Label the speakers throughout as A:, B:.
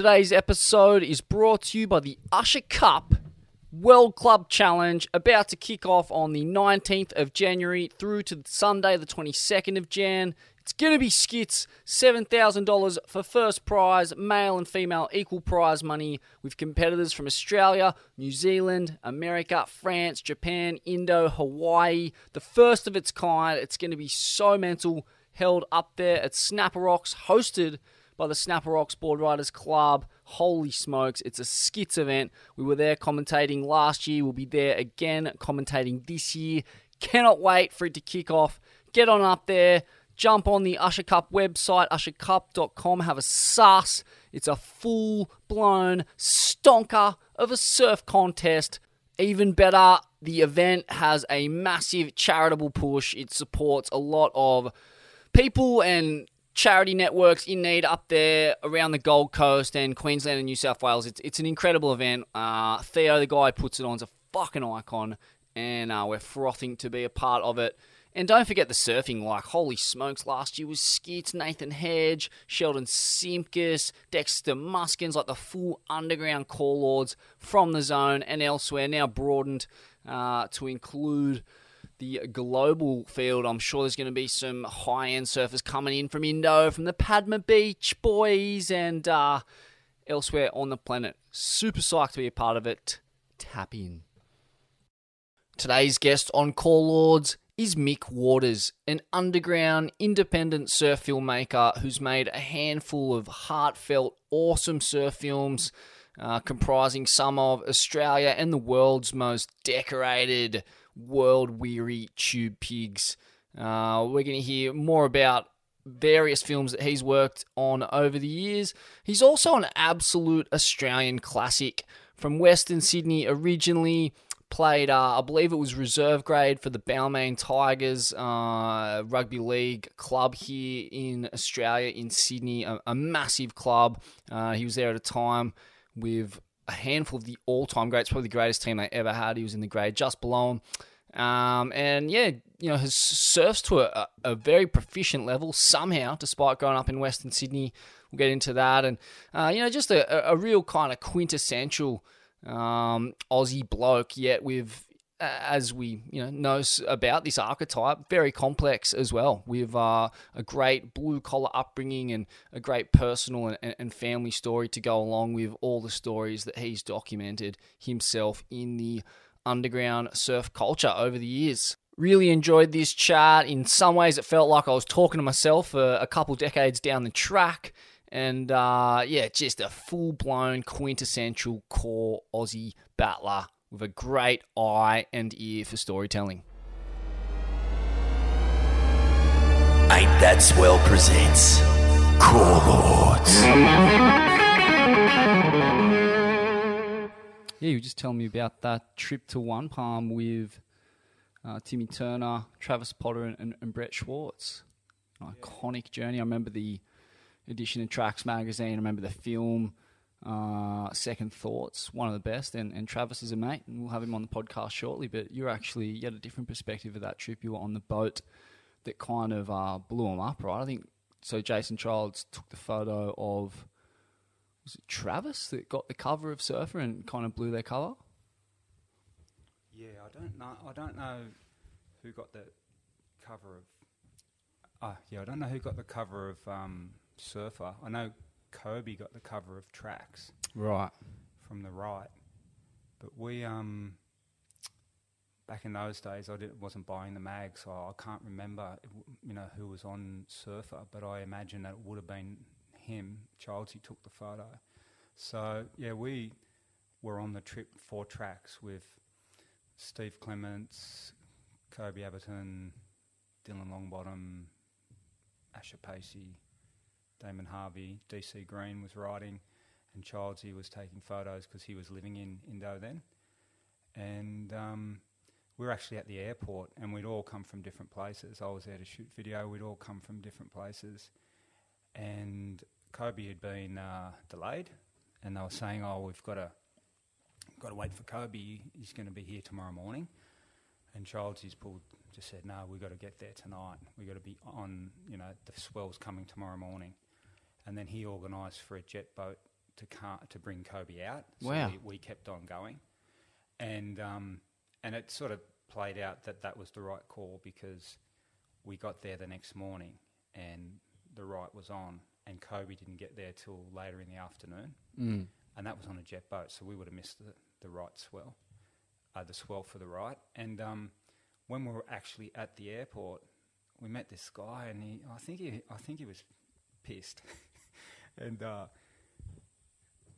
A: Today's episode is brought to you by the Usher Cup World Club Challenge, about to kick off on the 19th of January through to Sunday, the 22nd of Jan. It's going to be skits, $7,000 for first prize, male and female equal prize money, with competitors from Australia, New Zealand, America, France, Japan, Indo, Hawaii. The first of its kind. It's going to be so mental, held up there at Snapper Rocks, hosted by the Snapper Rocks Board Riders Club. Holy smokes, it's a skits event. We were there commentating last year. We'll be there again commentating this year. Cannot wait for it to kick off. Get on up there. Jump on the Usher Cup website, ushercup.com. Have a sus. It's a full blown stonker of a surf contest. Even better, the event has a massive charitable push. It supports a lot of people and charity networks in need up there around the Gold Coast and Queensland and New South Wales. It's, it's an incredible event. Uh, Theo, the guy who puts it on, is a fucking icon, and uh, we're frothing to be a part of it. And don't forget the surfing, like, holy smokes, last year was Skits, Nathan Hedge, Sheldon Simkus, Dexter Muskins, like the full underground Core Lords from the zone and elsewhere, now broadened uh, to include the global field. I'm sure there's going to be some high end surfers coming in from Indo, from the Padma Beach boys, and uh, elsewhere on the planet. Super psyched to be a part of it. Tap in. Today's guest on Core Lords is Mick Waters, an underground independent surf filmmaker who's made a handful of heartfelt, awesome surf films. Uh, comprising some of Australia and the world's most decorated world weary tube pigs. Uh, we're going to hear more about various films that he's worked on over the years. He's also an absolute Australian classic from Western Sydney originally. Played, uh, I believe it was reserve grade for the Balmain Tigers uh, rugby league club here in Australia, in Sydney, a, a massive club. Uh, he was there at a time with a handful of the all-time greats, probably the greatest team they ever had. He was in the grade just below him. Um, and yeah, you know, has surfs to a, a, very proficient level somehow, despite growing up in Western Sydney. We'll get into that, and uh, you know, just a, a real kind of quintessential um, Aussie bloke. Yet with, as we you know know about this archetype, very complex as well. With uh, a great blue collar upbringing and a great personal and, and family story to go along with all the stories that he's documented himself in the underground surf culture over the years. Really enjoyed this chat. In some ways, it felt like I was talking to myself a, a couple decades down the track. And uh, yeah, just a full blown quintessential core Aussie battler with a great eye and ear for storytelling.
B: Ain't That Swell presents Core Lords.
A: Yeah, you were just telling me about that trip to One Palm with uh, Timmy Turner, Travis Potter, and, and, and Brett Schwartz. An iconic journey. I remember the edition in Tracks magazine. I remember the film. Uh, Second Thoughts, one of the best, and, and Travis is a mate, and we'll have him on the podcast shortly. But you're actually you had a different perspective of that trip. You were on the boat that kind of uh, blew him up, right? I think so. Jason Childs took the photo of was it Travis that got the cover of Surfer and kind of blew their cover?
C: Yeah, I don't know. I don't know who got the cover of. Ah, yeah, I don't know who got the cover of um, Surfer. I know Koby got the cover of Tracks.
A: Right.
C: From the right, but we um. Back in those days, I didn't, wasn't buying the mag, so I can't remember, you know, who was on Surfer. But I imagine that it would have been him, Childs, he took the photo. So yeah, we were on the trip for tracks with Steve Clements, Koby Abberton, Dylan Longbottom, Asher Pacey, Damon Harvey, DC Green was riding, and Childsy was taking photos because he was living in Indo then. And um, we were actually at the airport, and we'd all come from different places. I was there to shoot video. We'd all come from different places, and Koby had been uh, delayed, and they were saying, "Oh, we've got to got to wait for Koby. He's going to be here tomorrow morning." And Childs, he's pulled, just said, "No, we've got to get there tonight. We've got to be on. You know, the swell's coming tomorrow morning." And then he organised for a jet boat to car, to bring Koby out.
A: Wow.
C: we, we kept on going, and um, and it sort of played out that that was the right call because we got there the next morning and the right was on, and Koby didn't get there till later in the afternoon,
A: Mm.
C: and that was on a jet boat, so we would have missed the, the right swell, uh, the swell for the right. And um, when we were actually at the airport, we met this guy, and he, I think he, I think he was pissed, and uh,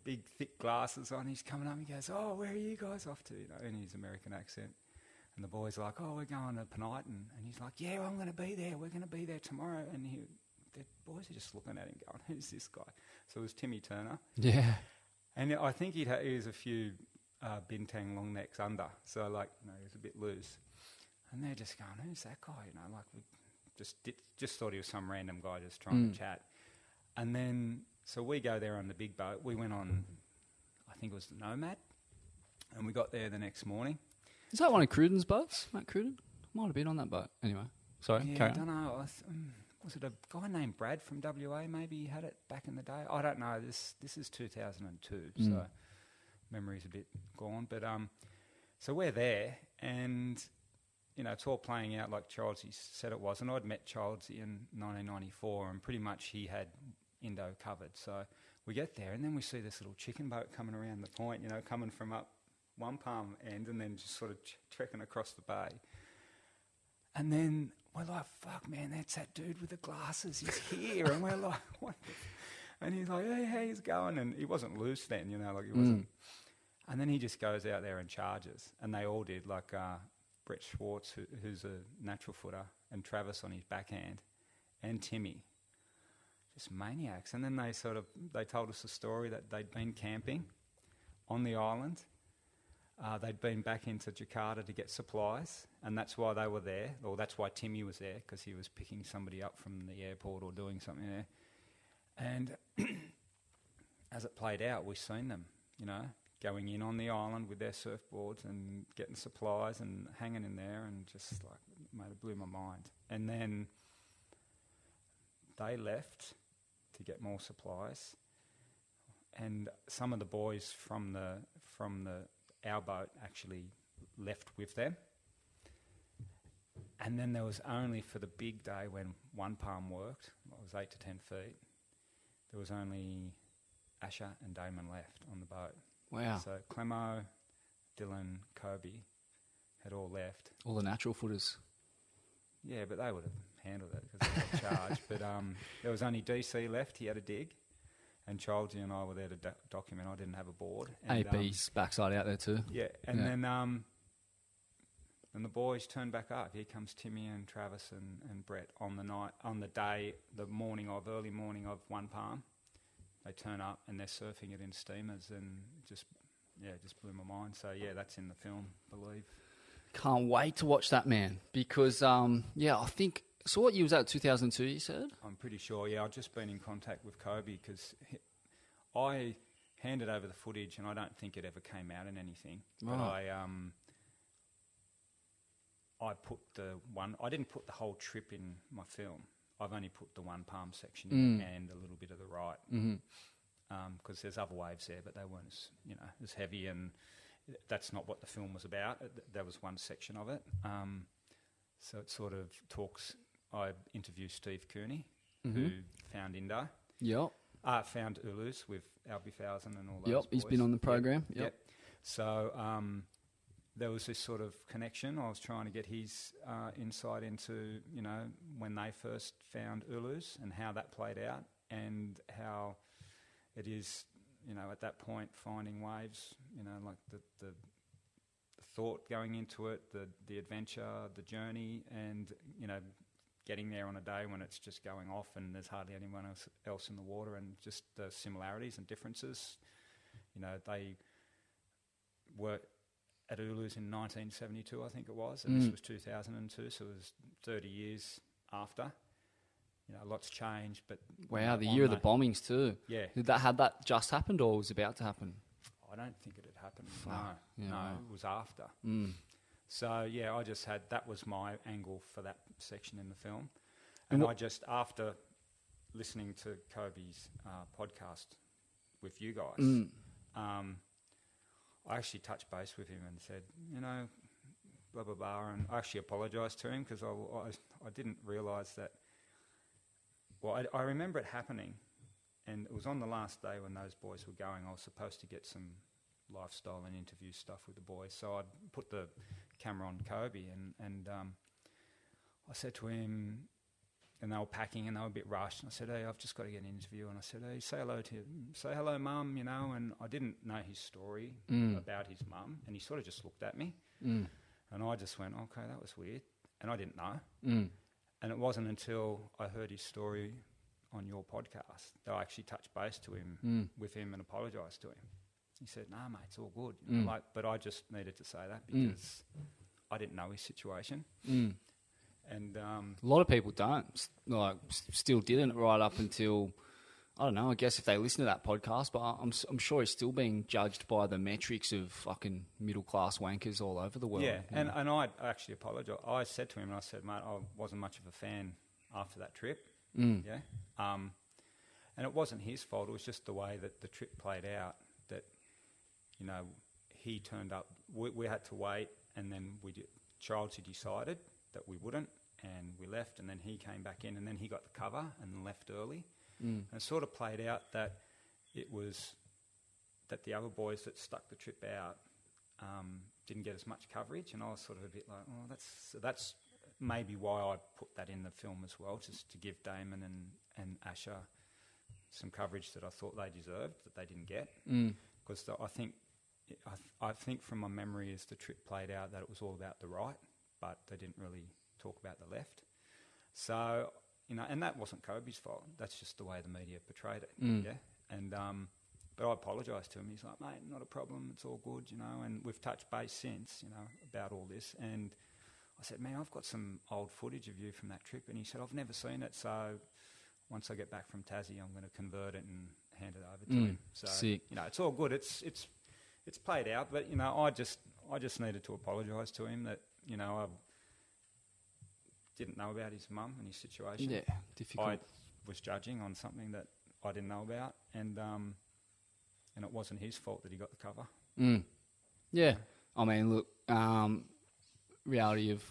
C: big thick glasses on. He's coming up. He goes, "Oh, where are you guys off to?" You know, in his American accent. And the boys are like, "Oh, we're going to Panaitan," and he's like, "Yeah, I'm going to be there. We're going to be there tomorrow." And he, the boys are just looking at him, going, "Who's this guy?" So it was Timmy Turner.
A: Yeah.
C: And I think he'd ha- he was a few uh, bintang long necks under, so like you know he was a bit loose. And they're just going, "Who's that guy?" You know, like we just did, just thought he was some random guy just trying
A: Mm.
C: to chat. And then so we go there on the big boat. We went on, I think it was the Nomad, and we got there the next morning.
A: Is that one of Cruden's boats? Matt Cruden? Might have been on that boat. Anyway. Sorry.
C: Yeah, I
A: on.
C: don't know. I th- um, was it a guy named Brad from WA? Maybe he had it back in the day. I don't know. This this is 2002,
A: Mm.
C: so memory's a bit gone. But um, so we're there, and you know it's all playing out like Childsy said it was. And I'd met Childsy in 1994, and pretty much he had Indo covered. So we get there, and then we see this little chicken boat coming around the point. You know, coming from up one palm end, and then just sort of trekking across the bay. And then we're like, fuck, man, that's that dude with the glasses. He's here. and we're like, what? And he's like, hey, how's it going? And he wasn't loose then, you know, like he wasn't. And then he just goes out there and charges. And they all did, like uh, Brett Schwartz, who, who's a natural footer, and Travis on his backhand, and Timmy. Just maniacs. And then they sort of, they told us a story that they'd been camping on the island uh, they'd been back into Jakarta to get supplies, and that's why they were there, or that's why Timmy was there, because he was picking somebody up from the airport or doing something there. And as it played out, we seen them, you know, going in on the island with their surfboards and getting supplies and hanging in there, and just like, made it blew my mind. And then they left to get more supplies and some of the boys from the from the our boat actually left with them. And then there was only for the big day when one palm worked, it was eight to ten feet. There was only Asher and Damon left on the boat.
A: Wow.
C: So Clemo, Dylan, Koby had all left.
A: All the natural footers.
C: Yeah, but they would have handled it because had charge. But um, there was only DC left. He had a dig, and Childsy and I were there to do- document. I didn't have a board. And, um,
A: backside out there too.
C: yeah, and
A: Yeah.
C: then um, then the boys turned back up. Here comes Timmy and Travis and, and Brett on the night on the day, the morning of early morning of One Palm. They turn up and they're surfing it in steamers and just yeah, just blew my mind. So yeah, that's in the film, I believe.
A: Can't wait to watch that man because um yeah I think so. What year was that? Two thousand two. You said.
C: I'm pretty sure. Yeah, I've just been in contact with Koby because I handed over the footage, and I don't think it ever came out in anything. But I um, I put the one. I didn't put the whole trip in my film. I've only put the one palm section in
A: Mm.
C: and a little bit of the right
A: Mm-hmm.
C: because there's other waves there, but they weren't as you know as heavy, and that's not what the film was about. Th- That was one section of it. Um, so it sort of talks. I interviewed Steve Cooney, who
A: Mhm.
C: found Indo,
A: Yep.
C: uh, found Ulus with Albe Falzon and all those.
A: Yep, he's
C: boys.
A: been on the program, yep.
C: So um, there was this sort of connection. I was trying to get his uh, insight into you know when they first found Ulus and how that played out, and how it is you know at that point finding waves. You know, like the the the thought going into it, the the adventure, the journey, and you know, getting there on a day when it's just going off and there's hardly anyone else else in the water, and just the similarities and differences. You know, they were at Ulus in 1972, I think it was, and
A: Mm.
C: this was 2002, so it was 30 years after. You know, lots changed, but
A: Wow, the year of the bombings too.
C: Yeah.
A: Did that had that just happened or was about to happen?
C: I don't think it had happened.
A: Fuck.
C: No,
A: Yeah,
C: no, it was after.
A: Mm.
C: So yeah, I just had that was my angle for that section in the film,
A: And
C: and I just after listening to Koby's uh, podcast with you guys.
A: Mm.
C: Um, I actually touched base with him and said, you know, blah blah blah, and I actually apologised to him because I, I I didn't realise that. Well, I, I remember it happening, and it was on the last day when those boys were going. I was supposed to get some lifestyle and interview stuff with the boys, so I'd put the camera on Koby, and and um, I said to him, and they were packing and they were a bit rushed. And I said, "Hey, I've just got to get an interview." And I said, "Hey, say hello to say hello, mum," you know. And I didn't know his story
A: Mm.
C: about his mum, and he sort of just looked at me,
A: Mm.
C: and I just went, "Okay, that was weird," and I didn't know.
A: Mm.
C: And it wasn't until I heard his story on your podcast that I actually touched base to him
A: Mm.
C: with him and apologised to him. He said, "No, mate, it's all good." You know,
A: Mm.
C: Like, but I just needed to say that
A: Mm.
C: because I didn't know his situation,
A: Mm.
C: and um,
A: A lot of people don't. Like, still didn't right up until I don't know. I guess if they listen to that podcast, but I'm I'm sure he's still being judged by the metrics of fucking middle class wankers all over the world.
C: yeah, and,
A: know.
C: and I actually apologised. I said to him, and I said, "Mate, I wasn't much of a fan after that trip."
A: Mm.
C: Yeah. Um, and it wasn't his fault. It was just the way that the trip played out. You know, he turned up. We, we had to wait, and then we did, Childs had decided that we wouldn't, and we left. And then he came back in, and then he got the cover and left early.
A: Mm.
C: And it sort of played out that it was that the other boys that stuck the trip out um, didn't get as much coverage, and I was sort of a bit like, oh, that's that's maybe why I put that in the film as well, just to give Damon and and Asher some coverage that I thought they deserved that they didn't get,
A: Mm.
C: because I think I, th- I think from my memory as the trip played out that it was all about the right, but they didn't really talk about the left. So you know, and that wasn't Koby's fault. That's just the way the media portrayed it.
A: Mm.
C: Yeah, and um, but I apologised to him. He's like, mate, not a problem. It's all good, you know. And we've touched base since, you know, about all this. And I said, man, I've got some old footage of you from that trip. And he said, I've never seen it. So once I get back from Tassie, I'm going to convert it and hand it over to
A: Mm,
C: him. So
A: sick.
C: you know, it's all good. It's it's it's played out. But you know, I just I just needed to apologise to him that you know I didn't know about his mum and his situation.
A: Yeah, difficult.
C: I was judging on something that I didn't know about, and um, and it wasn't his fault that he got the cover.
A: Mm. Yeah, I mean, look, um, reality of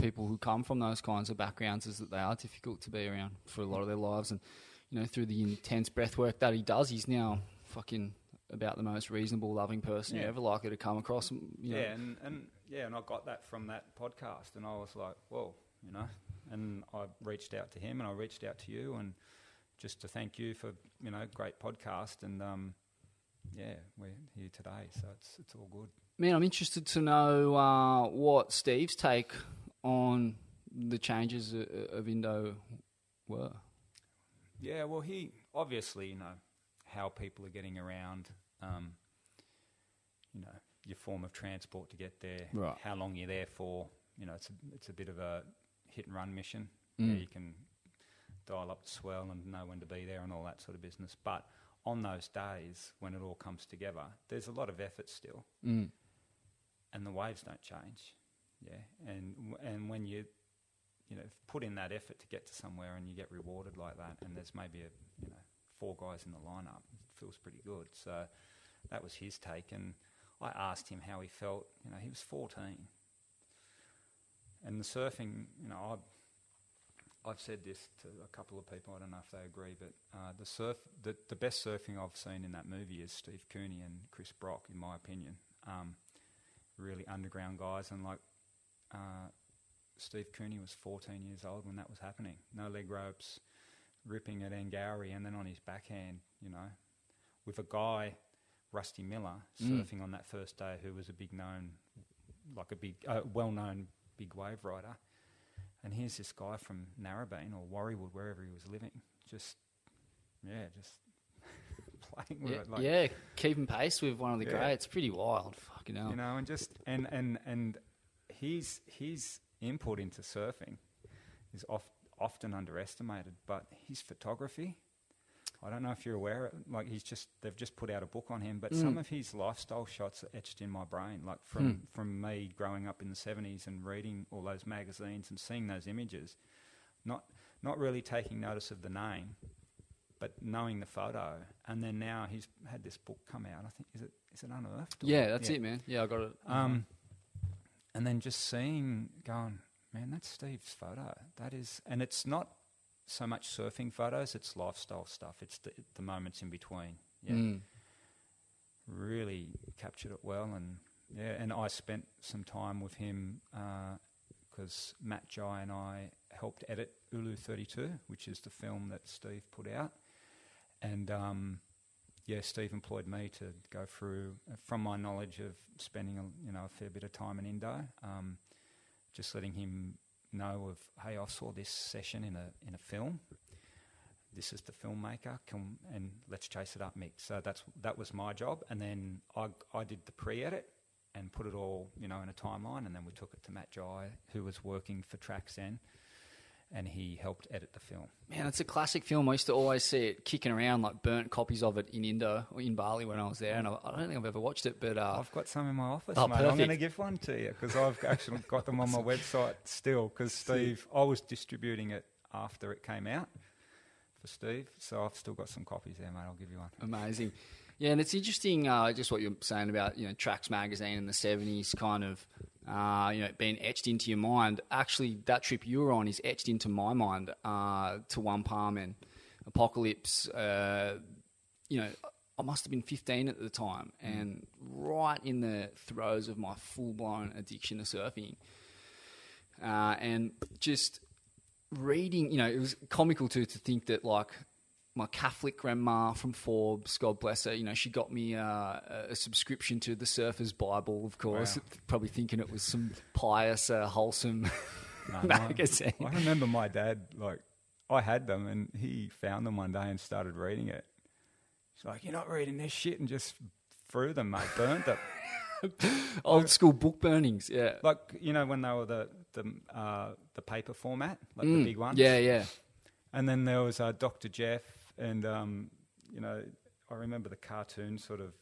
A: people who come from those kinds of backgrounds is that they are difficult to be around for a lot of their lives, and you know, through the intense breath work that he does, he's now fucking about the most reasonable, loving person
C: Yeah.
A: you're ever likely to come across. You know,
C: Yeah, and, and yeah, and I got that from that podcast, and I was like, whoa, you know. And I reached out to him, and I reached out to you, and just to thank you for you know great podcast, and um, yeah, we're here today, so it's it's all good.
A: Man, I'm interested to know uh, what Steve's take on the changes of, of Indo were.
C: Yeah, well, he obviously, you know, how people are getting around, um, you know, your form of transport to get there,
A: Right.
C: how long you're there for. You know, it's a, it's a bit of a hit and run mission.
A: Mm.
C: You can dial up the swell and know when to be there and all that sort of business. But on those days when it all comes together, there's a lot of effort still,
A: Mm.
C: and the waves don't change. Yeah, and and when you you know put in that effort to get to somewhere and you get rewarded like that, and there's maybe a you know four guys in the lineup, feels pretty good. So that was his take, and I asked him how he felt. You know, he was 14, and the surfing. You know, I've I've said this to a couple of people. I don't know if they agree, but uh, the surf, the, the best surfing I've seen in that movie is Steve Cooney and Chris Brock, in my opinion. Um, really underground guys, and like uh, Steve Cooney was 14 years old when that was happening. No leg ropes, ripping at Angari, and then on his backhand, you know, with a guy, Rusty Miller,
A: Mm.
C: surfing on that first day, who was a big known, like a big, uh, well-known big wave rider. And here's this guy from Narrabeen or Warriewood, wherever he was living, just, yeah, just playing with
A: Yeah,
C: it. Like,
A: yeah, keeping pace with one of the
C: Yeah.
A: greats. Pretty wild. Fucking hell.
C: you know, and just and and and his his input into surfing is oft, often underestimated, but his photography. I don't know if you're aware. Like he's just they've just put out a book on him, but some
A: Mm.
C: of his lifestyle shots are etched in my brain. Like from
A: Hmm.
C: from me growing up in the '70s and reading all those magazines and seeing those images, not not really taking notice of the name, but knowing the photo, and then now he's had this book come out. I think is it is it unearthed?
A: Yeah, that's it, man. Yeah, I got it.
C: Um, and then just seeing, going, man, that's Steve's photo. That is, and it's not so much surfing photos; it's lifestyle stuff. It's the, the moments in between. Yeah,
A: Mm.
C: really captured it well, and yeah, and I spent some time with him because Matt Jai and I helped edit Ulu Thirty Two, which is the film that Steve put out, and um, yeah, Steve employed me to go through, uh, from my knowledge of spending a, you know a fair bit of time in Indo, um, just letting him know of, hey, I saw this session in a in a film. This is the filmmaker, can, and let's chase it up, Mick. So that's that was my job, and then I I did the pre-edit and put it all you know in a timeline, and then we took it to Matt Jai, who was working for Traxen, and he helped edit the film.
A: Man, it's a classic film. I used to always see it kicking around, like burnt copies of it in Indo or in Bali when I was there, and I, I don't think I've ever watched it. But uh,
C: I've got some in my office,
A: Oh,
C: mate. I'm going to give one to you because I've actually got them on my website still. Because Steve, I was distributing it after it came out for Steve, so I've still got some copies there, mate. I'll give you one.
A: Amazing. Yeah, and it's interesting, uh, just what you're saying about you know Tracks magazine in the '70s, kind of uh, you know being etched into your mind. Actually, that trip you were on is etched into my mind uh, to One Palm and Apocalypse. Uh, you know, I must have been 15 at the time, and right in the throes of my full blown addiction to surfing, uh, and just reading, you know, it was comical too to think that like my Catholic grandma from Forbes, God bless her, you know, she got me uh, a subscription to the Surfer's Bible, of course,
C: Wow.
A: probably thinking it was some pious, uh, wholesome
C: No,
A: magazine.
C: I remember my dad, like, I had them and he found them one day and started reading it. He's like, You're not reading this shit, and just threw them, mate, burnt them.
A: Old school book burnings, yeah.
C: like, you know, when they were the, the, uh, the paper format, like the
A: Mm,
C: big ones?
A: Yeah, yeah.
C: And then there was uh, Dr. Jeff, and um, you know, I remember the cartoon sort of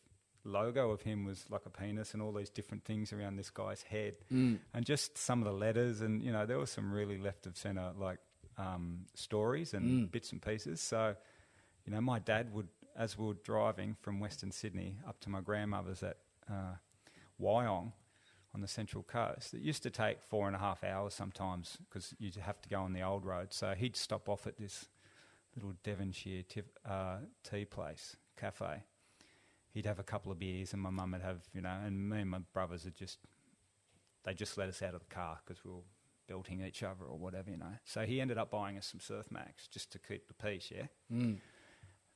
C: logo of him was like a penis and all these different things around this guy's head,
A: Mm.
C: and just some of the letters, and you know, there were some really left of center like um, stories and
A: Mm.
C: bits and pieces. So, you know, my dad would, as we were driving from Western Sydney up to my grandmother's at uh, Wyong on the central coast. It used to take four and a half hours sometimes because you'd have to go on the old road. So he'd stop off at this little Devonshire tif uh, tea place, cafe. He'd have a couple of beers, and my mum would have, you know, and me and my brothers would just, they just let us out of the car because we were belting each other or whatever, you know. So he ended up buying us some Surf Max just to keep the peace, yeah
A: Mm.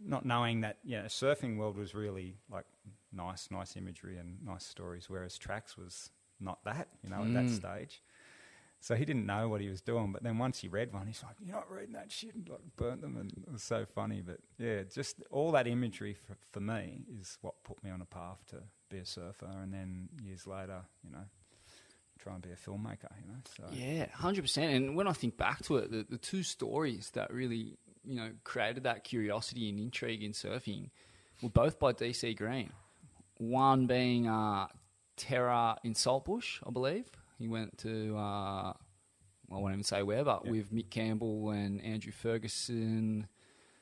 C: not knowing that you yeah, surfing world was really like nice, nice imagery and nice stories, whereas tracks was not that, you know, at that
A: Mm.
C: stage. So he didn't know what he was doing, but then once he read one, he's like, "You're not reading that shit," and like burnt them, and it was so funny. But yeah, just all that imagery for, for me is what put me on a path to be a surfer, and then years later, you know, try and be a filmmaker. You know, so
A: Yeah, hundred percent. And when I think back to it, the, the two stories that really, you know, created that curiosity and intrigue in surfing were both by DC Green. One being uh, Terra in Saltbush, I believe. He went to, uh, I won't even say where, but
C: Yeah.
A: with Mick Campbell and Andrew Ferguson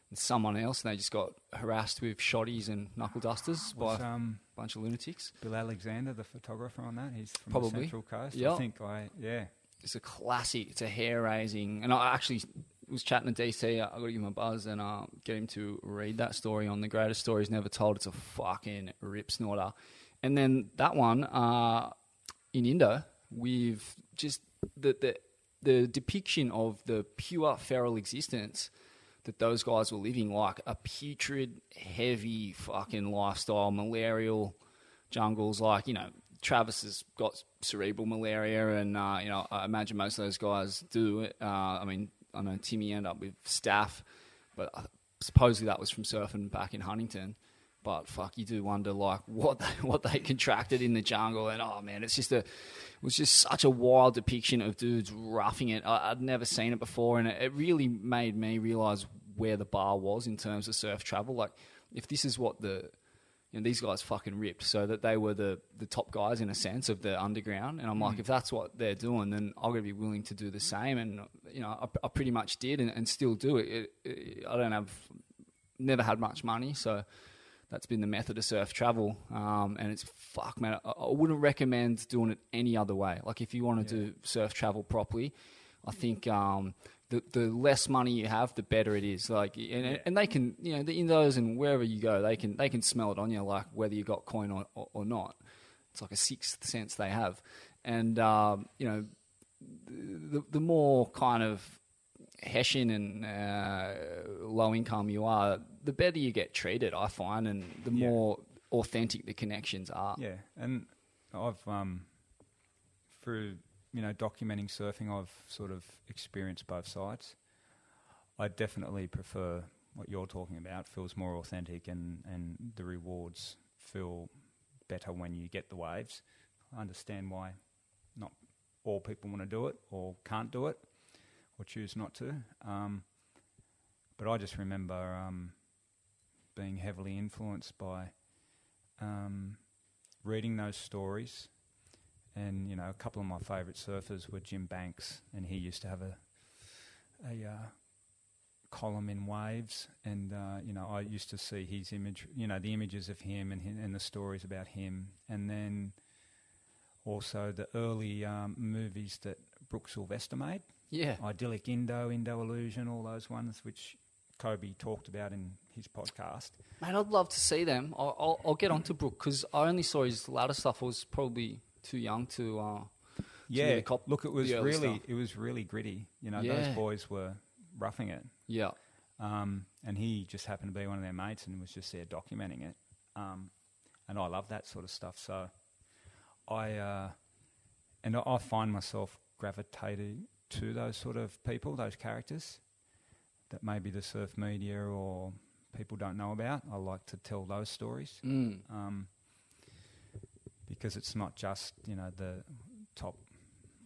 A: and someone else, and they just got harassed with shotties and knuckle dusters by
C: was
A: a
C: um,
A: bunch of lunatics.
C: Bill Alexander the photographer on that? He's from
A: Probably.
C: the Central Coast.
A: Yeah.
C: I think I yeah.
A: it's a classic. It's a hair raising, and I actually was chatting to DC. I got to give him a buzz and uh, get him to read that story on the greatest stories never told. It's a fucking rip snorter. And then that one uh, in Indo with just the, the the depiction of the pure feral existence that those guys were living, like a putrid, heavy fucking lifestyle, malarial jungles. Like you know, Travis has got cerebral malaria, and uh, you know, I imagine most of those guys do. Uh, I mean, I know Timmy ended up with staph, but uh, supposedly that was from surfing back in Huntington. But fuck, you do wonder like what they, what they contracted in the jungle, and oh man, it's just a it was just such a wild depiction of dudes roughing it. I, I'd never seen it before, and it, it really made me realize where the bar was in terms of surf travel. Like, if this is what the you know, these guys fucking ripped, so that they were the, the top guys in a sense of the underground. And I'm like, mm. if that's what they're doing, then I'm to be willing to do the same. And, you know, I, I pretty much did and, and still do it. It, it. I don't have never had much money, so that's been the method of surf travel. Um, and it's fuck, man. I, I wouldn't recommend doing it any other way. Like if you want to do surf travel properly, I think um, the the less money you have, the better it is. Like and, and they can you know the Indos and wherever you go, they can they can smell it on you, like whether you got coin or, or, or not. It's like a sixth sense they have, and um, you know the the more kind of Hessian and uh, low income you are, the better you get treated, I find, and the
C: Yeah.
A: more authentic the connections are.
C: Yeah, and I've um, through you know documenting surfing, I've sort of experienced both sides. I definitely prefer what you're talking about. Feels more authentic, and and the rewards feel better when you get the waves. I understand why not all people want to do it or can't do it or choose not to. Um, but I just remember um, being heavily influenced by um, reading those stories. And you know, a couple of my favourite surfers were Jim Banks, and he used to have a a uh, column in Waves, and uh, you know, I used to see his image, you know, the images of him and and the stories about him, and then also the early um, movies that Brooke Sylvester made,
A: Yeah.
C: Idyllic Indo, Indo Illusion, all those ones, which Koby talked about in his podcast.
A: Man, I'd love to see them. I'll, I'll, I'll get onto Brooke because I only saw his latter stuff. I was probably too young to. Uh,
C: Yeah,
A: really cop
C: look, it was really,
A: stuff.
C: it was really gritty. You know,
A: Yeah.
C: those boys were roughing it,
A: yeah.
C: um, and he just happened to be one of their mates and was just there documenting it. Um, and I love that sort of stuff. So I, uh, and I- I find myself gravitating to those sort of people, those characters that maybe the surf media or people don't know about. I like to tell those stories
A: Mm.
C: um, because it's not just you know the top.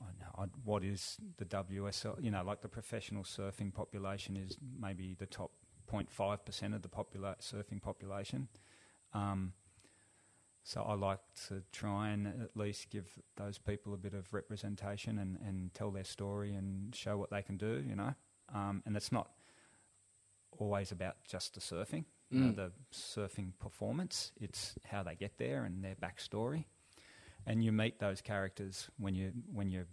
C: I don't know, I- what is the WSL? You know, like the professional surfing population is maybe the top 0.5 percent of the popula- surfing population. Um, so I like to try and at least give those people a bit of representation and, and tell their story and show what they can do. You know, um, and it's not always about just the surfing, you know,
A: Mm.
C: the surfing performance. It's how they get there and their backstory. And you meet those characters when you when you're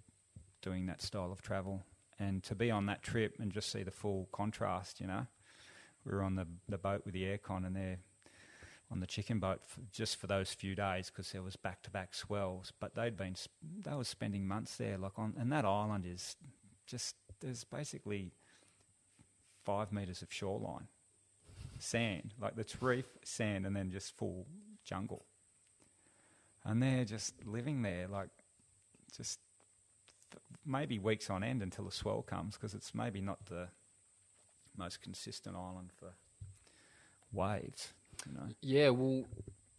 C: doing that style of travel. And to be on that trip and just see the full contrast, you know, we were on the the boat with the aircon and they're on the chicken boat f- just for those few days because there was back to back swells. But they'd been they were spending months there, like on and that island is just there's basically five meters of shoreline, sand, like it's reef, sand, and then just full jungle. And they're just living there, like just maybe weeks on end until the swell comes, because it's maybe not the most consistent island for waves. You know,
A: Yeah, well,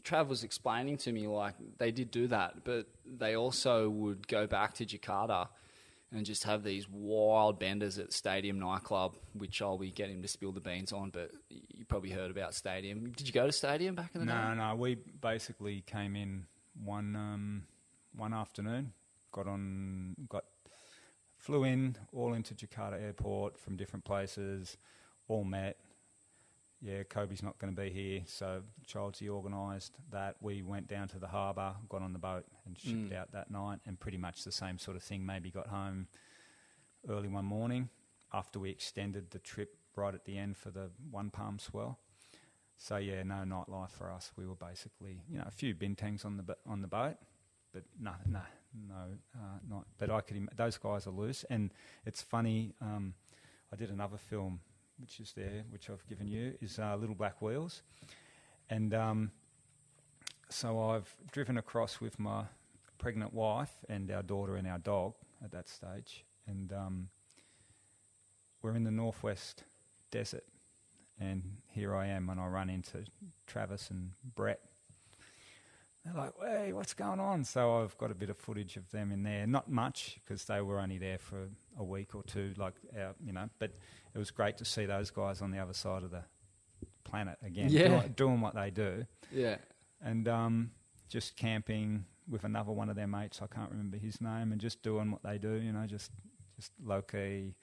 A: Trav was explaining to me like they did do that, but they also would go back to Jakarta and just have these wild benders at Stadium nightclub, which I'll be getting him to spill the beans on. But you probably heard about Stadium. Did you go to Stadium back in the
C: no,
A: day?
C: no, we basically came in one um, one afternoon, got on, got flew in all into Jakarta Airport from different places, all met. Yeah, Koby's not going to be here, so Childsy organised that. We went down to the harbour, got on the boat, and shipped
A: Mm.
C: out that night, and pretty much the same sort of thing. Maybe got home early one morning after we extended the trip right at the end for the One Palm Swell. So yeah, no nightlife for us. We were basically, you know, a few bintangs on the on the boat, but no, no, no, uh, not. But I could. Those guys are loose, and it's funny. Um, I did another film, which is there, which I've given you, is uh, Little Black Wheels, and um, so I've driven across with my pregnant wife and our daughter and our dog at that stage, and um, we're in the northwest desert and here I am, and I run into Travis and Brett. They're like, "Hey, what's going on?" So I've got a bit of footage of them in there. Not much because they were only there for a week or two, like our, you know. But it was great to see those guys on the other side of the planet again,
A: Yeah.
C: doing, doing what they do,
A: Yeah.
C: and um, just camping with another one of their mates. I can't remember his name, and just doing what they do. You know, just just low key,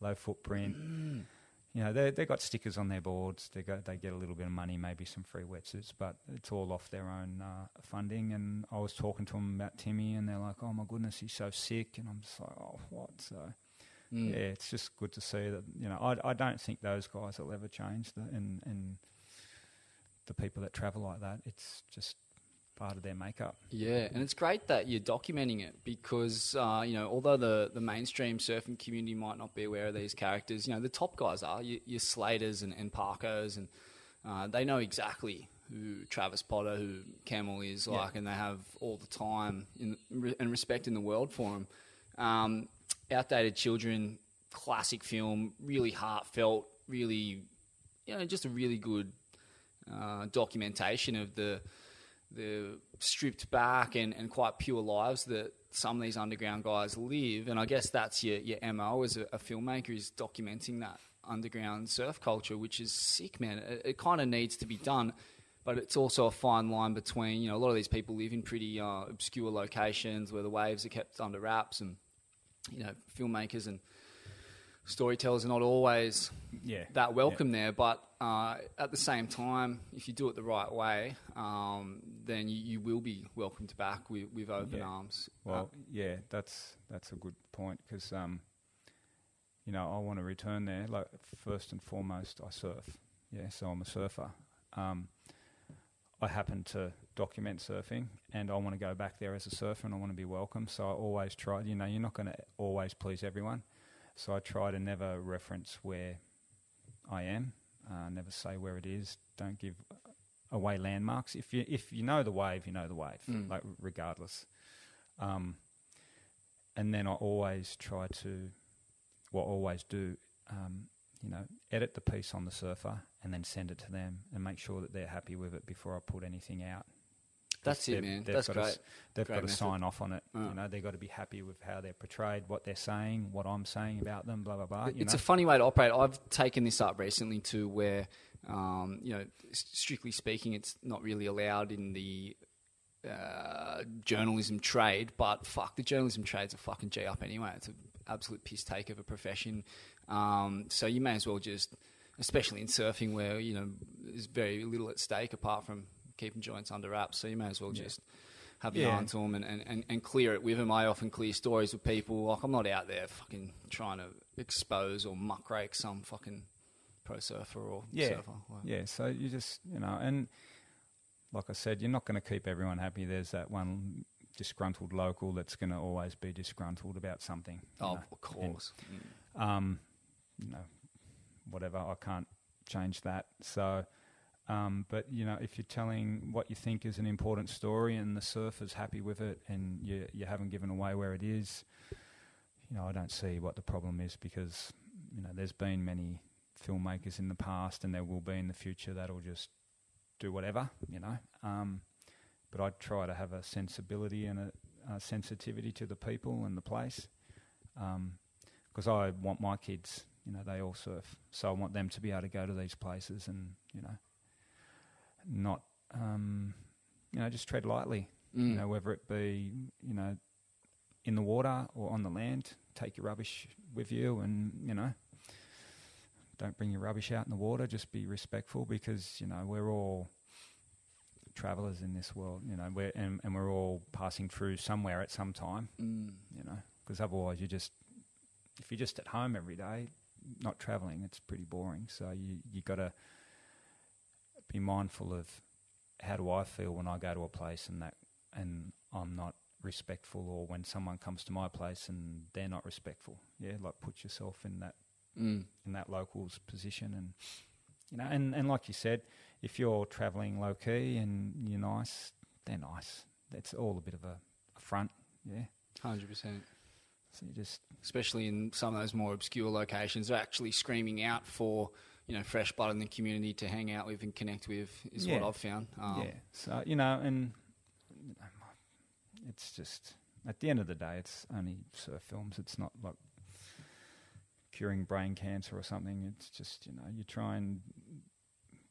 C: low footprint. You know, they they got stickers on their boards. They got they get a little bit of money, maybe some free wetsuits, but it's all off their own uh, funding. And I was talking to them about Timmy, and they're like, "Oh my goodness, he's so sick," and I'm just like, "Oh, what?" So.
A: Mm.
C: Yeah, it's just good to see that. You know, I, I don't think those guys will ever change, the, and and the people that travel like that, it's just part of their makeup.
A: Yeah, and it's great that you're documenting it because uh, you know although the the mainstream surfing community might not be aware of these characters, you know the top guys are your, your Slaters and, and Parkos, and uh, they know exactly who Travis Potter, who Camel is
C: Yeah.
A: like, and they have all the time in, and respect in the world for him. Um, Outdated Children, classic film, really heartfelt, really, you know, just a really good uh, documentation of the the stripped back and, and quite pure lives that some of these underground guys live. And I guess that's your, your MO as a, a filmmaker is documenting that underground surf culture, which is sick, man. It, it kind of needs to be done. But it's also a fine line between, you know, a lot of these people live in pretty uh, obscure locations where the waves are kept under wraps and, you know, filmmakers and storytellers are not always
C: Yeah,
A: that welcome there. But uh, at the same time, if you do it the right way, um, then you, you will be welcomed back with, with open
C: Yeah.
A: arms.
C: Well, yeah, that's that's a good point because um, you know I want to return there. Like first and foremost, I surf. Yeah, so I'm a surfer. Um, I happen to document surfing, and I want to go back there as a surfer, and I want to be welcome. So I always try. You know, you're not going to always please everyone, so I try to never reference where I am. Uh, never say where it is. Don't give away landmarks. If you if you know the wave, you know the wave.
A: Mm.
C: Like regardless. Um, and then I always try to, well, always do, um, you know, edit the piece on the surfer and then send it to them and make sure that they're happy with it before I put anything out.
A: That's it, man. That's
C: got to
A: great.
C: they've
A: Great
C: got to
A: method.
C: sign off on it.
A: Uh.
C: You know, they've got to be happy with how they're portrayed, what they're saying, what I'm saying about them, blah blah blah. You
A: it's
C: know?
A: a funny way to operate. I've taken this up recently too, where um, you know, strictly speaking, it's not really allowed in the uh, journalism trade. But fuck, the journalism trade's a fucking g up anyway. It's an absolute piss take of a profession. Um, so you may as well just, especially in surfing, where you know there's very little at stake apart from keeping joints under wraps. So you may as well
C: Yeah.
A: just. Have your
C: Yeah.
A: on to them and, and, and, and clear it with them. I often clear stories with people. Like, I'm not out there fucking trying to expose or muckrake some fucking pro surfer or
C: yeah,
A: surfer. Like,
C: yeah. So you just you know, and like I said, you're not going to keep everyone happy. There's that one disgruntled local that's going to always be disgruntled about something.
A: Oh,
C: know.
A: of course. Mm.
C: um, you know, whatever. I can't change that. So, um, but you know, if you're telling what you think is an important story and the surfer's happy with it, and you you haven't given away where it is, you know, I don't see what the problem is because you know there's been many filmmakers in the past, and there will be in the future that'll just do whatever, you know. Um, but I try to have a sensibility and a, a sensitivity to the people and the place. Um, because I want my kids, you know, they all surf, so I want them to be able to go to these places and you know, not, um, you know, just tread lightly.
A: Mm.
C: You know, whether it be you know, in the water or on the land, take your rubbish with you, and you know, don't bring your rubbish out in the water. Just be respectful because you know we're all travelers in this world. You know, we're and, and we're all passing through somewhere at some time
A: Mm.
C: you know, because otherwise you just if you're just at home every day, not traveling, it's pretty boring. So you you got to be mindful of how do I feel when I go to a place and that and I'm not respectful, or when someone comes to my place and they're not respectful. Yeah, like put yourself in that
A: Mm.
C: in that local's position and you know and, and like you said if you're traveling low key and you're nice they're nice That's all a bit of a, a front yeah
A: 100%.
C: so you just
A: Especially in some of those more obscure locations, they're actually screaming out for, you know, fresh blood in the community to hang out with and connect with, is what I've found. Um,
C: yeah so you know and it's just at the end of the day it's only surf films it's not like curing brain cancer or something it's just you know you try and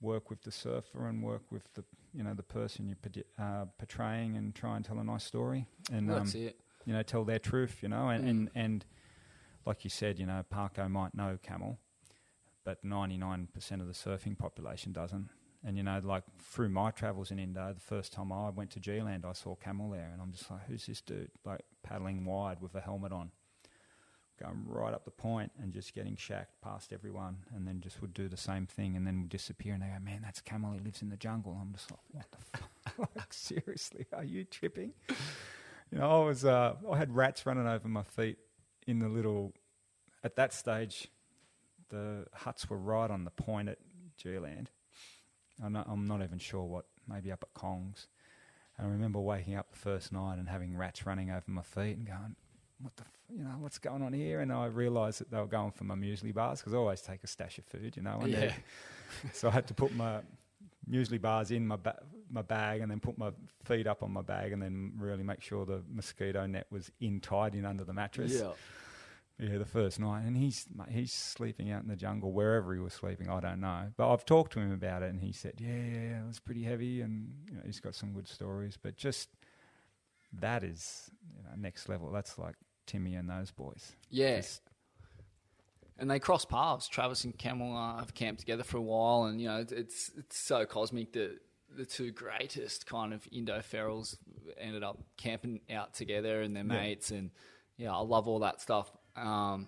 C: work with the surfer and work with the you know the person you're uh, portraying and try and tell a nice story and
A: That's
C: um,
A: it.
C: you know tell their truth you know and,
A: Mm.
C: and and like you said you know Parko might know Camel but 99% of the surfing population doesn't. And you know, like through my travels in Indo, the first time I went to G-Land, I saw camel there, and I'm just like, who's this dude? Like paddling wide with a helmet on, going right up the point and just getting shacked past everyone, and then just would do the same thing, and then would disappear. And they go, man, that's camel. He lives in the jungle. I'm just like, what the fuck? like seriously, are you tripping? You know, I was, uh, I had rats running over my feet in the little. At that stage, the huts were right on the point at G-Land. I'm not, I'm not even sure what, maybe up at Kong's. And I remember waking up the first night and having rats running over my feet and going, what the, f- you know, what's going on here? And I realised that they were going for my muesli bars because I always take a stash of food, you know.
A: Yeah.
C: so I had to put my muesli bars in my ba- my bag and then put my feet up on my bag and then really make sure the mosquito net was in tight in under the mattress.
A: Yeah.
C: Yeah, the first night, and he's he's sleeping out in the jungle wherever he was sleeping. I don't know, but I've talked to him about it, and he said, "Yeah, yeah, yeah it was pretty heavy, and you know, he's got some good stories." But just that is you know, next level. That's like Timmy and those boys.
A: Yeah. And they cross paths. Travis and Camel uh, have camped together for a while, and you know it's it's, it's so cosmic that the two greatest kind of Indo ferals ended up camping out together and their
C: Yeah.
A: mates, and yeah, I love all that stuff. Um,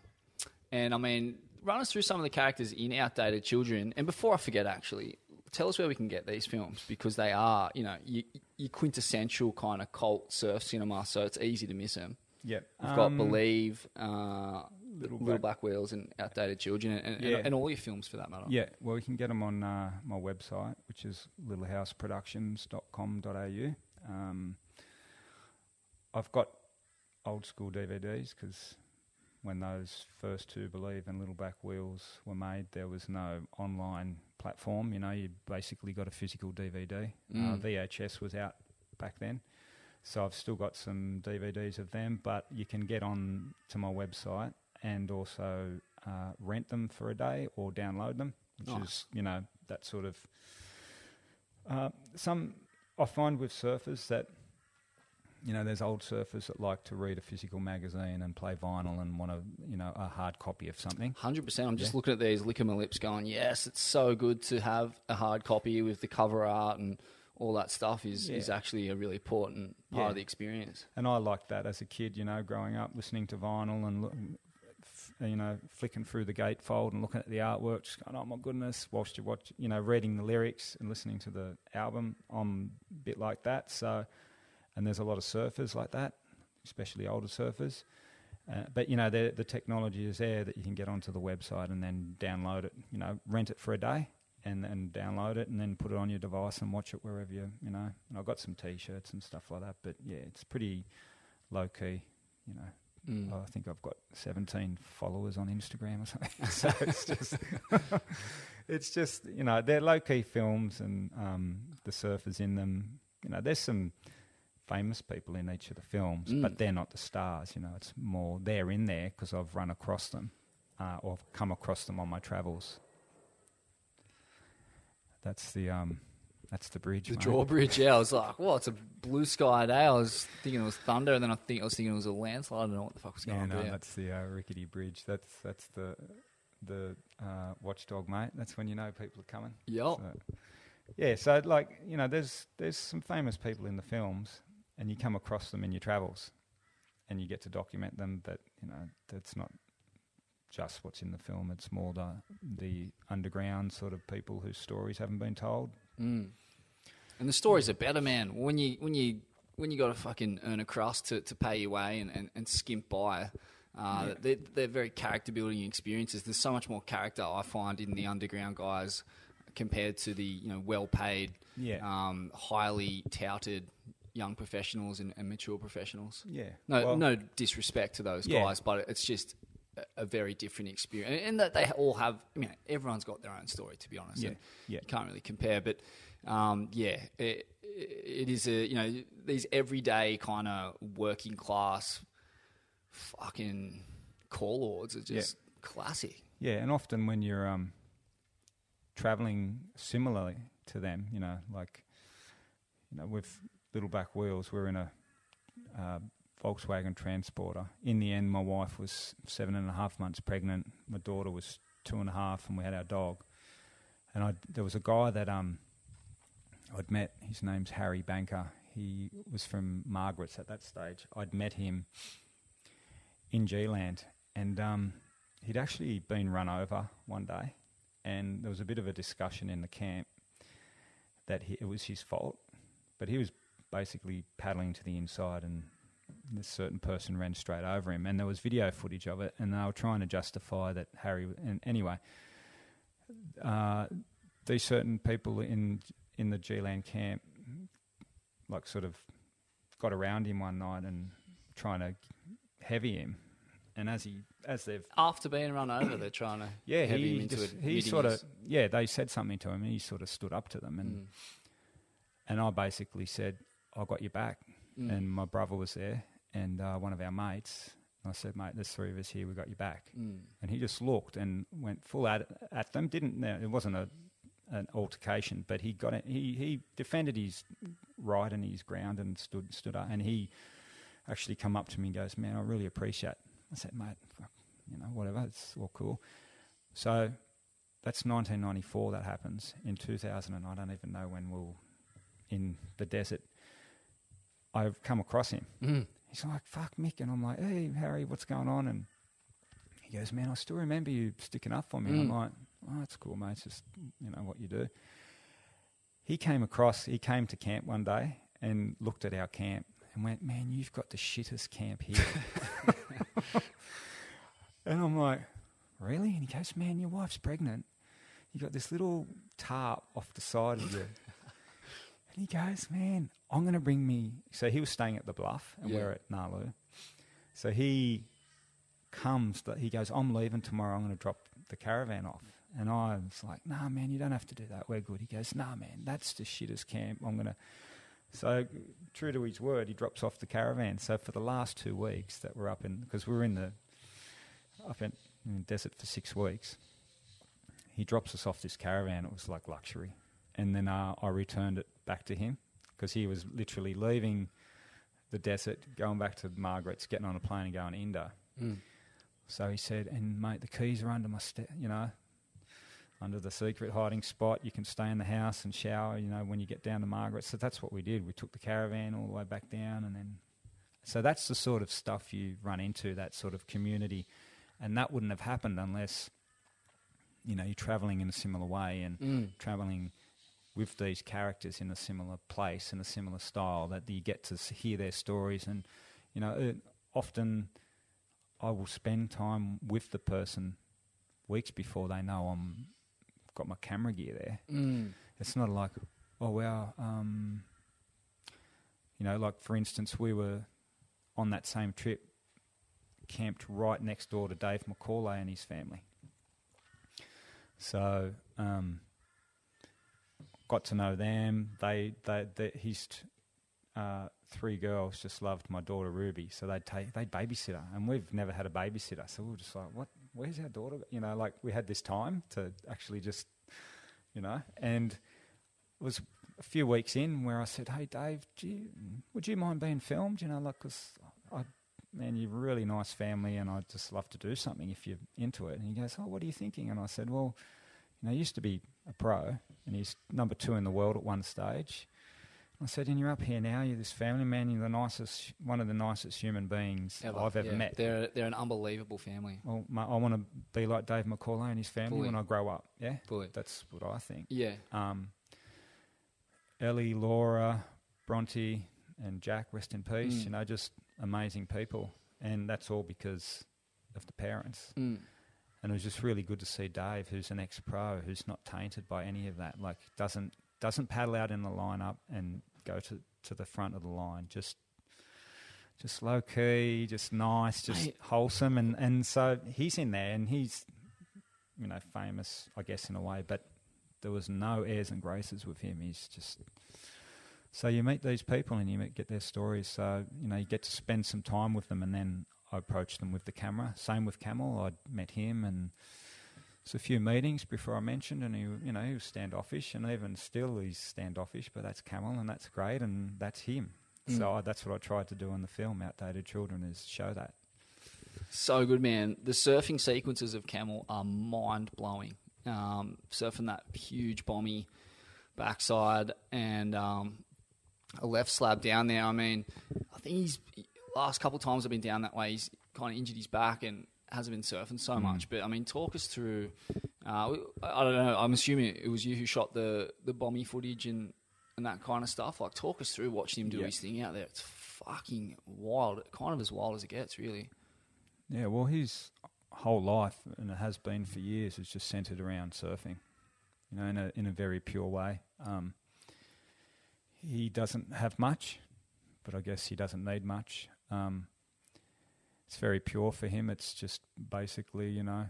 A: and I mean, run us through some of the characters in Outdated Children. And before I forget, actually, tell us where we can get these films because they are, you know, your, you quintessential kind of cult surf cinema, so it's easy to miss them.
C: Yep.
A: We've got
C: Um,
A: Believe, uh,
C: Little
A: Little,
C: Black-
A: Wheels, and Outdated Children, and, and, and all your films for that matter.
C: Yeah, well, you can get them on uh, my website, which is littlehouseproductions.com.au. Um, I've got old school DVDs because when those first two, Believe and Little Black Wheels, were made, there was no online platform. You know, you basically got a physical DVD. Uh,
A: Mm.
C: VHS was out back then. So I've still got some DVDs of them, but you can get on to my website and also uh, rent them for a day or download them, which
A: Nice.
C: is you know that sort of. Uh, some I find with surfers that you know there's old surfers that like to read a physical magazine and play vinyl and want a you know a hard copy of something.
A: Hundred percent. I'm just
C: Yeah.
A: looking at these, licking my lips, going, "Yes, it's so good to have a hard copy with the cover art and all that stuff." Is is actually a really important part
C: Yeah.
A: of the experience.
C: And I liked that as a kid, you know, growing up, listening to vinyl and, look, you know, flicking through the gatefold and looking at the artwork, just going, oh my goodness, whilst you watch, you know, reading the lyrics and listening to the album. I'm a bit like that. So, and there's a lot of surfers like that, especially older surfers. Uh, but, you know, the, the technology is there that you can get onto the website and then download it, you know, rent it for a day. And then download it, and then put it on your device and watch it wherever you, you know. And I've got some T-shirts and stuff like that. But yeah, it's pretty low key. You know,
A: Mm.
C: I think I've got 17 followers on Instagram or something. so it's just, it's just you know, they're low key films, and um, the surfers in them. You know, there's some famous people in each of the films,
A: Mm.
C: but they're not the stars. You know, it's more they're in there because I've run across them uh, or I've come across them on my travels. That's the um, that's the bridge.
A: The
C: mate.
A: drawbridge. Yeah, I was like, "Well, it's a blue sky day." I was thinking it was thunder, and then I think I was thinking it was a landslide. I don't know what the fuck was going
C: Yeah,
A: on.
C: no, that's the uh, rickety bridge. That's that's the the uh, watchdog, mate. That's when you know people are coming.
A: Yep.
C: So, yeah, so like you know, there's there's some famous people in the films, and you come across them in your travels, and you get to document them. But you know, that's not just what's in the film. It's more the the underground sort of people whose stories haven't been told.
A: Mm. And the stories are better, man. When you when you when you got to fucking earn a crust to, to pay your way and, and, and skimp by, uh,
C: Yeah.
A: they're, they're very character building experiences. There's so much more character I find in the underground guys compared to the you know well paid,
C: Yeah.
A: um, highly touted young professionals and, and mature professionals.
C: Yeah.
A: No,
C: Well,
A: no disrespect to those
C: Yeah.
A: guys, but it's just a, a very different experience, and, and that they all have. I mean, everyone's got their own story, to be honest.
C: Yeah, yeah.
A: You can't really compare, but um, yeah, it, it is a you know these everyday kind of working class, fucking Core Lords are just classic.
C: Yeah, and often when you're um, traveling similarly to them, you know, like you know, with little black wheels, we're in a uh, Volkswagen Transporter. In the end, my wife was seven and a half months pregnant. My daughter was two and a half, and we had our dog. And I, there was a guy that um, I'd met. His name's Harry Banker. He was from Margaret's at that stage. I'd met him in G-Land, and um, he'd actually been run over one day, and there was a bit of a discussion in the camp that he, it was his fault, but he was basically paddling to the inside, and this certain person ran straight over him, and there was video footage of it, and they were trying to justify that Harry. And anyway, uh, these certain people in in the G-Land camp, like sort of, got around him one night and trying to heavy him, and as he as they've
A: After being run over, they're trying to
C: yeah,
A: heavy
C: he
A: him into
C: just, he sort of yeah, they said something to him, and he sort of stood up to them, and
A: Mm.
C: and I basically said, "I got your back,"
A: Mm.
C: and my brother was there, and uh, one of our mates. And I said, "Mate, there's three of us here. We got your back."
A: Mm.
C: And he just looked and went full at at them. Didn't it wasn't a an altercation, but he got it. He he defended his right and his ground and stood stood up. And he actually come up to me and goes, "Man, I really appreciate." I said, "Mate, fuck, you know, whatever. It's all cool." So that's 1994. That happens in 2000, and I don't even know when we'll in the desert. I've come across him.
A: Mm.
C: He's like, "Fuck, Mick," and I'm like, "Hey, Harry, what's going on?" And he goes, "Man, I still remember you sticking up for me."
A: Mm.
C: I'm like, "Oh, that's cool, mate. It's just you know what you do." He came across. He came to camp one day and looked at our camp and went, "Man, you've got the shittest camp here." and I'm like, "Really?" And he goes, "Man, your wife's pregnant. You got this little tarp off the side of you." And he goes, Man, I'm going to bring me. So he was staying at the Bluff and
A: Yeah.
C: we're at Gnaraloo. So he comes, that he goes, I'm leaving tomorrow. I'm going to drop the caravan off. And I was like, Nah, man, you don't have to do that. We're good. He goes, Nah, man, that's the shittest camp. I'm going to. So, true to his word, he drops off the caravan. So, for the last two weeks that we're up in, because we were in the up in, in the desert for six weeks, he drops us off this caravan. It was like luxury. And then uh, I returned it back to him because he was literally leaving the desert, going back to Margaret's, getting on a plane and going to India.
A: Mm.
C: So he said, and mate, the keys are under my, sta you know, under the secret hiding spot. You can stay in the house and shower, you know, when you get down to Margaret. So that's what we did. We took the caravan all the way back down, and then, so that's the sort of stuff you run into, that sort of community, and that wouldn't have happened unless, you know, you're travelling in a similar way and
A: Mm.
C: travelling with these characters in a similar place in a similar style that you get to hear their stories and you know it, often I will spend time with the person weeks before they know I'm got my camera gear there.
A: Mm.
C: It's not like oh wow um, you know like for instance we were on that same trip camped right next door to Dave Macaulay and his family. So um, got to know them. They, they, they his uh, three girls just loved my daughter Ruby, so they'd take they'd babysit her, and we've never had a babysitter, so we were just like, what? Where's our daughter? You know, like we had this time to actually just, you know, and it was a few weeks in where I said, hey Dave, you, would you mind being filmed? You know, like 'cause I. Man, you're a really nice family, and I'd just love to do something if you're into it. And he goes, "Oh, what are you thinking?" And I said, "Well, you know, used to be a pro, and he's number two in the world at one stage. I said, and you're up here now. You're this family man. You're the nicest, one of the nicest human beings
A: Ever.
C: I've ever
A: Yeah.
C: met.
A: They're they're an unbelievable family.
C: Well, ma- I want to be like Dave Macaulay and his family
A: Fully.
C: when I grow up. Yeah,
A: Fully.
C: that's what I think.
A: Yeah.
C: Um, Ellie, Laura, Bronte, and Jack, rest in peace.
A: Mm.
C: You know, just amazing people, and that's all because of the parents.
A: Mm.
C: And it was just really good to see Dave, who's an ex-pro, who's not tainted by any of that. Like doesn't doesn't paddle out in the lineup and go to, to the front of the line. Just just low key, just nice, just wholesome. And and so he's in there, and he's you know famous, I guess, in a way. But there was no airs and graces with him. He's just so you meet these people and you get their stories. So you know you get to spend some time with them, and then I approached them with the camera. Same with Camel. I met him, and it's a few meetings before I mentioned, and he you know he was standoffish, and even still he's standoffish. But that's Camel, and that's great, and that's him.
A: Mm.
C: So I, that's what I tried to do in the film, Outdated Children, is show that.
A: So good, man. The surfing sequences of Camel are mind blowing. Um, surfing that huge bomby backside and um, a left slab down there. I mean, I think he's last couple of times I've been down that way. He's kind of injured his back and hasn't been surfing so much. But I mean, talk us through. Uh, I don't know. I'm assuming it was you who shot the the bomby footage and and that kind of stuff. Like, talk us through watching him do
C: Yeah.
A: his thing out there. It's fucking wild. Kind of as wild as it gets, really.
C: Yeah, well, his whole life, and it has been for years, is just centered around surfing. You know, in a in a very pure way. Um, he doesn't have much, but I guess he doesn't need much. Um, it's very pure for him. It's just basically, you know,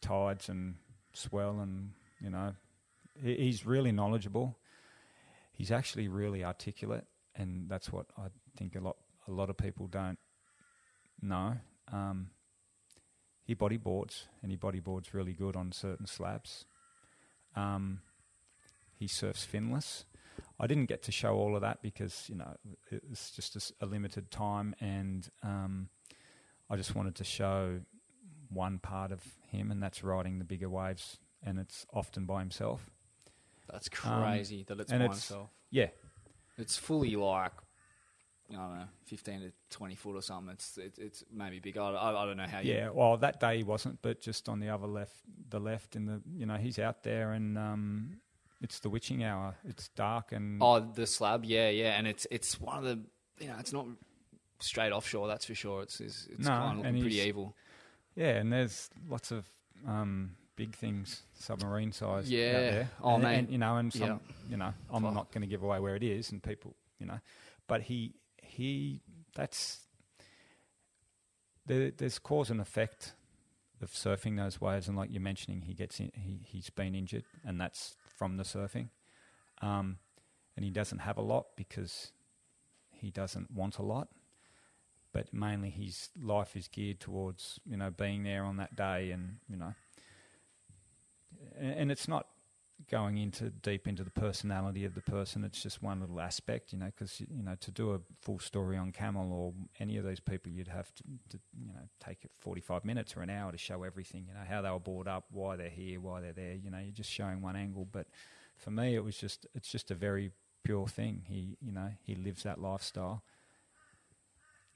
C: tides and swell, and you know, he's really knowledgeable. He's actually really articulate, and that's what I think a lot a lot of people don't know. Um, he bodyboards, and he bodyboards really good on certain slabs. Um, he surfs finless. I didn't get to show all of that because you know it was just a limited time, and um, I just wanted to show one part of him, and that's riding the bigger waves, and it's often by himself.
A: That's
C: Um,
A: crazy that it's
C: and
A: by himself.
C: Yeah,
A: It's fully like I don't know, fifteen to twenty foot or something. It's it's, it's maybe big. I, I, I don't know how. You,
C: Yeah, well, that day he wasn't, but just on the other left, the left in the, you know, he's out there and um, it's the witching hour. It's dark and
A: Oh, the slab. Yeah, yeah, and it's it's one of the you know it's not straight offshore. That's for sure. It's it's, it's
C: No,
A: kind of looking pretty evil.
C: yeah, and there's lots of um, big things, submarine size.
A: Yeah.
C: out there.
A: Oh,
C: and,
A: mate.
C: and, you know, and some,
A: Yeah.
C: you know, I'm
A: Fuck.
C: not going to give away where it is, and people, you know, but he he that's there, there's cause and effect of surfing those waves, and like you're mentioning, he gets in, he he's been injured, and that's from the surfing, um, and he doesn't have a lot because he doesn't want a lot, but mainly his life is geared towards you know being there on that day, and you know, and, and it's not going into deep into the personality of the person. It's just one little aspect, you know, because you know to do a full story on Camel or any of these people, you'd have to, to you know take it forty five minutes or an hour to show everything. You know how they were brought up, why they're here, why they're there. You know, you're just showing one angle. But for me, it was just it's just a very pure thing. He you know he lives that lifestyle.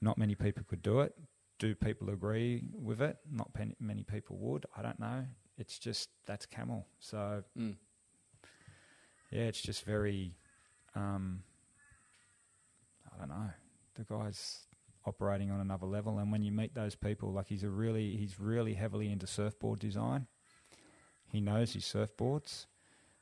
C: Not many people could do it. Do people agree with it? Not many people would. I don't know. It's just that's Camel. So
A: Mm.
C: Yeah, it's just very, um, I don't know. The guy's operating on another level, and when you meet those people, like he's a really, he's really heavily into surfboard design. He knows his surfboards,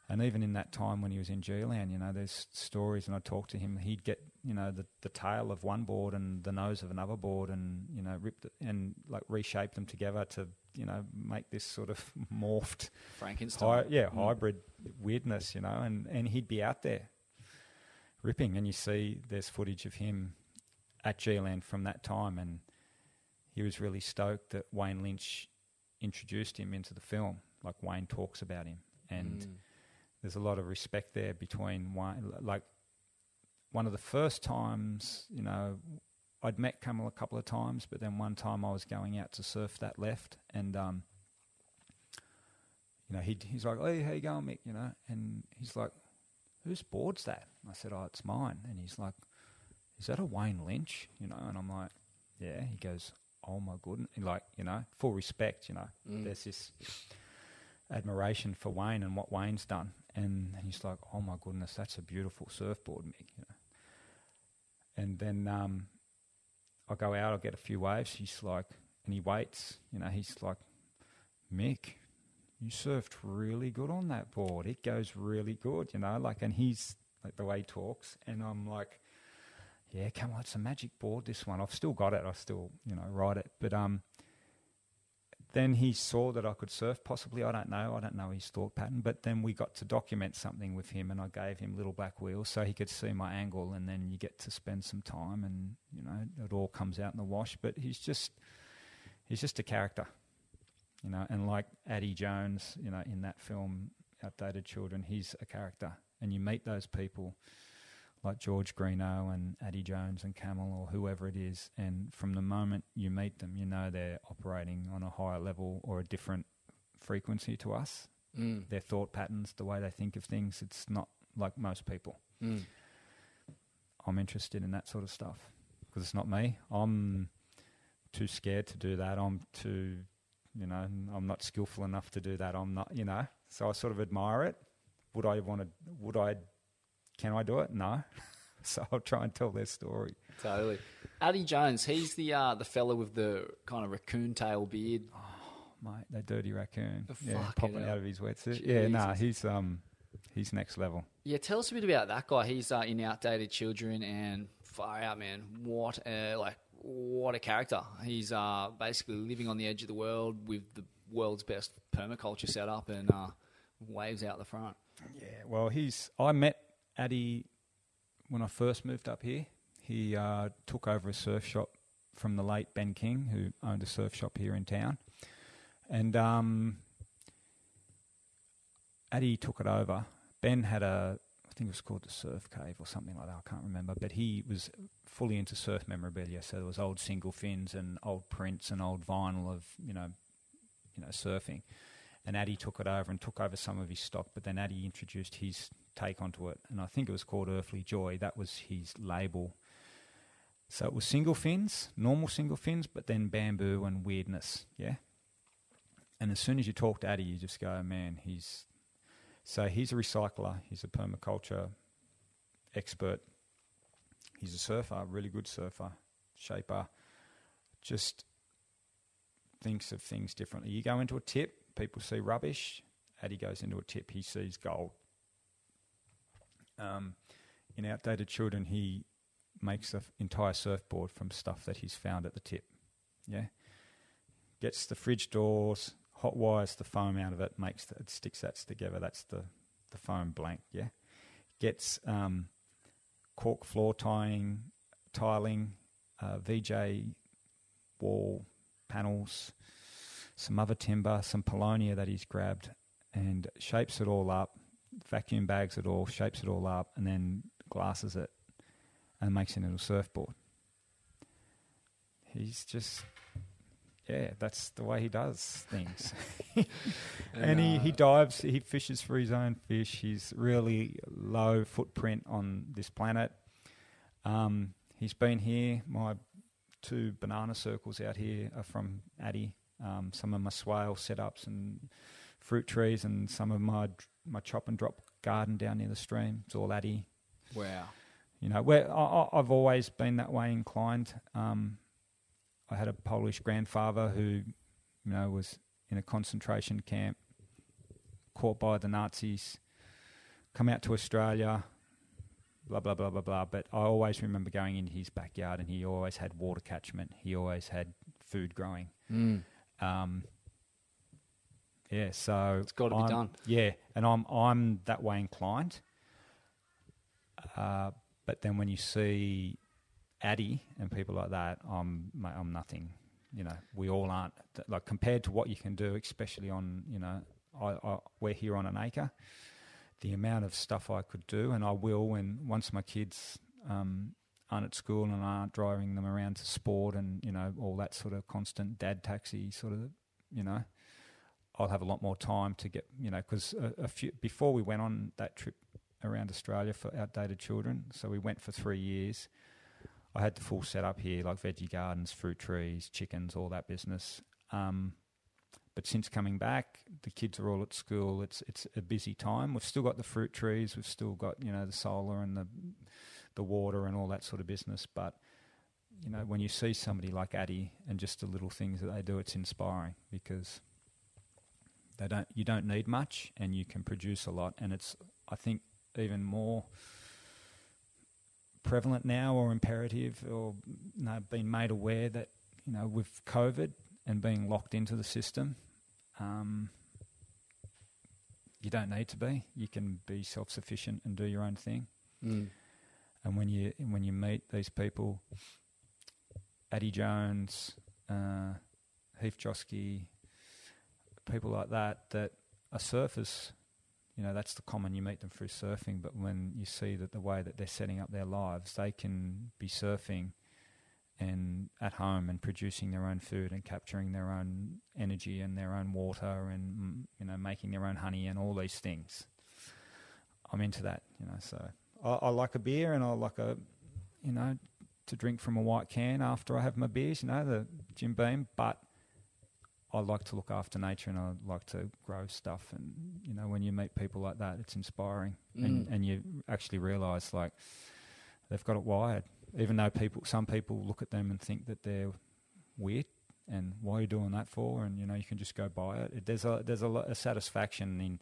C: and even in that time when he was in G-Land, you know, there's stories, and I talked to him. He'd get, you know, the the tail of one board and the nose of another board, and you know, rip it and like reshape them together to, you know, make this sort of morphed
A: Frankenstein.
C: Yeah,
A: Mm.
C: hybrid weirdness, you know, and, and he'd be out there ripping, and you see there's footage of him at G-Land from that time, and he was really stoked that Wayne Lynch introduced him into the film. Like Wayne talks about him, and
A: Mm.
C: there's a lot of respect there between Wayne. Like one of the first times, you know, I'd met Camel a couple of times, but then one time I was going out to surf that left, and um, you know, he he's like, "Hey, how you going, Mick?" You know, and he's like, "Whose board's that?" I said, "Oh, it's mine." And he's like, "Is that a Wayne Lynch?" You know, and I'm like, "Yeah." He goes, "Oh my goodness!" Like, you know, full respect. You know,
A: Mm.
C: there's this admiration for Wayne and what Wayne's done, and, and he's like, "Oh my goodness, that's a beautiful surfboard, Mick." You know, and then um, I go out, I get a few waves. He's like, and he waits. You know, he's like, Mick, you surfed really good on that board. It goes really good, you know, like, and he's like the way he talks, and I'm like, yeah, come on, it's a magic board. This one, I've still got it. I still, you know, ride it. But um, then he saw that I could surf. Possibly, I don't know. I don't know his thought pattern. But then we got to document something with him, and I gave him little black wheels so he could see my angle, and then you get to spend some time, and you know, it all comes out in the wash. But he's just, he's just a character you know, and like Addie Jones, you know, in that film, Outdated Children, he's a character, and you meet those people like George Greenough and Addy Jones and Camel or whoever it is. And from the moment you meet them, you know they're operating on a higher level or a different frequency to us.
A: Mm.
C: Their thought patterns, the way they think of things, it's not like most people.
A: Mm.
C: I'm interested in that sort of stuff because it's not me. I'm too scared to do that. I'm too, you know, I'm not skillful enough to do that. I'm not, you know. So I sort of admire it. Would I want to? Would I? Can I do it? No. so I'll try and tell their story.
A: Totally. Addy Jones, he's the uh, the fella with the kind of raccoon tail beard.
C: Mate, that dirty raccoon,
A: Oh,
C: yeah, popping out of his wetsuit. Yeah, nah, he's um, he's next level.
A: Yeah, tell us a bit about that guy. He's uh, in Outdated Children and far out, man. What a like what a character. He's uh, basically living on the edge of the world with the world's best permaculture setup and uh, waves out the front.
C: Yeah, well, he's. I met Addy when I first moved up here. He uh, took over a surf shop from the late Ben King, who owned a surf shop here in town, and um, Addy took it over. Ben had a, I think it was called the Surf Cave or something like that. I can't remember, but he was fully into surf memorabilia. So there was old single fins and old prints and old vinyl of you know, you know, surfing and Addy took it over and took over some of his stock. But then Addy introduced his take onto it, and I think it was called Earthly Joy. That was his label. So it was single fins, normal single fins, but then bamboo and weirdness. Yeah. And as soon as you talk to Addy, you just go, man, he's so he's a recycler. He's a permaculture expert. He's a surfer, really good surfer, shaper. Just thinks of things differently. You go into a tip, people see rubbish. Addy goes into a tip, he sees gold. Um, in Outdated Children, he makes the entire surfboard from stuff that he's found at the tip. Yeah, gets the fridge doors, hot wires the foam out of it, makes the, it sticks that together. That's the the foam blank. Yeah, gets um, cork floor tying, tiling, uh, VJ wall panels, some other timber, some paulownia that he's grabbed, and shapes it all up, vacuum bags it all, shapes it all up, and then glasses it and makes it into a surfboard. He's just, yeah, that's the way he does things. and he, he dives, he fishes for his own fish. He's really low footprint on this planet. Um, he's been here. My two banana circles out here are from Addy. Um, some of my swale setups and fruit trees, and some of my my chop and drop garden down near the stream. It's all Addy.
A: Wow.
C: You know, where I, I've always been that way inclined. Um, I had a Polish grandfather who, you know, was in a concentration camp, caught by the Nazis, come out to Australia, blah blah blah blah blah. But I always remember going into his backyard, and he always had water catchment. He always had food growing.
A: Mm.
C: Um, yeah, so
A: It's gotta be
C: I'm-
A: done.
C: Yeah, and I'm I'm that way inclined. Uh, but then when you see Addy and people like that, I'm I'm nothing. You know, we all aren't like compared to what you can do, especially on you know, I, I we're here on an acre. The amount of stuff I could do, and I will when once my kids um, aren't at school and aren't driving them around to sport and you know all that sort of constant dad taxi sort of you know I'll have a lot more time to get you know because a, a few before we went on that trip around Australia for outdated children so we went for three years I had the full setup here like veggie gardens fruit trees chickens all that business. Um, but since coming back the kids are all at school. It's it's a busy time. We've still got the fruit trees. We've still got you know the solar and the the water and all that sort of business. But you know when you see somebody like Addy and just the little things that they do it's inspiring because they don't you don't need much and you can produce a lot. And it's I think even more prevalent now or imperative or you know, being made aware that you know with COVID and being locked into the system um, you don't need to be. You can be self-sufficient and do your own thing.
A: Mm.
C: and when you when you meet these people, Addy Jones, uh, Heath Joske, people like that that are surfers, you know that's the common you meet them through surfing. But when you see that the way that they're setting up their lives, they can be surfing and at home and producing their own food and capturing their own energy and their own water and mm, you know making their own honey and all these things. I'm into that, you know. So I, I like a beer and I like a, you know, to drink from a white can after I have my beers, you know, the Jim Beam. But I like to look after nature and I like to grow stuff. And you know, when you meet people like that, it's inspiring, and
A: Mm.
C: and you actually realise like they've got it wired. Even though people, some people look at them and think that they're weird. And why are you doing that for? And you know, you can just go buy it. it there's a there's a, lot of satisfaction in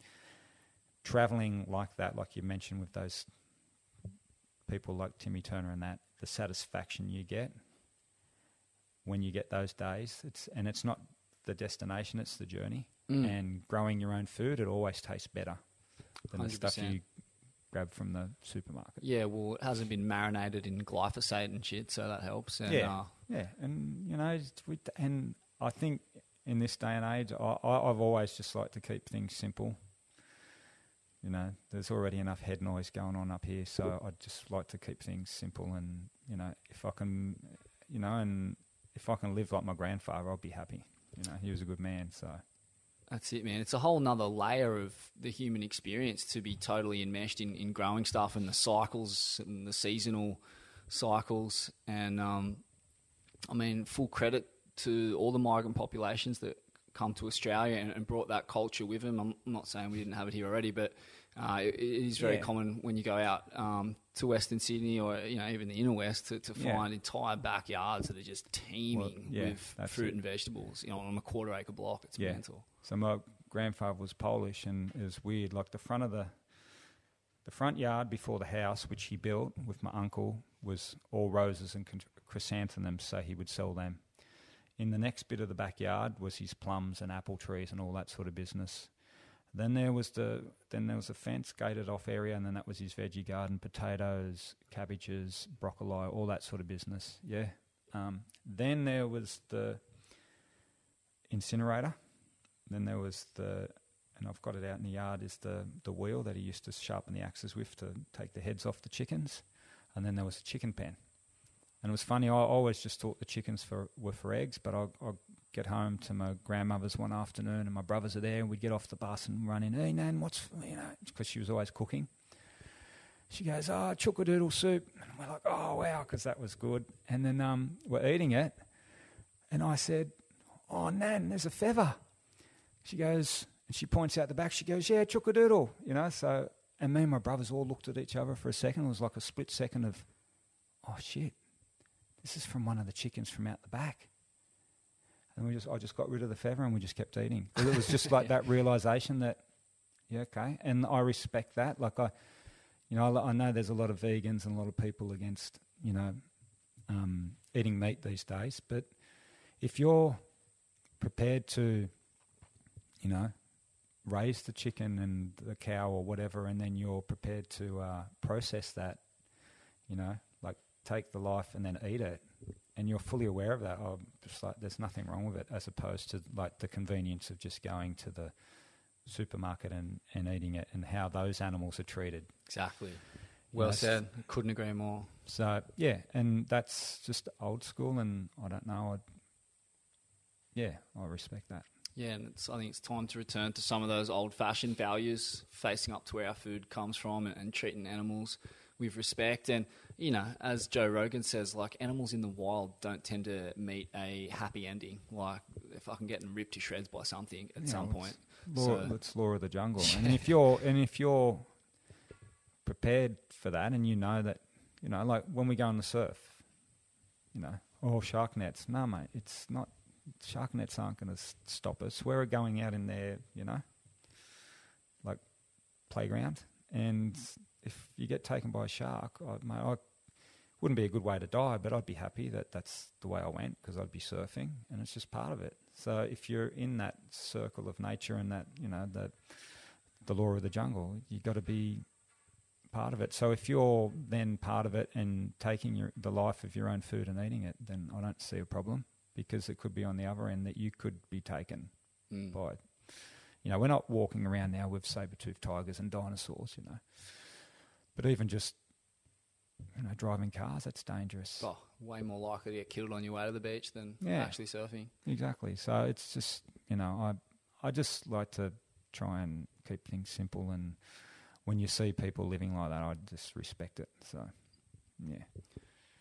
C: traveling like that, like you mentioned with those people like Timmy Turner and that, the satisfaction you get when you get those days. It's and it's not the destination; it's the journey.
A: Mm.
C: And growing your own food, it always tastes better than the stuff you grab from the supermarket.
A: Yeah, well, it hasn't been marinated in glyphosate and shit, so that helps. And,
C: Yeah.
A: Uh,
C: Yeah, and you know, and I think in this day and age, I, I, I've always just liked to keep things simple. You know, there's already enough head noise going on up here, so I'd just like to keep things simple. And you know, if I can, you know, and if I can live like my grandfather, I'll be happy. You know, he was a good man, so
A: That's it, man. It's a whole nother layer of the human experience to be totally enmeshed in, in growing stuff and the cycles and the seasonal cycles. And um, I mean, full credit to all the migrant populations that come to Australia and, and brought that culture with them. I'm not saying we didn't have it here already, but uh, it, it is very
C: Yeah.
A: common when you go out um, to Western Sydney or you know even the inner west to, to
C: Yeah.
A: find entire backyards that are just teeming
C: yeah,
A: with fruit
C: it.
A: and vegetables. You know, on a quarter acre block, it's
C: Yeah.
A: mental.
C: So my grandfather was Polish, and it was weird. Like the front of the the front yard before the house, which he built with my uncle, was all roses and chrysanthemums, so he would sell them. In the next bit of the backyard was his plums and apple trees and all that sort of business. Then there was the then there was a fence gated off area, and then that was his veggie garden: potatoes, cabbages, broccoli, all that sort of business. Yeah. Um, then there was the incinerator. Then there was the, and I've got it out in the yard, is the, the wheel that he used to sharpen the axes with to take the heads off the chickens. And then there was a chicken pen. And it was funny, I always just thought the chickens for, were for eggs, but I'll, I'll get home to my grandmother's one afternoon and my brothers are there and we'd get off the bus and run in, hey, Nan, what's, you know, because she was always cooking. She goes, oh, chookadoodle soup. And we're like, oh, wow, because that was good. And then um, we're eating it. And I said, oh, Nan, there's a feather. She goes, and she points out the back. She goes, yeah, chookadoodle, you know. So, and me and my brothers all looked at each other for a second. It was like a split second of, oh shit, this is from one of the chickens from out the back. And we just, I just got rid of the feather and we just kept eating. It was just like that realization that, yeah, okay. And I respect that. Like I, you know, I, I know there's a lot of vegans and a lot of people against, you know, um, eating meat these days. But if you're prepared to, you know, raise the chicken and the cow or whatever, and then you're prepared to uh, process that, you know, like take the life and then eat it, and you're fully aware of that. Oh, just like there's nothing wrong with it, as opposed to like the convenience of just going to the supermarket and, and eating it, and how those animals are treated.
A: Exactly. Well
C: Yes.
A: said. Couldn't agree more.
C: So yeah, and that's just old school, and I don't know. I'd, yeah, I respect that.
A: Yeah, and it's, I think it's time to return to some of those old-fashioned values, facing up to where our food comes from, and, and treating animals with respect. And you know, as Joe Rogan says, like animals in the wild don't tend to meet a happy ending. Like if I can get them ripped to shreds by something at
C: You
A: some point.
C: Law,
A: So-
C: it's law of the jungle. And if you're and if you're prepared for that, and you know that, you know, like when we go on the surf, you know, oh shark nets. No, mate, it's not. Shark nets aren't going to stop us. We're going out in there, you know, like playground, and if you get taken by a shark, I, mate, I wouldn't be a good way to die, but I'd be happy that that's the way I went because I'd be surfing, and it's just part of it. So if you're in that circle of nature and that you know that the law of the jungle, you got to be part of it. So if you're then part of it and taking your, the life of your own food and eating it, then I don't see a problem because it could be on the other end that you could be taken
A: Mm.
C: by You know, we're not walking around now with saber-toothed tigers and dinosaurs. You know, but even just you know driving cars, that's dangerous.
A: Oh, way more likely to get killed on your way to the beach than
C: Yeah.
A: actually surfing.
C: Exactly. So it's just you know I I just like to try and keep things simple and when you see people living like that, I just respect it. So yeah.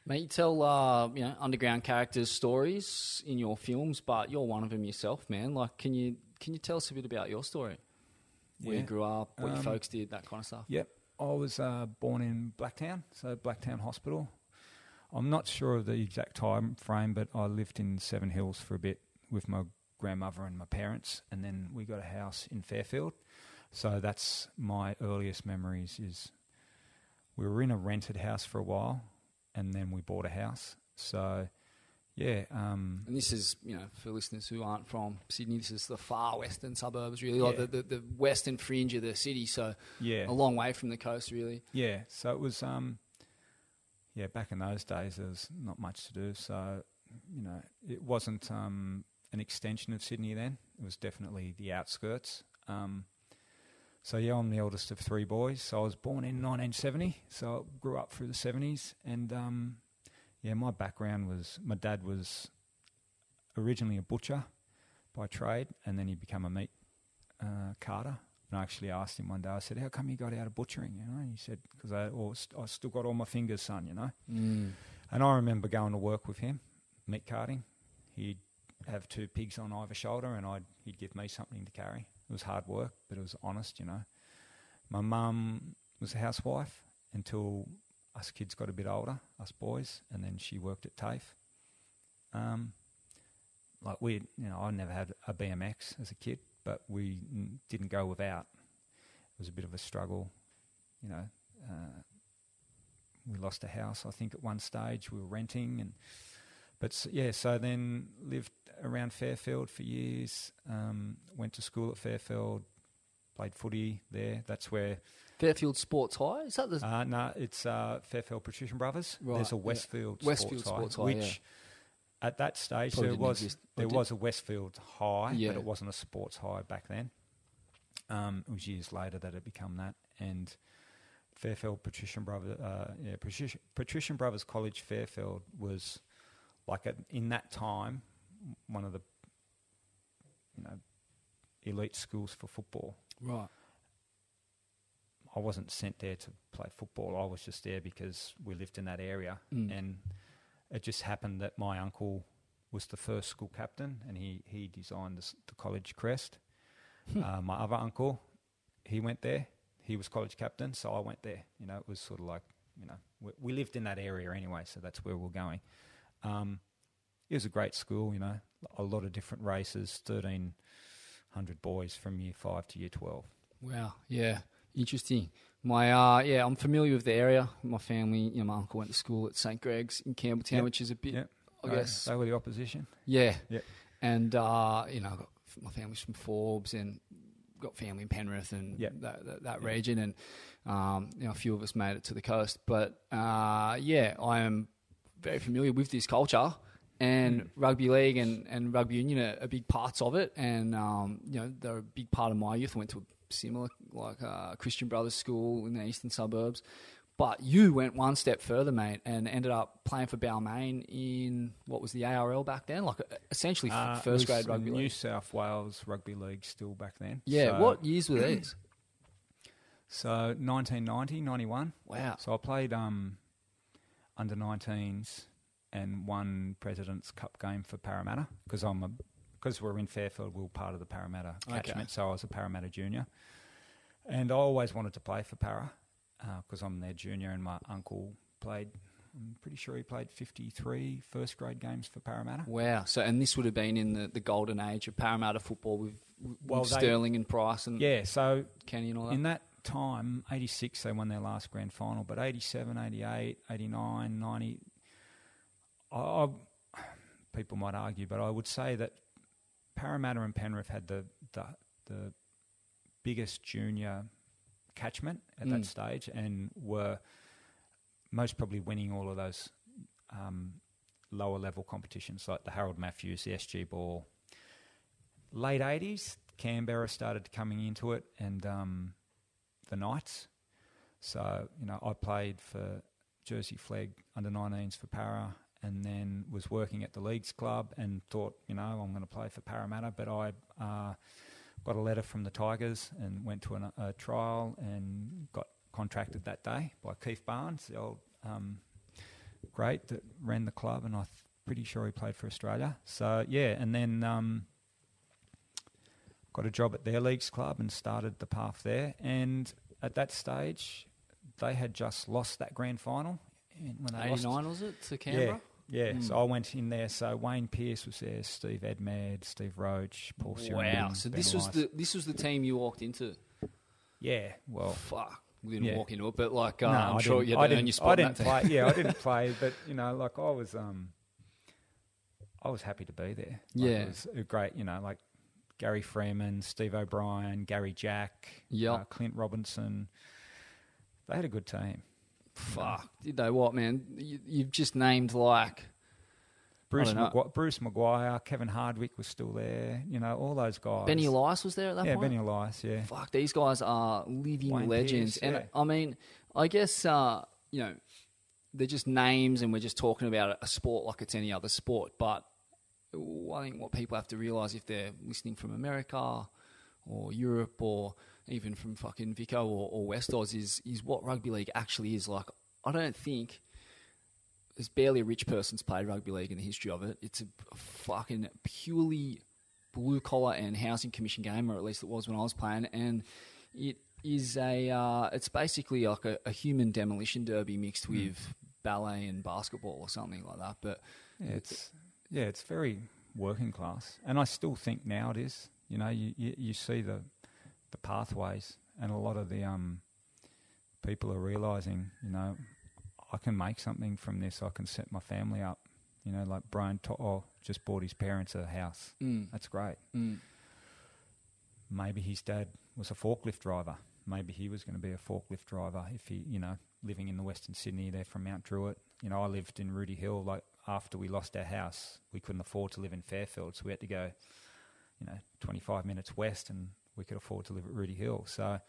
A: Mate, you tell uh, you know underground characters stories in your films, but you're one of them yourself, man. Like, can you can you tell us a bit about your story? Where you grew up, what your
C: Um,
A: folks did, that kind of stuff.
C: Yep. I was uh, born in Blacktown, so Blacktown Hospital. I'm not sure of the exact time frame, but I lived in Seven Hills for a bit with my grandmother and my parents, and then we got a house in Fairfield. So that's my earliest memories. Is we were in a rented house for a while, and then we bought a house. So yeah, um,
A: And this is, you know, for listeners who aren't from Sydney, this is the far western suburbs, really, like the, the, the western fringe of the city. So
C: yeah,
A: a long way from the coast, really.
C: Yeah, so it was um yeah, back in those days there was not much to do, so you know, it wasn't um an extension of Sydney then. It was definitely the outskirts. Um so yeah, I'm the eldest of three boys. So I was born in 1970, so I grew up through the 70s and um yeah, my background was my dad was originally a butcher by trade and then he became a meat uh, carter and I actually asked him one day, I said, How come you got out of butchering? You know, and he said, Because I, st- I still got all my fingers, son, you know.
A: Mm.
C: And I remember going to work with him, meat carting. He'd have two pigs on either shoulder and I'd, he'd give me something to carry. It was hard work, but it was honest, you know. My mum was a housewife until us kids got a bit older, us boys, and then she worked at TAFE. Um, like we, you know, I never had a BMX as a kid, but we didn't go without. It was a bit of a struggle, you know. Uh, we lost a house, I think, at one stage. We were renting, and but yeah, so then lived around Fairfield for years. Um, went to school at Fairfield, played footy there. That's where
A: Fairfield Sports High? Is that the.
C: uh, no, it's uh, Fairfield Patrician Brothers.
A: Right,
C: There's a
A: yeah.
C: Westfield,
A: Westfield
C: Sports,
A: Sports
C: High,
A: High,
C: which at that stage
A: Probably
C: there was
A: exist.
C: There was a Westfield High,
A: Yeah.
C: but it wasn't a sports high back then. Um, it was years later that it became that, and Fairfield Patrician Brothers, uh, yeah, Patrician, Patrician Brothers College Fairfield was like a, in that time one of the you know elite schools for football.
A: right.
C: I wasn't sent there to play football. I was just there because we lived in that area,
A: Mm.
C: and it just happened that my uncle was the first school captain, and he he designed the, the college crest. uh, my other uncle, he went there. He was college captain, so I went there. You know, it was sort of like you know we, we lived in that area anyway, so that's where we we're going. Um, it was a great school. You know, a lot of different races, thirteen hundred boys from year five to year twelve.
A: Wow. Yeah. Interesting. My uh yeah, I'm familiar with the area. My family, you know, my uncle went to school at St Greg's in Campbelltown,
C: Yep.
A: which is a bit
C: Yep.
A: I guess
C: they were the opposition.
A: Yeah.
C: yeah.
A: And uh, you know, I've got my family's from Forbes and got family in Penrith and
C: Yep.
A: that that, that region and um, you know, a few of us made it to the coast. But uh, yeah, I am very familiar with this culture and
C: Mm.
A: rugby league and, and rugby union are, are big parts of it and um, you know, they're a big part of my youth. I went to a similar like uh, Christian Brothers School in the eastern suburbs. But you went one step further, mate, and ended up playing for Balmain in what was the ARL back then, like essentially
C: Uh,
A: first grade rugby
C: New
A: league.
C: South Wales Rugby League still back then.
A: Yeah,
C: So-
A: what years were these?
C: So 1990, 91.
A: Wow.
C: So I played um, under 19s and won President's Cup game for Parramatta because I'm a because we're in Fairfield, we were part of the Parramatta
A: Okay.
C: catchment. So I was a Parramatta junior, and I always wanted to play for Para because uh, I'm their junior, and my uncle played. I'm pretty sure he played 53 first grade games for Parramatta.
A: Wow. So, and this would have been in the, the golden age of Parramatta football with, with
C: Well, they-
A: Sterling and Price and
C: Yeah, so
A: Kenny and all that.
C: In that time, 86, they won their last grand final, but 87, 88, 89, 90, I, I, people might argue, but I would say that Parramatta and Penrith had the, the, the biggest junior catchment at
A: Mm.
C: that stage and were most probably winning all of those um, lower level competitions like the Harold Matthews, the SG Ball. Late 80s, Canberra started coming into it, and um, the Knights. So you know, I played for Jersey Flegg under 19s for Para, and then was working at the leagues club, and thought, you know, I'm going to play for Parramatta. But I uh, got a letter from the Tigers and went to an, a trial and got contracted that day by Keith Barnes, the old um, great that ran the club, and I'm pretty sure he played for Australia. So yeah, and then. Um, got a job at their leagues club and started the path there. And at that stage, they had just lost that grand final. in- When they lost,
A: 89 was it to Canberra?
C: Yeah.
A: Mm.
C: So I went in there. So Wayne Pearce was there, Steve Edmed, Steve Roach, Paul
A: Wow.
C: Sironen,
A: So
C: Ben
A: this was the this was the team you walked into.
C: yeah. Well,
A: Fuck, we didn't
C: Yeah.
A: walk into it, but like uh,
C: no,
A: I'm
C: I
A: sure you had to earn your spot.
C: I didn't play.
A: team.
C: Yeah, I didn't play, but you know, like I was, um, I was happy to be there. Like,
A: Yeah.
C: it was a great. You know, like Gary Freeman, Steve O'Brien, Gary Jack,
A: Yep.
C: uh, Clint Robinson. They had a good team.
A: Fuck, did they what, man? You, you've just named like
C: Bruce,
A: know.
C: McGuire, Bruce McGuire, Kevin Hardwick was still there. You know, all those guys.
A: Benny Elias was there at that
C: Yeah,
A: point.
C: Yeah, Benny Elias. Yeah,
A: Fuck, these guys are living
C: Wayne
A: legends.
C: Pearce,
A: and
C: yeah.
A: I mean, I guess uh, you know they're just names, and we're just talking about a sport like it's any other sport. But I think what people have to realize if they're listening from America or Europe or even from fucking Vico or, or West Oz is is what rugby league actually is. Like, I don't think there's barely a rich person's played rugby league in the history of it. It's a fucking purely blue collar and housing commission game, or at least it was when I was playing, and it is a uh, it's basically like a, a human demolition derby mixed with ballet and basketball or something like that. But
C: yeah, it's yeah, it's very working class, and I still think now it is. You know, you you, you see the the pathways, and a lot of the um people are realizing, you know, I can make something from this. I can set my family up. You know, like Brian to- oh, just bought his parents a house.
A: mm,
C: That's great.
A: mm,
C: maybe his dad was a forklift driver. Maybe he was going to be a forklift driver if he, you know, living in the Western Sydney there from Mount Druitt. You know, I lived in Rooty Hill. Like after we lost our house, we couldn't afford to live in Fairfield, so we had to go, you know, 25 minutes west, and we could afford to live at Rooty Hill. So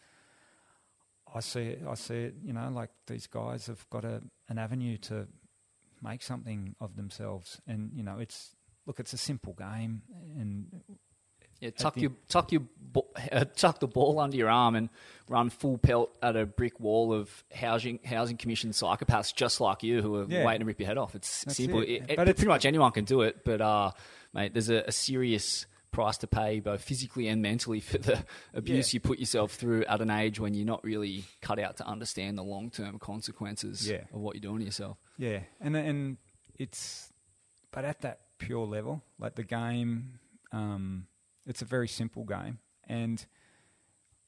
C: I see it. I see it. You know, like these guys have got a an avenue to make something of themselves, and you know, it's look, it's a simple game, and
A: yeah, tuck
C: the-
A: your tuck your uh, tuck the ball under your arm and run full pelt at a brick wall of housing housing commission psychopaths just like you who are
C: Yeah.
A: waiting to rip your head off. It's
C: That's
A: simple.
C: it.
A: It- it-
C: But it's-
A: pretty much anyone can do it, but uh, mate, there's a, a serious price to pay both physically and mentally for the abuse
C: Yeah.
A: you put yourself through at an age when you're not really cut out to understand the long term consequences
C: Yeah.
A: of what you're doing to yourself.
C: Yeah, and and it's but at that pure level, like the game, um, it's a very simple game, and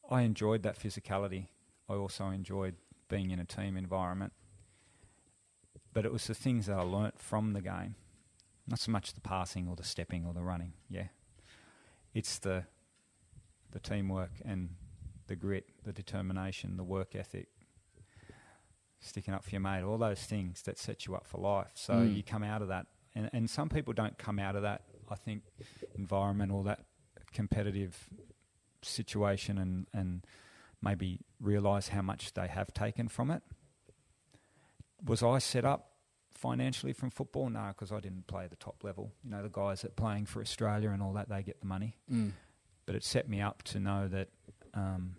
C: I enjoyed that physicality. I also enjoyed being in a team environment, but it was the things that I learnt from the game, not so much the passing or the stepping or the running. Yeah, it's the the teamwork and the grit, the determination, the work ethic, sticking up for your mate, all those things that set you up for life. So
A: Mm.
C: you come out of that, and, and some people don't come out of that. I think environment or that competitive situation, and and maybe realise how much they have taken from it. Was I set up financially from football? No, because I didn't play the top level. You know, the guys that playing for Australia and all that, they get the money
A: Mm.
C: but it set me up to know that, um,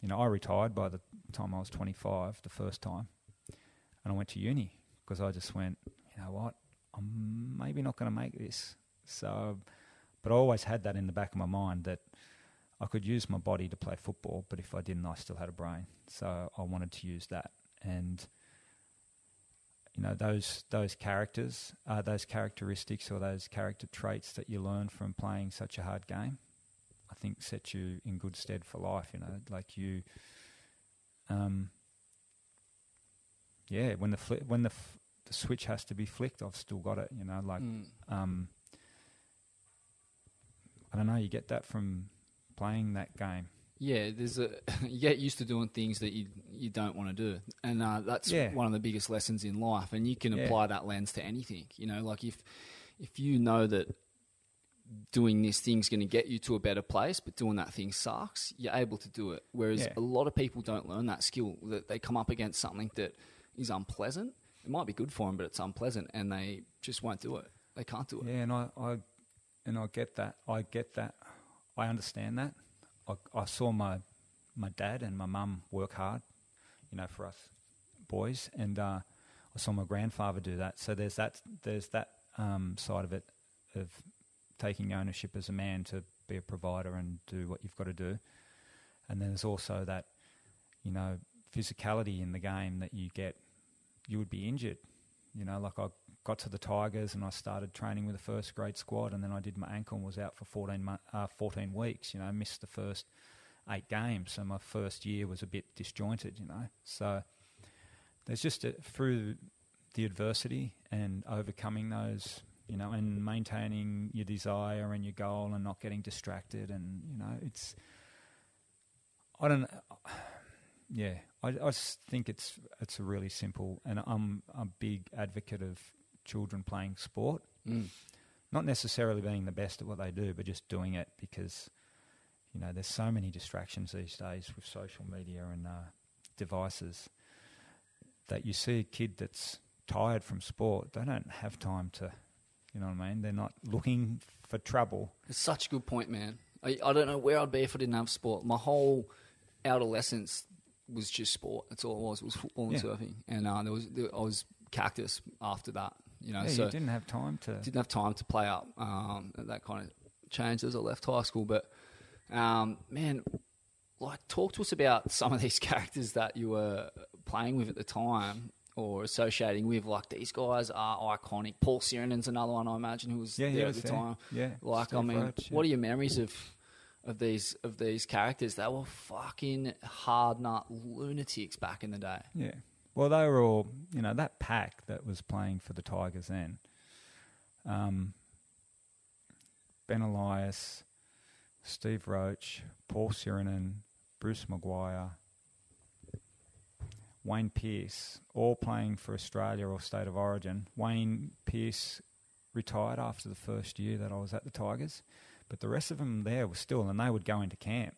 C: you know, I retired by the time I was 25, the first time, and I went to uni because I just went, you know what, I'm maybe not going to make this. So, but I always had that in the back of my mind that I could use my body to play football, but if I didn't, I still had a brain. So I wanted to use that, and you know those those characters, uh, those characteristics or those character traits that you learn from playing such a hard game. I think set you in good stead for life. You know, like you, um, yeah. When the fli- when the f- the switch has to be flicked, I've still got it. You know, like
A: Mm.
C: um, I don't know. You get that from playing that game.
A: Yeah, there's a you get used to doing things that you you don't want to do, and uh, that's
C: Yeah.
A: one of the biggest lessons in life. And you can
C: Yeah.
A: apply that lens to anything. You know, like if if you know that doing this thing's going to get you to a better place, but doing that thing sucks, you're able to do it. Whereas
C: Yeah.
A: a lot of people don't learn that skill, that they come up against something that is unpleasant. It might be good for them, but it's unpleasant, and they just won't do it. They can't do it.
C: Yeah, and I, I and I get that. I get that. I understand that. I, I saw my my dad and my mum work hard, you know, for us boys, and uh, I saw my grandfather do that. So there's that there's that um, side of it of taking ownership as a man to be a provider and do what you've got to do, and then there's also that you know physicality in the game that you get. You would be injured you know, like I got to the Tigers and I started training with the first grade squad, and then I did my ankle and was out for 14, mon- uh, 14 weeks. You know, missed the first eight games, so my first year was a bit disjointed. You know, so there's just a, through the adversity and overcoming those, you know, and maintaining your desire and your goal and not getting distracted, and you know, it's I don't. Yeah, I, I think it's it's a really simple, and I'm a big advocate of children playing sport,
A: Mm.
C: not necessarily being the best at what they do, but just doing it because you know there's so many distractions these days with social media and uh, devices that you see a kid that's tired from sport, they don't have time to, you know what I mean? They're not looking for trouble.
A: It's such a good point, man. I, I don't know where I'd be if I didn't have sport. My whole adolescence was just sport. That's all it was. It Was football and
C: Yeah.
A: surfing, and uh, there was there, I was cactus after that. You know,
C: Yeah,
A: so
C: you didn't have time to.
A: didn't have time to play up. Um, that kind of changed as I left high school. But um, man, like, talk to us about some of these characters that you were playing with at the time or associating with. Like, these guys are iconic. Paul Sironen's another one, I imagine, who was
C: Yeah,
A: there
C: yeah,
A: at the
C: was there.
A: time.
C: Yeah,
A: like, I mean,
C: Roach,
A: what are your memories of? Of these of these characters, they were fucking hard nut lunatics back in the day.
C: Yeah. Well, they were all, you know, that pack that was playing for the Tigers then. Um, ben Elias, Steve Roach, Paul Sironen, Bruce McGuire, Wayne Pearce, all playing for Australia or State of Origin. Wayne Pearce retired after the first year that I was at the Tigers, but the rest of them there were still, and they would go into camp.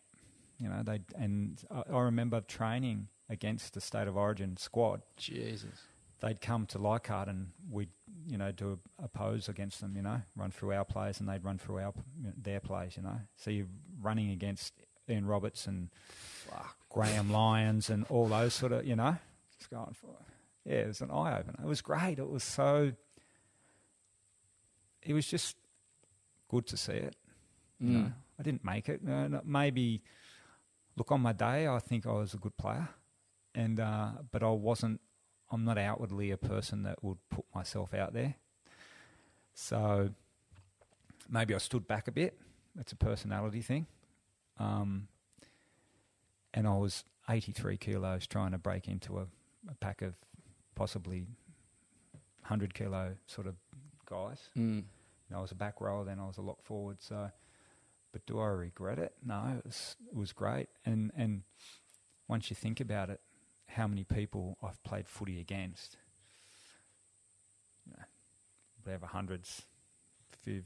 C: You know, they and I, I remember training against the State of Origin squad.
A: Jesus.
C: They'd come to Leichhardt and we'd, you know, do a, a pose against them. You know, run through our plays and they'd run through our their plays. You know, so you're running against Ian Roberts and
A: Fuck.
C: Graham Lyons and all those sort of, you know, just going for Yeah, it was an eye opener. It was great. It was so. It was just good to see it. You
A: Mm.
C: know, I didn't make it. Uh, no- maybe, look, on my day, I think I was a good player, and uh, but I wasn't. I'm not outwardly a person that would put myself out there. So maybe I stood back a bit. It's a personality thing. Um, and I was 83 kilos trying to break into a, a pack of possibly 100 kilo sort of guys.
A: Mm.
C: I was a back rower, then I was a lock forward. So, but do I regret it? No, it was, it was great. And and once you think about it, how many people I've played footy against, you know, whatever hundreds, five,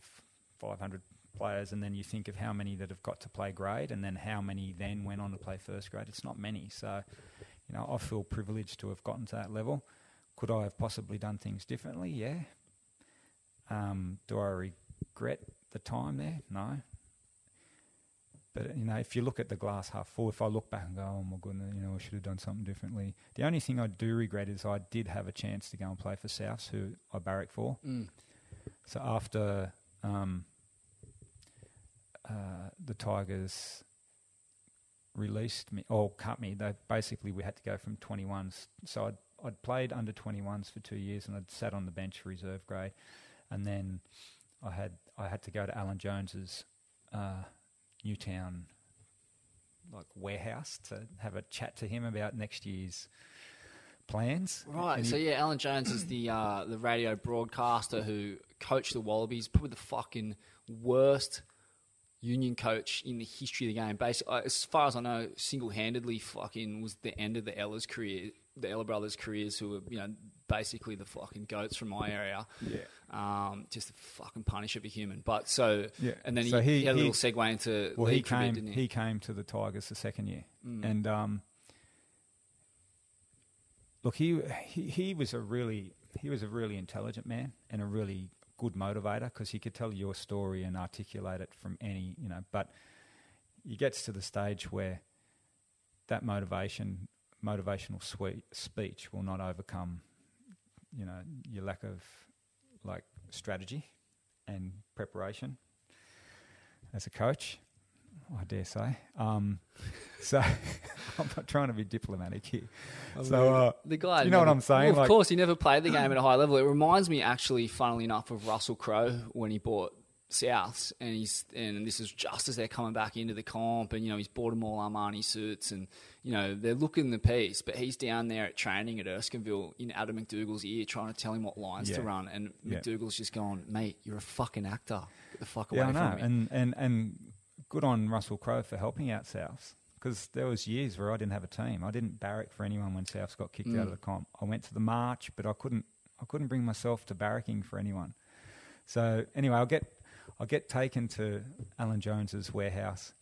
C: 500 players, and then you think of how many that have got to play grade, and then how many then went on to play first grade. It's not many. So, you know, I feel privileged to have gotten to that level. Could I have possibly done things differently? Yeah. Um, do I regret the time there? No. But you know, if you look at the glass half full, if I look back and go, "Oh my goodness, you know, I should have done something differently." The only thing I do regret is I did have a chance to go and play for Souths, who I barrack for.
A: Mm.
C: So after um, uh, the Tigers released me or cut me, they basically we had to go from 21s. So I'd I'd played under 21s for two years, and I'd sat on the bench for reserve grade, and then I had I had to go to Alan Jones's uh, Newtown like warehouse to have a chat to him about next year's plans.
A: Right.
C: And
A: So yeah, Alan Jones is the uh, the radio broadcaster who coached the Wallabies, probably the fucking worst union coach in the history of the game. Basically, as far as I know, single handedly fucking was the end of the Ella's career. The Ella brothers' careers, who were you know basically the fucking goats from my area.
C: Yeah.
A: Um, just a fucking punish of a human. But so
C: Yeah.
A: and then
C: So
A: he,
C: he-
A: he had a
C: he-
A: little segue into
C: Well, he came.
A: didn't
C: He came to the Tigers the second year,
A: Mm.
C: and um, look, he, he he was a really he was a really intelligent man and a really good motivator because he could tell your story and articulate it from any you know. But he gets to the stage where that motivation motivational sweet speech will not overcome you know your lack of like strategy and preparation as a coach I dare say. Um, so I'm not trying to be diplomatic here. So uh,
A: the guy.
C: you know what I'm saying?
A: Well, of
C: Like-
A: course, he never played the game at a high level. It reminds me, actually, funnily enough, of Russell Crowe when he bought Souths, and he's and this is just as they're coming back into the comp, and you know he's bought them all Armani suits, and you know they're looking the piece, but he's down there at training at Erskineville in Adam McDougall's ear, trying to tell him what lines to run, and
C: Yeah.
A: McDougall's just going, "Mate, you're a fucking actor. Get the fuck away
C: yeah, I
A: from me."
C: and and and good on Russell Crowe for helping out Souths because there was years where I didn't have a team. I didn't barrack for anyone when Souths got kicked out of
A: Mm.
C: the comp. I went to the march, but I couldn't I couldn't bring myself to barracking for anyone. So anyway, I'll get I'll get taken to Alan Jones's warehouse.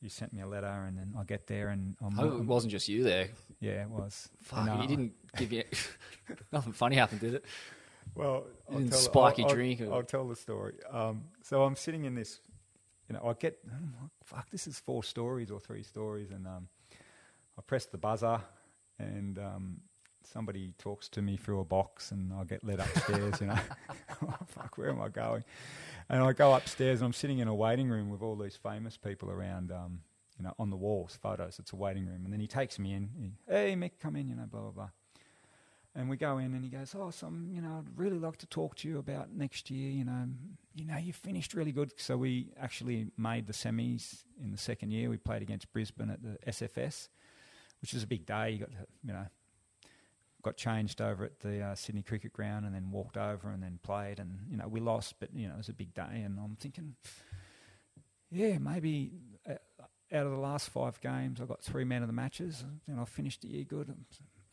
C: You sent me a letter, and then I get there, and I'm,
A: Oh, it wasn't just you there.
C: yeah, it was.
A: Fuck,
C: uh,
A: he didn't give you nothing funny happened, did it?
C: Well,
A: You didn't spike your drink or-
C: I'll, tell the story. Um, so I'm sitting in this, you know, I get, fuck, this is four stories or three stories, and um, I press the buzzer, and um, somebody talks to me through a box, and I get led upstairs. you know, oh, fuck, where am I going? And I go upstairs, and I'm sitting in a waiting room with all these famous people around. Um, you know, on the walls, photos. It's a waiting room, and then he takes me in. He, hey, Mick, come in. You know, blah blah blah. And we go in, and he goes, "Oh, some, you know, I'd really like to talk to you about next year. You know, you know, you finished really good. So we actually made the semis in the second year. We played against Brisbane at the SFS, which was a big day. You got, to, you know, got changed over at the uh, Sydney Cricket Ground, and then walked over and then played. And you know, we lost, but you know, it was a big day. And I'm thinking, yeah, maybe uh, out of the last five games, I got three man of the matches, and I finished the year good.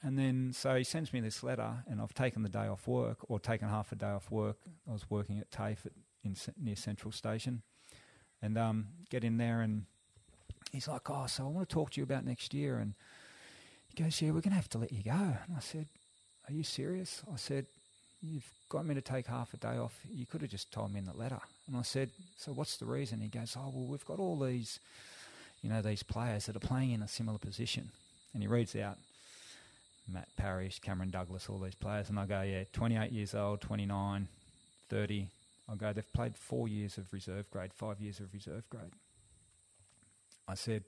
C: And then, so he sends me this letter, and I've taken the day off work, or taken half a day off work. I was working at TAFE at, in near Central Station, and um, get in there, and he's like, "Oh, so I want to talk to you about next year." And goes, "Yeah, we're going to have to let you go." And I said, "Are you serious?" I said, "You've got me to take half a day off. You could have just told me in the letter." And I said, "So what's the reason?" He goes, "Oh, well, we've got all these." you know, these players that are playing in a similar position. And he reads out Matt Parrish, Cameron Douglas, all these players. And I go, yeah, 28 years old, 29, 30. I go, they've played four years of reserve grade, five years of reserve grade. I said,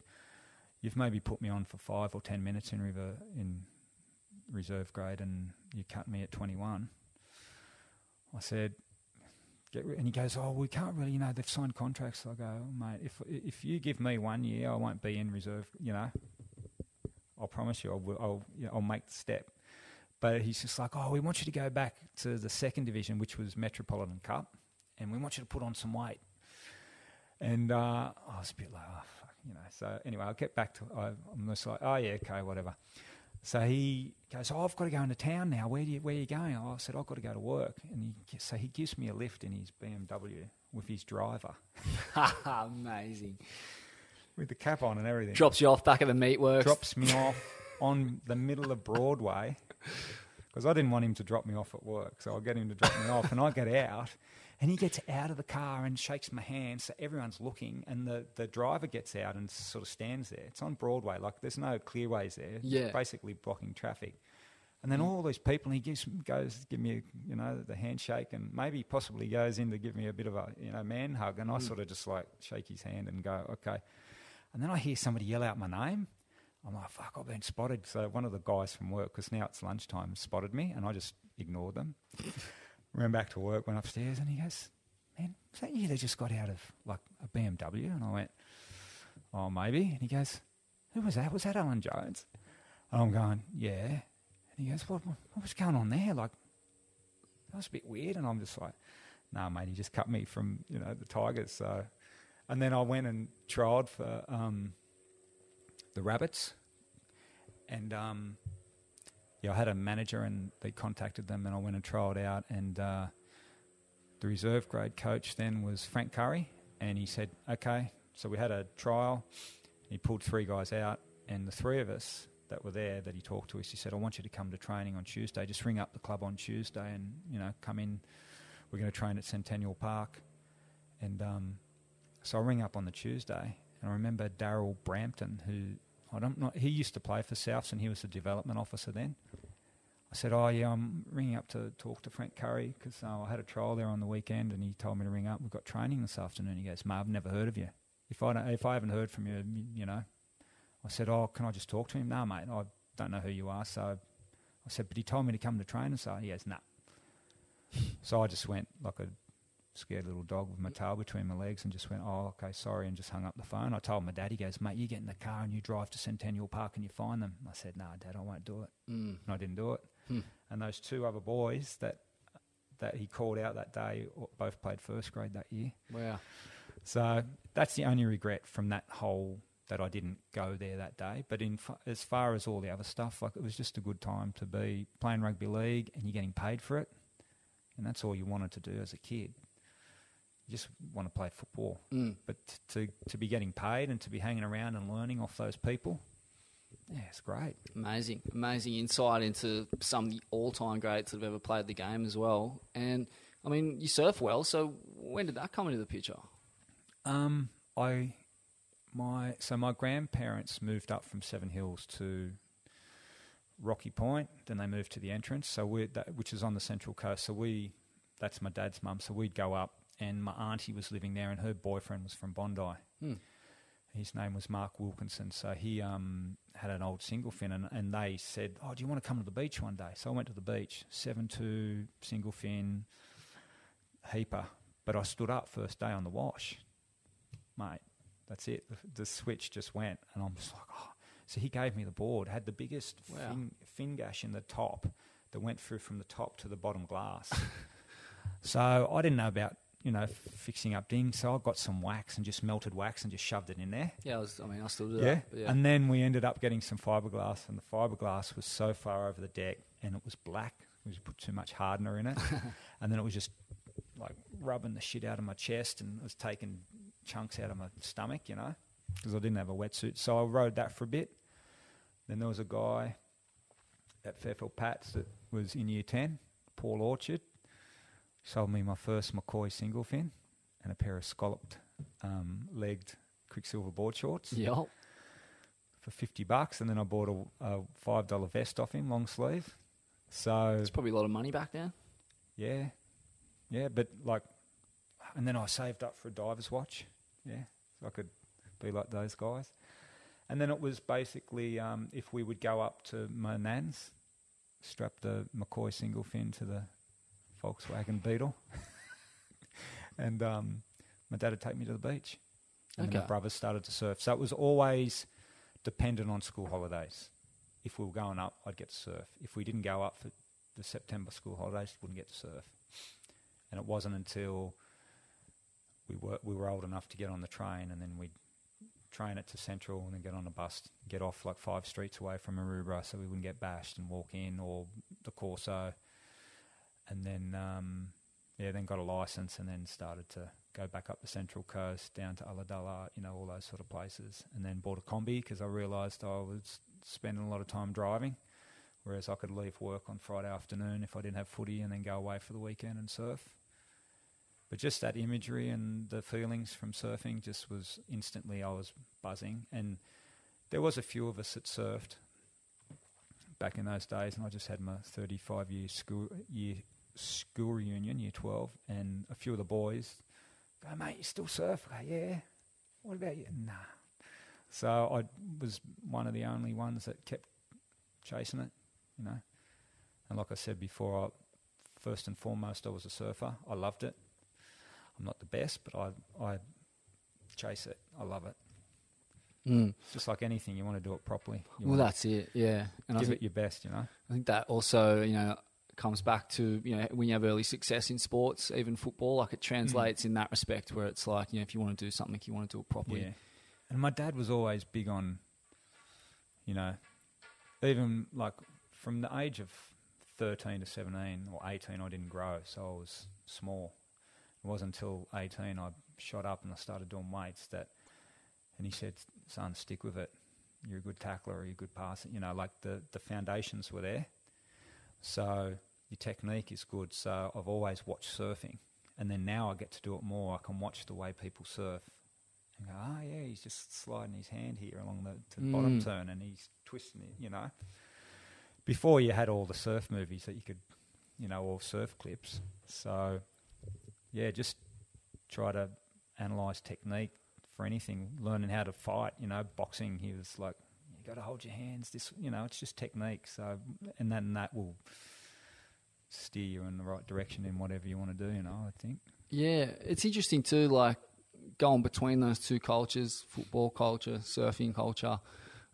C: you've maybe put me on for five or 10 minutes in, rever- in reserve grade and you cut me at 21. I said, and he goes, "Oh, we can't really, you know, they've signed contracts." I go, "Mate, if if you give me one year, I won't be in reserve. You know, I'll promise you, I will, I'll you know, I'll make the step." But he's just like, "Oh, we want you to go back to the second division, which was Metropolitan Cup, and we want you to put on some weight." And uh, I was a bit like, "Oh, fuck," you know. So anyway, I'll get back to. I, I'm just like, "Oh yeah, okay, whatever." So he goes, "Oh, I've got to go into town now. Where do you, where are you going?" Oh, I said, "I've got to go to work." And he so he gives me a lift in his BMW with his driver,
A: Amazing.
C: with the cap on and everything.
A: Drops you off back at the meatworks.
C: Drops me off on the middle of Broadway because I didn't want him to drop me off at work. So I get him to drop me off, and I get out. And he gets out of the car and shakes my hand, so everyone's looking. And the, the driver gets out and sort of stands there. It's on Broadway, like there's no clearways there.
A: Yeah.
C: basically blocking traffic. And then mm. all these people, and he gives goes give me you know the handshake, and maybe possibly goes in to give me a bit of a you know man hug, and I mm. sort of just like shake his hand and go okay. And then I hear somebody yell out my name. I'm like, fuck, I've been spotted. So one of the guys from work, because now it's lunchtime, spotted me, and I just ignored them. Ran back to work, went upstairs, and he goes, man, is that you that just got out of like a BMW? And I went, oh, maybe. And he goes, who was that? Was that Alan Jones? And I'm going, yeah. And he goes, what, what was going on there? Like, that was a bit weird. And I'm just like, nah, mate, he just cut me from, you know, the Tigers. So, and then I went and trialled for um, the Rabbits. And um, yeah, I had a manager and they contacted them, and I went and trialled out. And uh, the reserve grade coach then was Frank Curry, and he said, "Okay." So we had a trial. He pulled three guys out, and the three of us that were there that he talked to us, he said, "I want you to come to training on Tuesday. Just ring up the club on Tuesday, and you know, come in. We're going to train at Centennial Park." And um, so I ring up on the Tuesday, and I remember Daryl Brampton, who I don't know, he used to play for Souths, and he was the development officer then. I said, "Oh yeah, I'm ringing up to talk to Frank Curry because uh, I had a trial there on the weekend, and he told me to ring up. We've got training this afternoon." He goes, "Mate, I've never heard of you. If I don't, if I haven't heard from you, you- know." I said, "Oh, can I just talk to him?" No, mate, I don't know who you are. So I said, "But he told me to come to train." So he goes, "No." so I just went like a scared little dog with my tail between my legs and just went, "Oh, okay, sorry," and just hung up the phone. I told my dad, he goes, "Mate, you get in the car and you drive to Centennial Park and you find them." I said, "No, Dad, I won't do it."
A: Mm.
C: and I didn't do it.
A: Hmm.
C: And those two other boys that that he called out that day both played first grade that year.
A: Wow.
C: So that's the only regret from that whole that I didn't go there that day. But in as far as all the other stuff, like it was just a good time to be playing rugby league and you're getting paid for it, and that's all you wanted to do as a kid. You just want to play football,
A: Mm.
C: but to to be getting paid and to be hanging around and learning off those people, yeah, it's great.
A: Amazing, amazing insight into some of the all-time greats that have ever played the game as well. And I mean, you surf well, so when did that come into the picture?
C: Um, I my so my grandparents moved up from Seven Hills to Rocky Point. Then they moved to the entrance, so we that, which is on the central coast. So we that's my dad's mum. So we'd go up, and my auntie was living there, and her boyfriend was from Bondi.
A: Hmm.
C: His name was Mark Wilkinson. So he um, had an old single fin, and, and they said, "Oh, do you want to come to the beach one day?" So I went to the beach, seven two single fin, heaper. But I stood up first day on the wash, mate. That's it. The, the switch just went, and I'm just like, oh. So he gave me the board. Had the biggest
A: Wow.
C: fin, fin gash in the top that went through from the top to the bottom glass. so I didn't know about you know fixing up dings. So I got some wax and just melted wax and just shoved it in there.
A: Yeah, I, was, I mean, I still do
C: Yeah.
A: that. yeah.
C: And then we ended up getting some fiberglass, and the fiberglass was so far over the deck, and it was black. We put too much hardener in it, and then it was just like rubbing the shit out of my chest, and it was taking chunks out of my stomach, you know, because I didn't have a wetsuit. So I rode that for a bit. Then there was a guy at Fairfield Pats that was in year ten, Paul Orchard. Sold me my first McCoy single fin and a pair of scalloped um, legged Quiksilver board shorts
A: Yep.
C: for 50 bucks and then I bought a, a $5 vest off him, long sleeve. So,
A: It's probably a lot of money back then.
C: yeah. Yeah, but like, and then I saved up for a diver's watch. Yeah, so I could be like those guys. And then it was basically um, if we would go up to my nan's, strap the McCoy single fin to the Volkswagen Beetle, and um, my dad would take me to the beach. And then
A: Okay.
C: my brothers started to surf. So it was always dependent on school holidays. If we were going up, I'd get to surf. If we didn't go up for the September school holidays, we wouldn't get to surf. And it wasn't until we were we were old enough to get on the train, and then we'd train it to Central, and then get on a bus, get off like five streets away from Maroubra, so we wouldn't get bashed and walk in, or the Corso. And then um, yeah, then got a license, and then started to go back up the Central Coast down to Ulladulla, you know, all those sort of places, and then bought a Kombi because I realised I was spending a lot of time driving. Whereas I could leave work on Friday afternoon if I didn't have footy and then go away for the weekend and surf. But just that imagery and the feelings from surfing just was instantly I was buzzing. And there was a few of us that surfed back in those days, and I just had my 35 year school year school reunion, year 12, and a few of the boys go, mate, you still surf? I go, yeah. What about you? Nah. So I was one of the only ones that kept chasing it, you know. And like I said before, I, first and foremost, I was a surfer. I loved it. I'm not the best, but I I chase it. I love it.
A: Mm.
C: Just like anything, you want to do it properly. You
A: Well, that's it. Yeah, and I
C: give it your best, you know.
A: I think that also, you know, comes back to you know when you have early success in sports, even football, like it mm. translates in that respect where it's like you know if you want to do something, you want to do it properly.
C: Yeah. And my dad was always big on, you know, even like from the age of 13 to 17 or 18, I didn't grow, so I was small. It wasn't until 18 I shot up and I started doing weights that, and he said, son, stick with it. You're a good tackler or you're a good passer. You know, like the, the foundations were there. So your technique is good. So I've always watched surfing. And then now I get to do it more. I can watch the way people surf and go, oh, yeah, he's just sliding his hand here along the, to the bottom
A: Mm.
C: turn and he's twisting it, you know. Before you had all the surf movies that you could, you know, all surf clips. So, yeah, just try to analyze technique for anything, learning how to fight, you know, boxing, he was like, you got to hold your hands, this, you know, it's just technique. So, and then that will steer you in the right direction in whatever you want to do, you know, I think.
A: Yeah, it's interesting too, like going between those two cultures, football culture, surfing culture,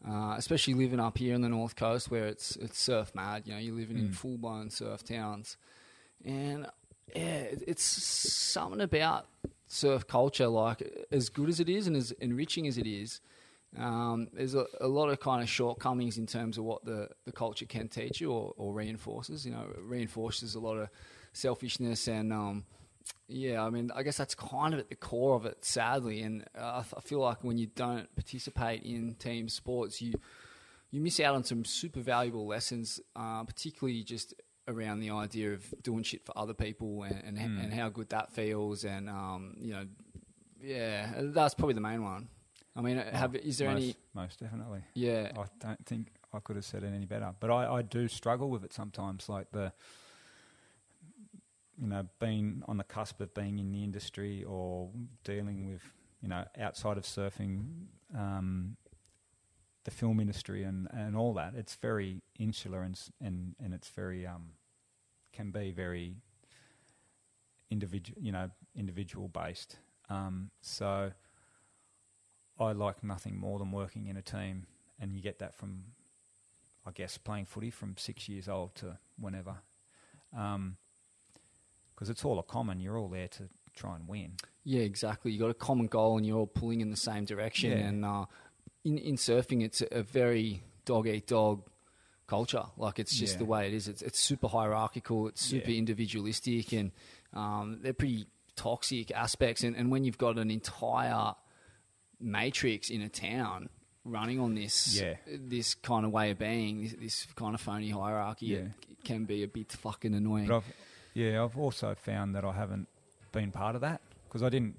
A: uh, especially living up here in the north coast where it's it's surf mad. You know, you're living in
C: Mm.
A: full blown surf towns, and yeah, it's something about surf culture. Like as good as it is and as enriching as it is, um, there's a, a lot of kind of shortcomings in terms of what the, the culture can teach you or, or reinforces. You know, it reinforces a lot of selfishness and um, yeah, I mean, I guess that's kind of at the core of it, sadly. And uh, I feel like when you don't participate in team sports, you you miss out on some super valuable lessons, uh, particularly just around the idea of doing shit for other people and and,
C: Mm.
A: and how good that feels. And um, you know, yeah, that's probably the main one. I mean, have is there
C: most,
A: any?
C: Most definitely.
A: Yeah,
C: I don't think I could have said it any better. But I, I do struggle with it sometimes, like the, you know, being on the cusp of being in the industry or dealing with, you know, outside of surfing, um, the film industry and, and all that. It's very insular and and, and it's very um, can be very individual, you know, individual based. Um, so I like nothing more than working in a team, and you get that from, I guess, playing footy from six years old to whenever, because it's all a common. You're all there to try and win.
A: Yeah, exactly. You got a common goal, and you're all pulling in the same direction.
C: Yeah.
A: And uh, in in surfing, it's a very dog eat dog culture. Like it's just
C: Yeah.
A: the way it is. It's it's super hierarchical. It's super
C: Yeah.
A: individualistic, and um, they're pretty toxic aspects. And, and when you've got an entire matrix in a town running on this
C: Yeah.
A: this kind of way of being, this, this kind of phony hierarchy,
C: Yeah.
A: it can be a bit fucking annoying.
C: But I've, yeah, I've also found that I haven't been part of that because I didn't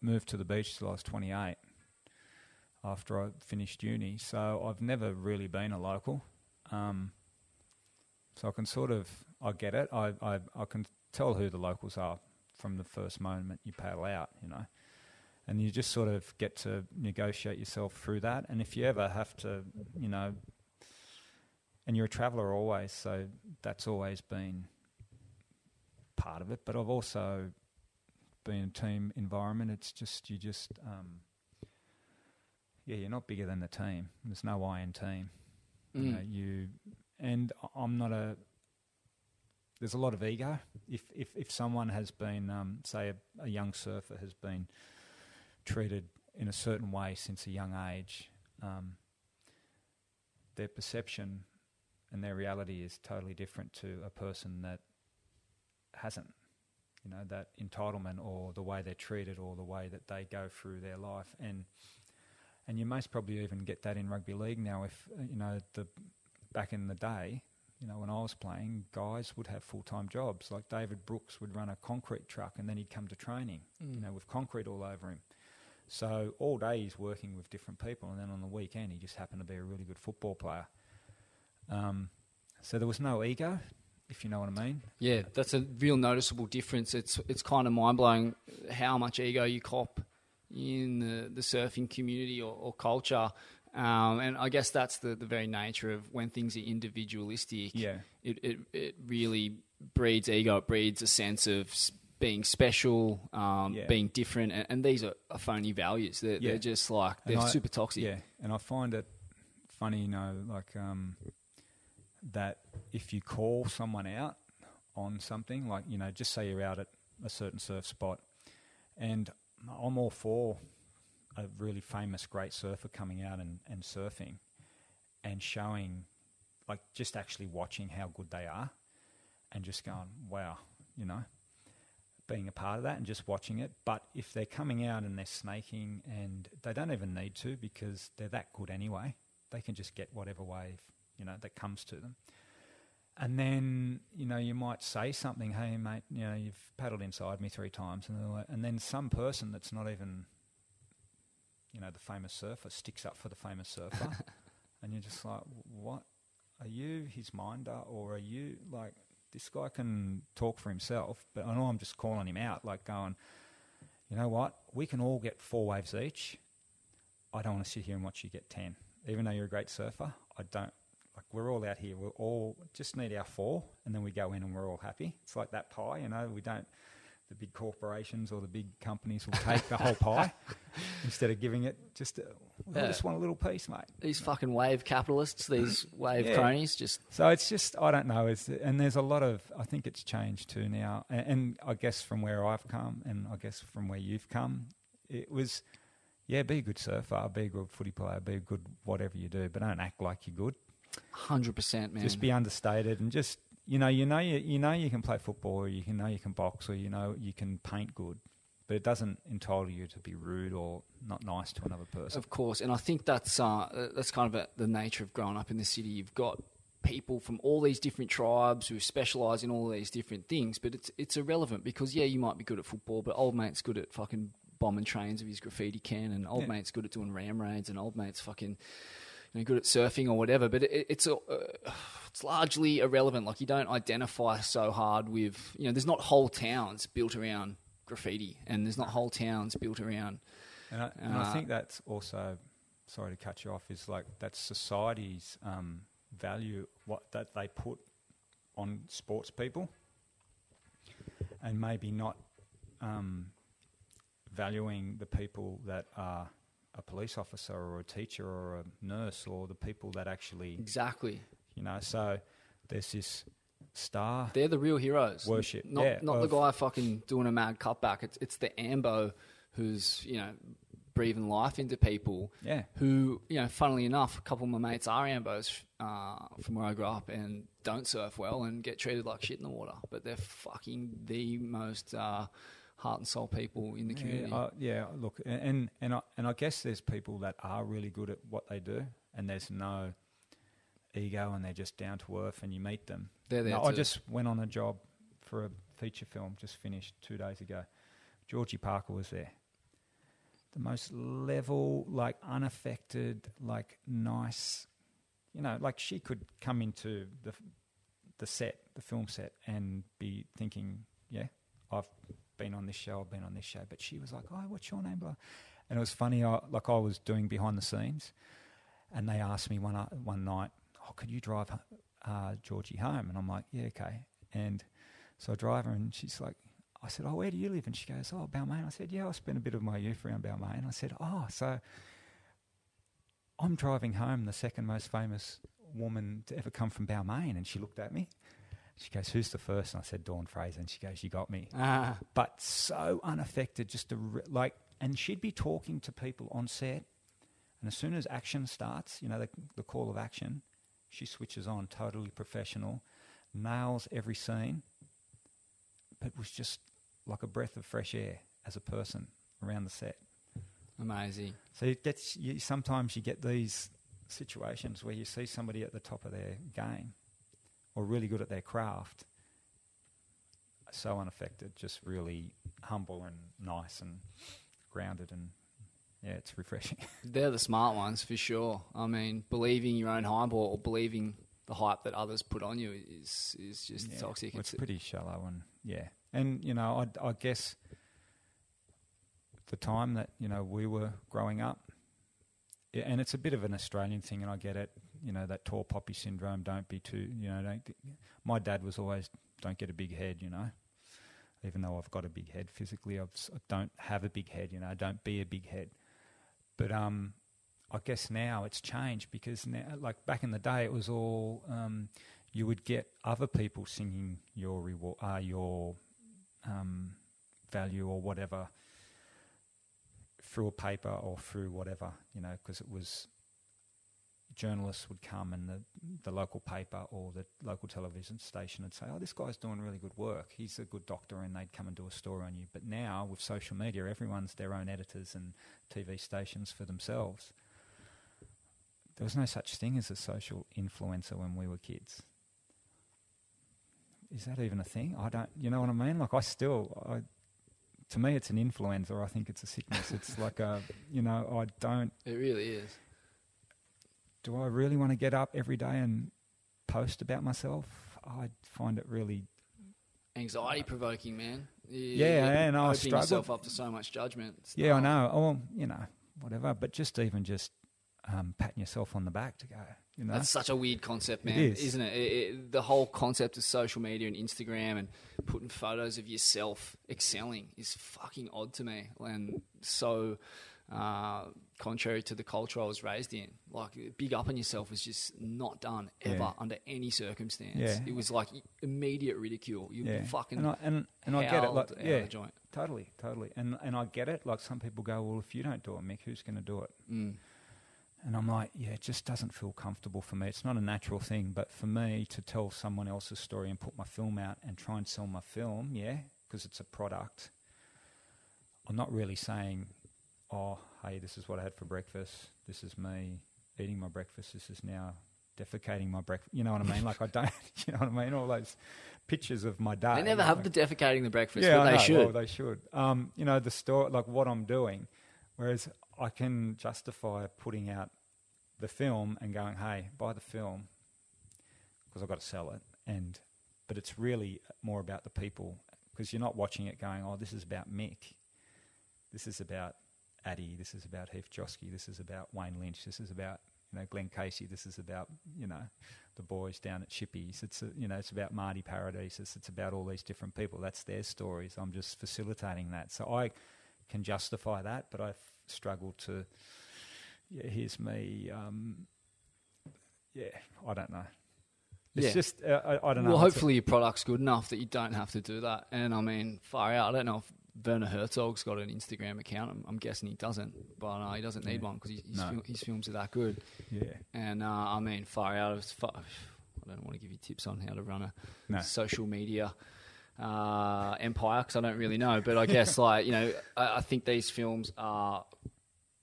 C: move to the beach till I was 28 after I finished uni. So I've never really been a local. Um, so I can sort of, I get it. I, I, I can tell who the locals are from the first moment you paddle out, you know. And you just sort of get to negotiate yourself through that. And if you ever have to, you know, and you're a traveller always, so that's always been part of it. But I've also been in a team environment. It's just you just um, yeah, you're not bigger than the team. There's no I in team. You
A: Mm.
C: know, you and I'm not a. There's a lot of ego. If if if someone has been, um, say, a, a young surfer has been treated in a certain way since a young age, um, their perception and their reality is totally different to a person that hasn't. You know that entitlement or the way they're treated or the way that they go through their life and and you most probably even get that in rugby league now. If uh, you know the back in the day, you know when I was playing, guys would have full time jobs. Like David Brooks would run a concrete truck and then he'd come to training, you know, with concrete all over him. So all day he's working with different people, and then on the weekend he just happened to be a really good football player. Um, so there was no ego, if you know what I mean.
A: Yeah, that's a real noticeable difference. It's it's kind of mind blowing how much ego you cop in the, the surfing community or, or culture. Um, and I guess that's the, the very nature of when things are individualistic.
C: Yeah.
A: It, it, it really breeds ego. It breeds a sense of being special, um,
C: Yeah.
A: being different. And, and these are, are phony values. They're,
C: Yeah.
A: they're just like, they're
C: I-
A: super toxic.
C: Yeah, and I find it funny, you know, like um, that if you call someone out on something, like you know, just say you're out at a certain surf spot, and I'm all for a really famous great surfer coming out and, and surfing, and showing like just actually watching how good they are, and just going, wow, you know, being a part of that and just watching it. But if they're coming out and they're snaking, and they don't even need to because they're that good anyway, they can just get whatever wave you know that comes to them. And then you know you might say something, hey mate, you know you've paddled inside me three times, and, like- and then some person that's not even, you know, the famous surfer sticks up for the famous surfer, and you're just like, what? Are you his minder, or are you like this guy can talk for himself? But I know I'm just calling him out, like going, you know what? We can all get four waves each. I don't want to sit here and watch you get ten, even though you're a great surfer. I don't like we're all out here. We all just need our four, and then we go in and we're all happy. It's like that pie, you know. We don't. The big corporations or the big companies will take the whole pie instead of giving it just. A,
A: Yeah.
C: just want a little piece, mate.
A: These fucking wave capitalists, these wave
C: Yeah.
A: cronies, just
C: So it's just I don't know. It's, and there's a lot of I think it's changed too now. And, and I guess from where I've come, and I guess from where you've come, it was yeah, be a good surfer, be a good footy player, be a good whatever you do, but don't act like you're good.
A: hundred percent, man.
C: Just be understated and just you know you know you, you know you can play football, or you can know you can box, or you know you can paint good. But it doesn't entitle you to be rude or not nice to another person.
A: Of course, and I think that's uh, that's kind of a, the nature of growing up in the city. You've got people from all these different tribes who specialise in all these different things, but it's it's irrelevant because yeah, you might be good at football, but old mate's good at fucking bombing trains of his graffiti can, and old
C: Yeah.
A: mate's good at doing ram raids, and old mate's fucking you know, good at surfing or whatever. But it, it's a, uh, it's largely irrelevant. Like you don't identify so hard with you know. There's not whole towns built around graffiti, and there's not whole towns built around.
C: And I, and I
A: Uh,
C: think that's also, sorry to cut you off, is like that's society's um, value what that they put on sports people, and maybe not um, valuing the people that are a police officer or a teacher or a nurse or the people that actually,
A: Exactly.
C: you know. So there's this star.
A: They're the real heroes.
C: Worship,
A: Not
C: yeah,
A: not
C: of-
A: the guy fucking doing a mad cutback. It's it's the ambo who's, you know, breathing life into people.
C: Yeah.
A: Who, you know, funnily enough, a couple of my mates are ambos uh, from where I grew up and don't surf well and get treated like shit in the water. But they're fucking the most uh, heart and soul people in the community.
C: Yeah, uh, yeah. Look, and and I, and I guess there's people that are really good at what they do, and there's no ego, and they're just down to earth, and you meet them.
A: They're there
C: No, I just went on a job for a feature film, just finished two days ago. Georgie Parker was there. The most level, like unaffected, like nice, you know, like she could come into the the set, the film set, and be thinking, yeah, I've been on this show, I've been on this show. But she was like, oh, what's your name? Blah. And it was funny, I, like I was doing behind the scenes, and they asked me one, uh, one night, oh, could you drive uh, Georgie home? And I'm like, yeah, okay. And so I drive her, and she's like, I said, oh, where do you live? And she goes, oh, Balmain. I said, yeah, I spent a bit of my youth around Balmain. I said, oh, so I'm driving home the second most famous woman to ever come from Balmain. And she looked at me. She goes, who's the first? And I said, Dawn Fraser. And she goes, you got me
A: Ah,
C: but so unaffected, just a re- like, and she'd be talking to people on set, and as soon as action starts, you know, the, the call of action, she switches on, totally professional, nails every scene, but was just like a breath of fresh air as a person around the set.
A: amazing.
C: So it gets you, sometimes you get these situations where you see somebody at the top of their game, or really good at their craft, so unaffected, just really humble and nice and grounded, and yeah, it's refreshing.
A: They're the smart ones for sure. I mean, believing your own hype or believing the hype that others put on you is is just
C: Yeah,
A: toxic.
C: well, It's
A: It's,
C: pretty shallow, and yeah, and you know, I, I guess the time that you know we were growing up, and it's a bit of an Australian thing, and I get it. You know that tall poppy syndrome. Don't be too. You know, don't. My dad was always don't get a big head. You know, even though I've got a big head physically, I've, I don't have a big head. You know, I don't be a big head. But um, I guess now it's changed because now, like back in the day, it was all um, you would get other people singing your reward, uh, your um, value or whatever through a paper or through whatever, you know, because it was, journalists would come and the, the local paper or the local television station would say, oh, this guy's doing really good work. He's a good doctor, and they'd come and do a story on you. But now, with social media, everyone's their own editors and TV stations for themselves. There was no such thing as a social influencer when we were kids. Is that even a thing? I don't, you know what I mean? Like, I still, I, to me, it's an influenza. I think it's a sickness. it's like a, you know, I don't
A: It really is.
C: Do I really want to get up every day and post about myself? I find it really,
A: Anxiety provoking, man.
C: Yeah, and I struggle.
A: yourself up to so much judgment.
C: Yeah, I know. Oh, you know, whatever. But just even just um, patting yourself on the back to go, you know,
A: That's such a weird concept, man,
C: is.
A: isn't it? It, it? The whole concept of social media and Instagram and putting photos of yourself excelling is fucking odd to me and so uh, contrary to the culture I was raised in. Like, big up on yourself was just not done ever
C: Yeah.
A: under any circumstance.
C: Yeah.
A: It was like immediate ridicule. You
C: yeah.
A: fucking
C: and I, and, and I get it. Like, yeah, totally, totally. And and I get it. Like some people go, well, if you don't do it, Mick, who's going to do it?
A: Mm.
C: And I'm like, yeah, it just doesn't feel comfortable for me. It's not a natural thing, but for me to tell someone else's story and put my film out and try and sell my film, yeah, because it's a product. I'm not really saying, oh, hey, this is what I had for breakfast. This is me eating my breakfast. This is now defecating my breakfast. You know what I mean? Like I don't, you know what I mean? All those pictures of my day.
A: They never have
C: like-
A: the defecating the breakfast,
C: yeah,
A: but they should.
C: Well, they should. Um, you know, the story, like what I'm doing. Whereas I can justify putting out the film and going, hey, buy the film because I've got to sell it. And but it's really more about the people because you're not watching it going, oh, this is about Mick. This is about Addy. This is about Heath Joske. This is about Wayne Lynch. This is about you know Glenn Casey. This is about you know the boys down at Shippies. It's a, you know it's about Marty Paradisis. It's about all these different people. That's their stories. I'm just facilitating that. So I can justify that, but I struggle to. Yeah, here's me. Um, yeah, I don't know. It's
A: Yeah.
C: just uh, I, I don't know.
A: Well, hopefully your product's good enough that you don't have to do that. And I mean, far out. I don't know if Werner Herzog's got an Instagram account. I'm, I'm guessing he doesn't, but uh, he doesn't need
C: Yeah.
A: one because his,
C: No.
A: fil- his films are that good.
C: yeah,
A: And uh, I mean, far out. of. fu- I don't want to give you tips on how to run a
C: No.
A: social media uh, empire because I don't really know. But I guess, like you know, I, I think these films are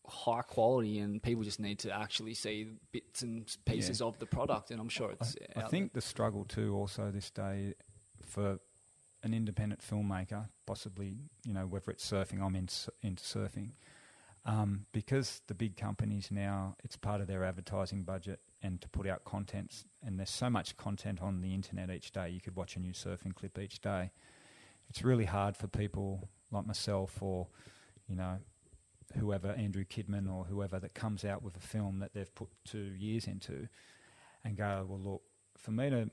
A: high quality, and people just need to actually see bits and pieces of the product. And I'm sure it's.
C: I
A: out
C: think the struggle too, also this day, for an independent filmmaker, possibly you know whether it's surfing, I'm in, into surfing, um, because the big companies now it's part of their advertising budget and to put out content, and there's so much content on the internet each day. You could watch a new surfing clip each day. It's really hard for people like myself or you know whoever Andrew Kidman or whoever that comes out with a film that they've put two years into and go, well, look, for me to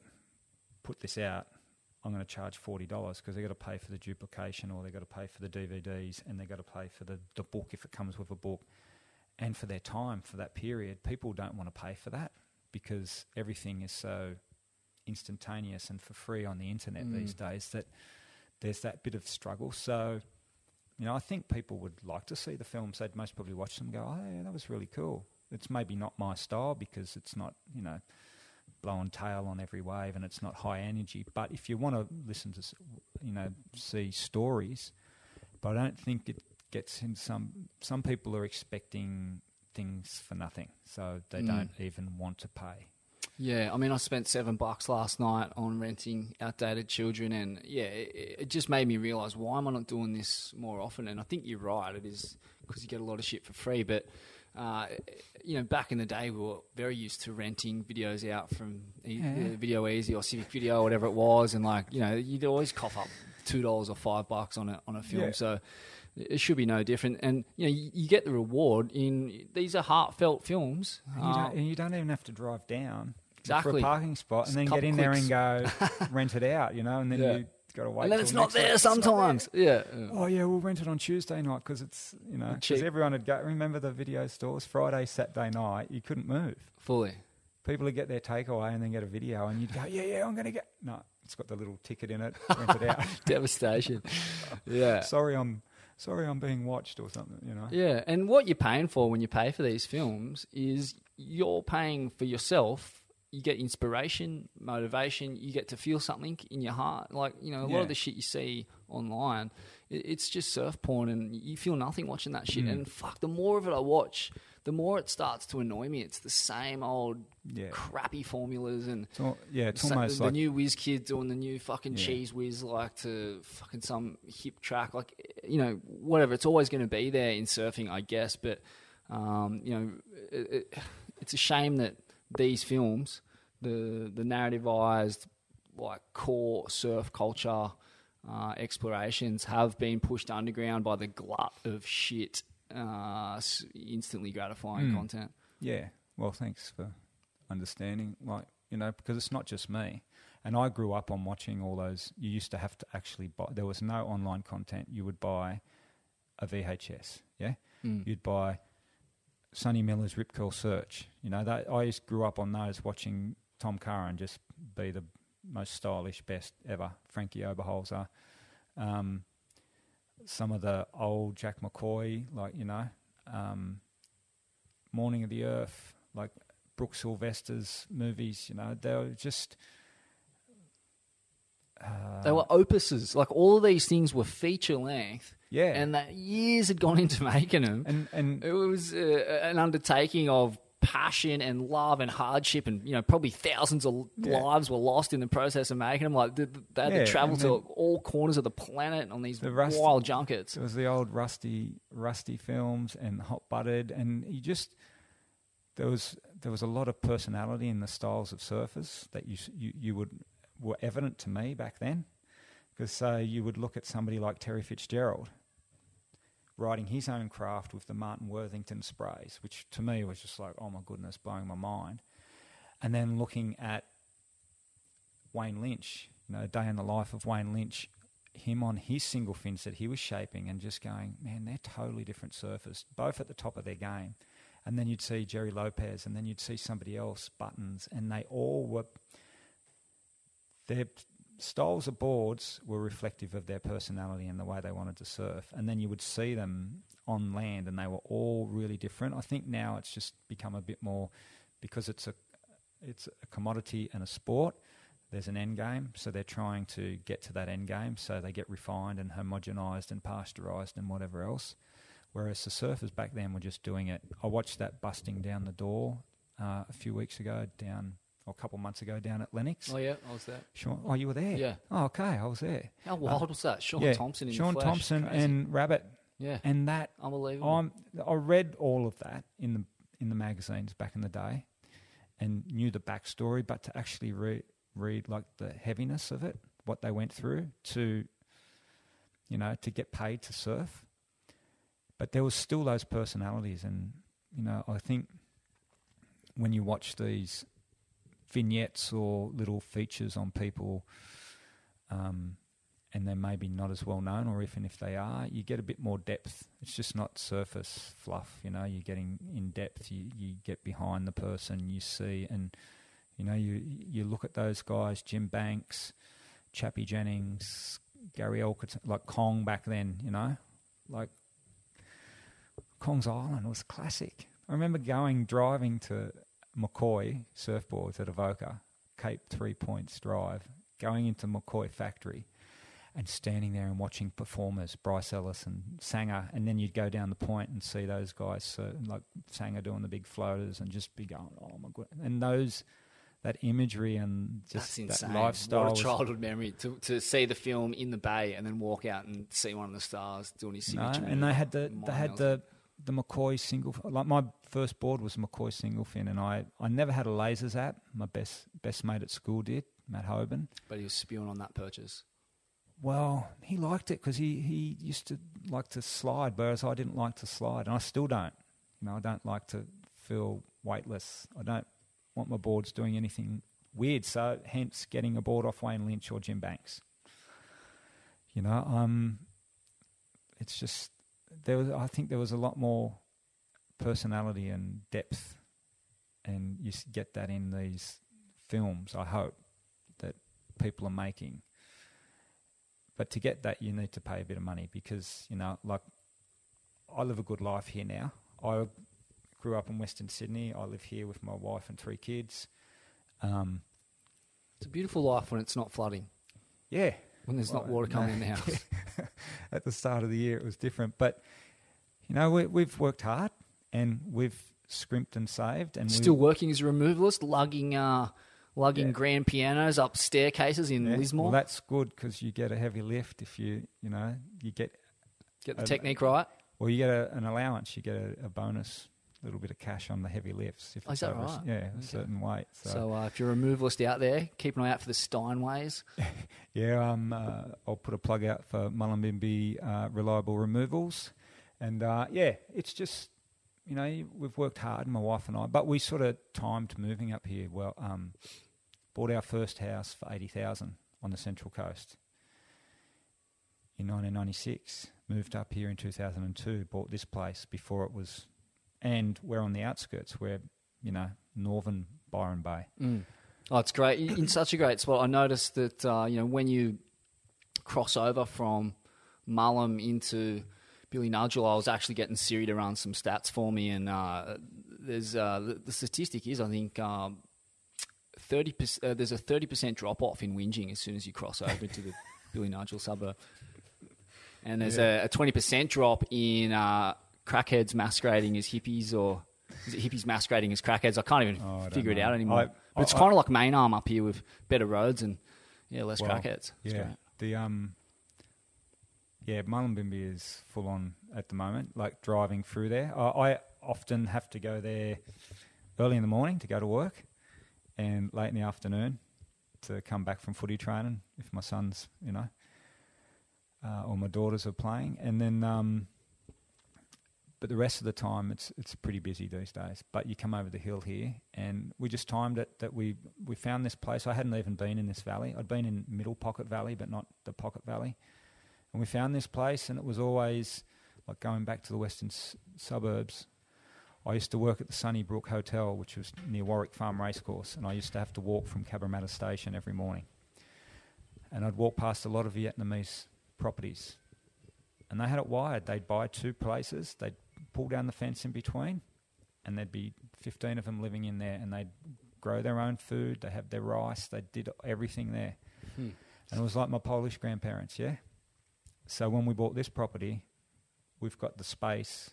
C: put this out, I'm going to charge forty dollars because they've got to pay for the duplication, or they've got to pay for the DVDs, and they've got to pay for the, the book if it comes with a book, and for their time for that period. People don't want to pay for that because everything is so instantaneous and for free on the internet these mm. days that there's that bit of struggle. So, you know, I think people would like to see the films. They'd most probably watch them go, oh, yeah, that was really cool. It's maybe not my style because it's not, you know, blowing tail on every wave and it's not high energy. But if you want to listen to, you know, see stories, but I don't think it gets in some, some people are expecting things for nothing. So they
A: Mm.
C: don't even want to pay.
A: Yeah, I mean, I spent seven bucks last night on renting outdated children, and yeah, it, it just made me realize why am I not doing this more often? And I think you're right; it is because you get a lot of shit for free. But uh, you know, back in the day, we were very used to renting videos out from e-
C: Yeah.
A: uh, Video Easy or Civic Video, or whatever it was, and like you know, you'd always cough up two dollars or five bucks on a on a film.
C: Yeah.
A: So it should be no different. And you know, you, you get the reward in these are heartfelt films.
C: And you,
A: Uh,
C: don't, and you don't even have to drive down
A: Exactly.
C: for a parking spot and
A: a
C: then get in there and go rent it out, you know, and then
A: Yeah.
C: you got to wait.
A: and then it's not
C: next week.
A: there
C: not
A: sometimes. Yeah.
C: there. Oh yeah, we'll rent it on Tuesday night because it's you know because everyone would go. Remember the video stores Friday, Saturday night, you couldn't move.
A: Fully.
C: People would get their takeaway and then get a video, and you'd go, yeah, yeah, I'm going to get. No, it's got the little ticket in it. Rent it out.
A: Devastation. Yeah.
C: Sorry, I'm sorry, I'm being watched or something. You know.
A: Yeah, and what you're paying for when you pay for these films is you're paying for yourself. You get inspiration, motivation. You get to feel something in your heart. Like you know, a lot
C: Yeah.
A: of the shit you see online, it, it's just surf porn, and you feel nothing watching that
C: Mm.
A: shit. And fuck, the more of it I watch, the more it starts to annoy me. It's the same old
C: Yeah.
A: crappy formulas and
C: It's al- yeah, it's
A: Sa-
C: almost
A: the,
C: like
A: new whiz kids doing the new fucking
C: Yeah.
A: cheese whiz like to fucking some hip track like you know whatever it's always going to be there in surfing i guess but um, you know it, it, it's a shame that these films the the narrativized like core surf culture uh, explorations have been pushed underground by the glut of shit uh, instantly gratifying
C: Mm.
A: content
C: Yeah. Well, thanks for understanding. Like, you know, because it's not just me. And I grew up on watching all those. You used to have to actually buy, there was no online content. You would buy a VHS, yeah?
A: Mm.
C: You'd buy Sonny Miller's Rip Curl Search. You know, that, I just grew up on those watching Tom Curren just be the most stylish, best ever. Frankie Oberholzer. Um, some of the old Jack McCoy, like, you know, um, Morning of the Earth, like Brooke Sylvester's movies, you know, they were just. Uh,
A: They were opuses. Like all of these things were feature length,
C: yeah,
A: and that years had gone into making them.
C: and and
A: it was uh, an undertaking of passion and love and hardship, and you know probably thousands of
C: Yeah.
A: lives were lost in the process of making them. Like they, they had
C: Yeah,
A: to travel to all corners of the planet on these
C: The
A: wild junkets.
C: It was the old rusty, rusty films and hot buttered, and you just there was there was a lot of personality in the styles of surfers that you you, you would were evident to me back then, because say you would look at somebody like Terry Fitzgerald writing his own craft with the Martin Worthington sprays, which to me was just like oh my goodness, blowing my mind, and then looking at Wayne Lynch, you know, a Day in the Life of Wayne Lynch, him on his single fins that he was shaping and just going, man, they're totally different surfers, both at the top of their game. And then you'd see Gerry Lopez, and then you'd see somebody else, Buttons, and they all were, their styles of boards were reflective of their personality and the way they wanted to surf. And then you would see them on land, and they were all really different. I think now it's just become a bit more because it's a it's a commodity and a sport there's an end game, so they're trying to get to that end game, so they get refined and homogenized and pasteurized and whatever else. Whereas the surfers back then were just doing it. I watched that busting down the door uh, a few weeks ago, down or a couple of months ago, down at Lennox.
A: Oh yeah, I was there.
C: Sean, oh, you were there?
A: Yeah.
C: Oh, okay, I was there.
A: How uh, wild was that? Shaun
C: yeah,
A: Tomson in Shaun.
C: Tomson
A: Crazy.
C: and Rabbit,
A: yeah,
C: and that
A: unbelievable.
C: I'm, I read all of that in the in the magazines back in the day, and knew the backstory. But to actually read read like the heaviness of it, what they went through to, you know, to get paid to surf. But there was still those personalities, and you know, I think when you watch these vignettes or little features on people. Um, and they're maybe not as well known, or even if they are, you get a bit more depth. It's just not surface fluff, you know. You're getting in depth. You you get behind the person. You see, and you know, you you look at those guys, Jim Banks, Chappie Jennings, Gary Elkert, like Kong back then. You know, like Kong's Island was classic. I remember going driving to McCoy surfboards at Avoca, Cape Three Points Drive, going into McCoy factory and standing there and watching performers, Bryce Ellis and Sanger, and then you'd go down the point and see those guys, uh, like Sanger doing the big floaters, and just be going, "Oh my god!" And those, that imagery and just that lifestyle.
A: What a childhood memory to, to see the film in the bay and then walk out and see one of the stars doing his
C: No,
A: signature.
C: and they had the they had the the McCoy single. Like my first board was McCoy single fin, and I I never had a Lazor Zap. My best best mate at school did, Matt Hoban.
A: But he was spewing on that purchase.
C: Well, he liked it because he, he used to like to slide, whereas I didn't like to slide, and I still don't. You know, I don't like to feel weightless. I don't want my boards doing anything weird. So, hence, getting a board off Wayne Lynch or Jim Banks. You know, um, it's just there was. I think there was a lot more personality and depth, and you get that in these films. I hope that people are making but to get that, you need to pay a bit of money because you know, like, I live a good life here now. I grew up in Western Sydney. I live here with my wife and three kids. Um,
A: It's a beautiful life when it's not flooding,
C: yeah,
A: when there's not water coming
C: no.
A: in the house.
C: at the start of the year it was different, but you know, we, we've worked hard and we've scrimped and saved, and
A: Still working as a removalist, lugging uh, lugging
C: Yeah.
A: grand pianos up staircases in
C: Yeah,
A: Lismore.
C: Well, that's good because you get a heavy lift if you, you know, you get,
A: Get the
C: uh,
A: technique right.
C: well, you get a, an allowance, you get a, a bonus, little bit of cash on the heavy lifts. If
A: Oh, is that
C: over a s-
A: right?
C: Yeah,
A: Okay.
C: a certain weight. So,
A: So uh, if you're a removalist out there, keep an eye out for the Steinways.
C: yeah, um, uh, I'll put a plug out for Mullumbimby uh, Reliable Removals, and uh, yeah, it's just. You know, we've worked hard, my wife and I, but we sort of timed moving up here. Well, um, bought our first house for eighty thousand on the Central Coast in 1996. Moved up here in 2002. Bought this place before it was, and we're on the outskirts. We're you know northern Byron Bay.
A: Oh, it's great. In such a great spot. I noticed that, uh, you know, when you cross over from Mullum into Billinudgel, I was actually getting Siri to run some stats for me. And uh, there's uh, the, the statistic is, I think, um, 30%, uh, there's a 30% drop off in whinging as soon as you cross over to the Billinudgel suburb. And there's a, a 20% drop in uh, crackheads masquerading as hippies or. Is it hippies masquerading as crackheads? I can't even
C: Oh, I
A: figure it out anymore.
C: I-
A: but it's kind of like main arm up here with better roads and yeah, less
C: Well,
A: crackheads. It's
C: yeah,
A: great.
C: the um, yeah, Mullumbimby is full on at the moment. Like driving through there, I, I often have to go there early in the morning to go to work, and late in the afternoon to come back from footy training if my sons, you know, uh, or my daughters are playing, and then um. But the rest of the time, it's it's pretty busy these days. But you come over the hill here, and we just timed it that we we found this place. I hadn't even been in this valley. I'd been in Middle Pocket Valley, but not the Pocket Valley. And we found this place, and it was always like going back to the western s- suburbs. I used to work at the Sunnybrook Hotel, which was near Warwick Farm Racecourse, and I used to have to walk from Cabramatta Station every morning. And I'd walk past a lot of Vietnamese properties, and they had it wired. They'd buy two places, they'd pull down the fence in between, and there'd be 15 of them living in there, and they'd grow their own food, they have their rice, they did everything there.
A: Hmm.
C: And it was like my Polish grandparents, yeah? So when we bought this property, we've got the space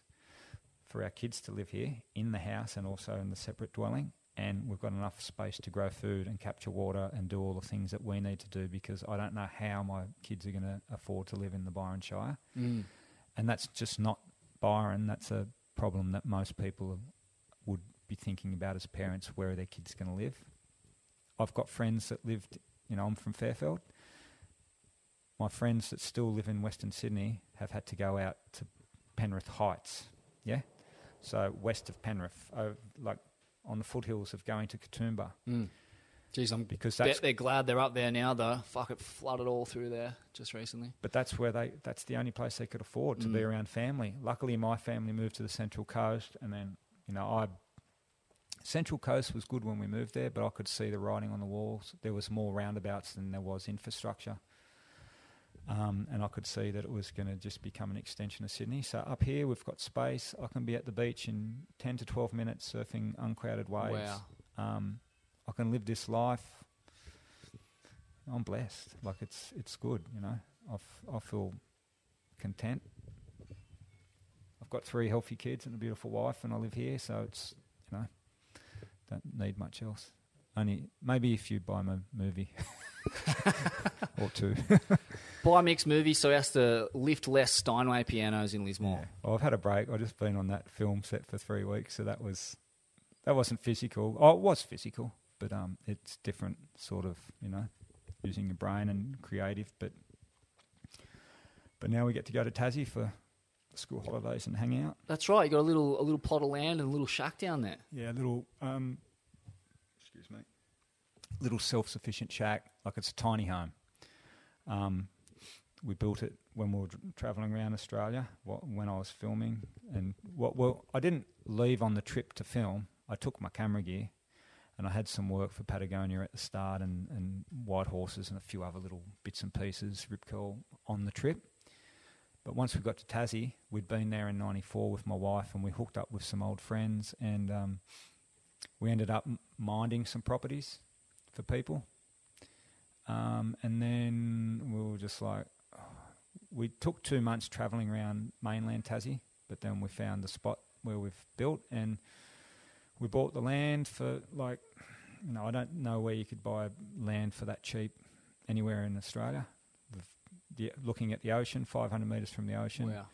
C: for our kids to live here in the house and also in the separate dwelling. And we've got enough space to grow food and capture water and do all the things that we need to do because I don't know how my kids are going to afford to live in the Byron Shire.
A: Mm.
C: And that's just not Byron. That's a problem that most people would be thinking about as parents where are their kids going to live. I've got friends that lived, you know, I'm from Fairfield. My friends that still live in Western Sydney have had to go out to Penrith Heights, yeah? So west of Penrith, oh, like on the foothills of going to Katoomba.
A: Mm. Jeez, I'm
C: Because
A: bet
C: that's
A: they're glad they're up there now, though. Fuck, it flooded all through there just recently.
C: but that's where they that's the only place they could afford to be
A: Mm.
C: around family. Luckily my family moved to the Central Coast and then, you know, I Central Coast was good when we moved there, but I could see the writing on the walls. There was more roundabouts than there was infrastructure. Um, and I could see that it was going to just become an extension of Sydney. So up here, we've got space. I can be at the beach in 10 to 12 minutes surfing uncrowded waves.
A: Wow.
C: Um, I can live this life. I'm blessed. Like it's it's good, you know. I, f- I feel content. I've got three healthy kids and a beautiful wife, and I live here, so it's you know don't need much else. Only maybe if you buy my movie or two.
A: Buy mixed movie, so he has to lift less Steinway pianos in Lismore.
C: Yeah. Well, I've had a break. I've just been on that film set for three weeks, so that was that wasn't physical. Oh, it was physical, but um, it's different sort of you know using your brain and creative. But but now we get to go to Tassie for school holidays and hang out.
A: That's right. You got a little a little plot of land and a little shack down there.
C: Yeah, little um, excuse me, little self-sufficient shack. Like it's a tiny home. Um, we built it when we were travelling around Australia. What, when I was filming, and what? Well, I didn't leave on the trip to film. I took my camera gear, and I had some work for Patagonia at the start, and, and white horses and a few other little bits and pieces, rip curl on the trip. But once we got to Tassie, we'd been there in '94 with my wife, and we hooked up with some old friends, and um, we ended up minding some properties for people. Um, and then we were just like, we took two months travelling around mainland Tassie, but then we found the spot where we've built, and we bought the land for like, you know, I don't know where you could buy land for that cheap anywhere in Australia. The, looking at the ocean, 500 metres from the ocean.
A: Wow.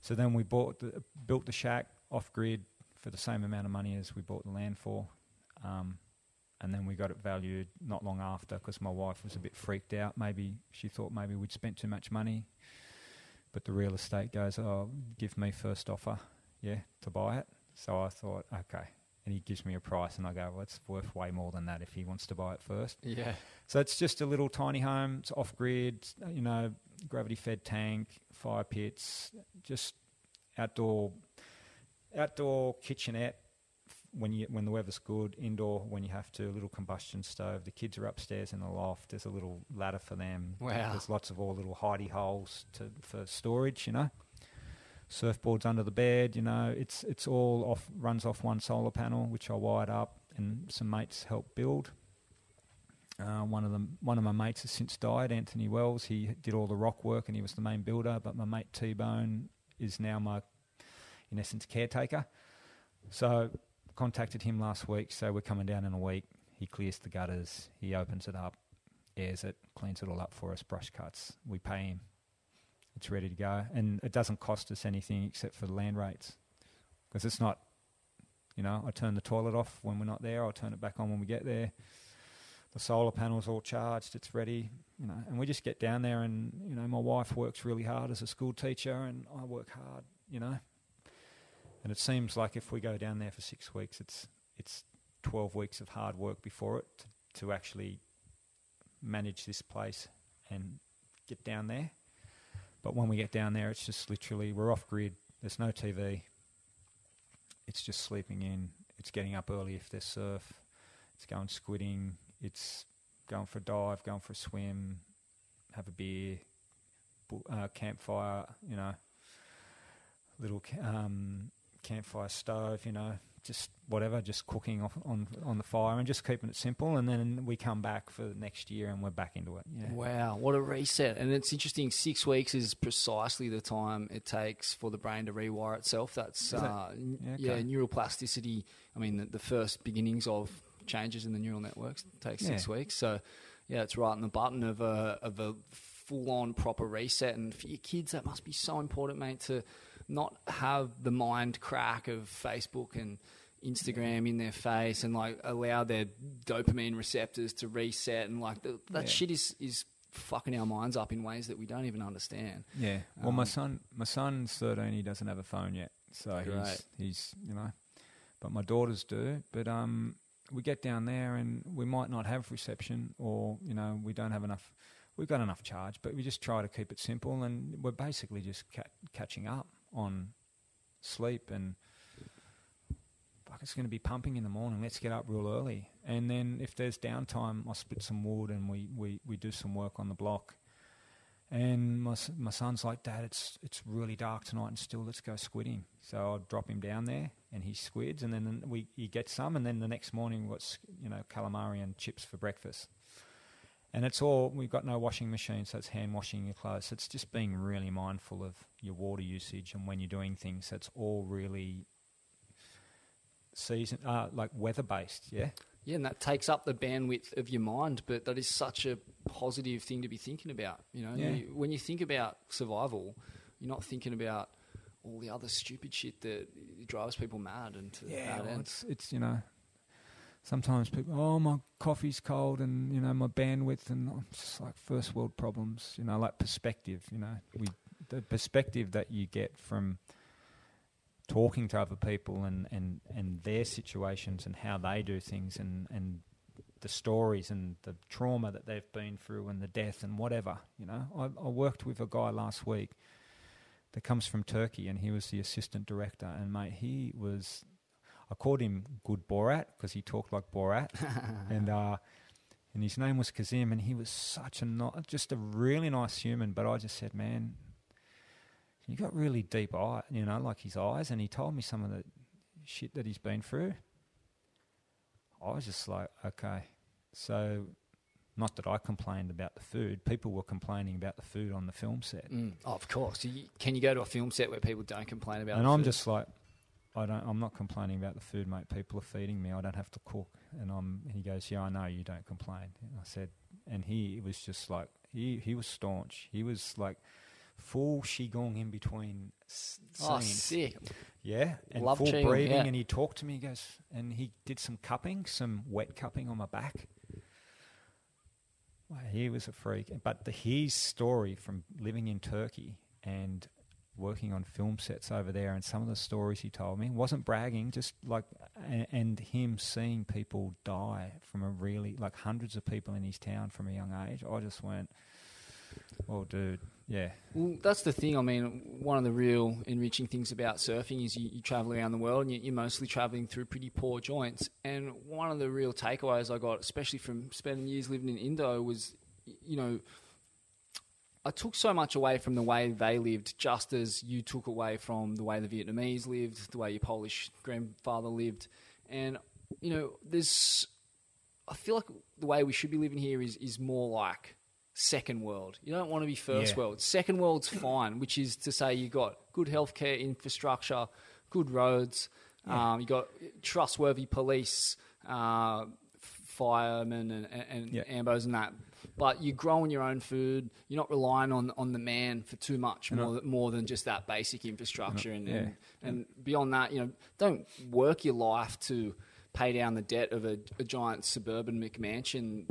C: So then we bought the, built the shack off grid for the same amount of money as we bought the land for. Um, and then we got it valued not long after because my wife was a bit freaked out. Maybe she thought maybe we'd spent too much money. But the real estate goes, oh, give me first offer, yeah, to buy it. So I thought, okay. And he gives me a price, and I go, well, it's worth way more than that if he wants to buy it first.
A: Yeah.
C: So it's just a little tiny home. It's off grid, you know, gravity fed tank, fire pits, just outdoor, outdoor kitchenette when you when the weather's good. Indoor when you have to. A little combustion stove. The kids are upstairs in the loft. There's a little ladder for them.
A: Wow.
C: There's lots of all little hidey holes to for storage. You know. Surfboards under the bed, you know, it's it's all off runs off one solar panel, which I wired up, and some mates helped build. Uh, one of them, one of my mates has since died, Anthony Wells. He did all the rock work and he was the main builder. But my mate T Bone is now my, in essence, caretaker. So contacted him last week. So we're coming down in a week. He clears the gutters. He opens it up, airs it, cleans it all up for us. Brush cuts. We pay him. It's ready to go, and it doesn't cost us anything except for the land rates, because it's not. You know, I turn the toilet off when we're not there. I'll turn it back on when we get there the solar panels all charged, it's ready, you know, and we just get down there and, you know, my wife works really hard as a school teacher and I work hard, you know. And it seems like if we go down there for six weeks, it's it's 12 weeks of hard work before it to, to actually manage this place and get down there. But when we get down there, it's just literally, we're off grid, there's no TV, it's just sleeping in, it's getting up early if there's surf, it's going squidding, it's going for a dive, going for a swim, have a beer, uh, campfire, you know, little um, campfire stove, you know, just whatever, just cooking off on on the fire and just keeping it simple. And then we come back for the next year and we're back into it. Yeah.
A: Wow, what a reset. And it's interesting, six weeks is precisely the time it takes for the brain to rewire itself. That's,
C: that-
A: uh,
C: Yeah,
A: yeah,
C: okay.
A: neuroplasticity. I mean, the, the first beginnings of changes in the neural networks take six
C: Yeah.
A: weeks. So, yeah, it's right in the button of a, of a full on proper reset. And for your kids, that must be so important, mate, to not have the mind crack of Facebook and Instagram in their face and like allow their dopamine receptors to reset and like the, that
C: Yeah.
A: shit is is fucking our minds up in ways that we don't even understand.
C: Yeah. Well, my
A: Um,
C: son, my son's thirteen. He doesn't have a phone yet, so
A: Great.
C: he's he's you know, but my daughters do. But um, we get down there and we might not have reception, or you know, we don't have enough. We've got enough charge, but we just try to keep it simple, and we're basically just ca- catching up on sleep and. Fuck, it's going to be pumping in the morning. Let's get up real early, and then if there's downtime, I split some wood and we, we, we do some work on the block. And my my son's like, Dad, it's it's really dark tonight and still let's go squidding. So I drop him down there and he squids, and then we he gets some, and then the next morning we got you know calamari and chips for breakfast. And it's all we've got no washing machine, so it's hand washing your clothes. So it's just being really mindful of your water usage and when you're doing things. So it's all really season uh, like weather based. Yeah.
A: Yeah, and that takes up the bandwidth of your mind, but that is such a positive thing to be thinking about. You know,
C: Yeah.
A: You- when you think about survival, you're not thinking about all the other stupid shit that drives people mad and to
C: Yeah,
A: bad
C: well, it's it's you know, sometimes people, oh my coffee's cold and you know my bandwidth and I'm just like first world problems, you know, like perspective, you know, we the perspective that you get from talking to other people and and and their situations and how they do things and and the stories and the trauma that they've been through and the death and whatever, you know. I, I worked with a guy last week that comes from Turkey and he was the assistant director and mate he was I called him Good Borat because he talked like Borat, and uh, and his name was Kazim, and he was such a not just a really nice human. But I just said, man, you got really deep eye, you know, like his eyes, and he told me some of the shit that he's been through. I was just like, okay, so not that I complained about the food. People were complaining about the food on the film set.
A: Mm. Oh, of course. You, can you go to a film set where people don't complain about?
C: and I'm
A: food?
C: just like, I don't. I'm not complaining about the food, mate. People are feeding me. I don't have to cook. And I'm. And he goes, yeah, I know you don't complain. And I said, and he was just like, he he was staunch. He was like full qigong in between s-
A: oh,
C: scenes.
A: sick.
C: Yeah, and
A: Love
C: full
A: qigong,
C: breathing.
A: yeah.
C: And he talked to me. He goes, and he did some cupping, some wet cupping on my back. Wow, he was a freak. But the, his story from living in Turkey and working on film sets over there, and some of the stories he told me wasn't bragging, just like, and, and him seeing people die from a really like hundreds of people in his town from a young age. I just went, well, dude, yeah,
A: Well, that's the thing. I mean, one of the real enriching things about surfing is you, you travel around the world and you, you're mostly traveling through pretty poor joints. And one of the real takeaways I got, especially from spending years living in Indo, was, you know, I took so much away from the way they lived, just as you took away from the way the Vietnamese lived, the way your Polish grandfather lived. And, you know, there's, I feel like the way we should be living here is, is more like second world. You don't want to be first
C: Yeah.
A: world. Second world's fine, which is to say you've got good healthcare infrastructure, good roads, um, you got trustworthy police, uh, firemen and, and,
C: Yeah.
A: ambos and that. But you're growing your own food. You're not relying on, on the man for too much more, than, more than just that basic infrastructure. And, and, and beyond that, you know, don't work your life to pay down the debt of a, a giant suburban McMansion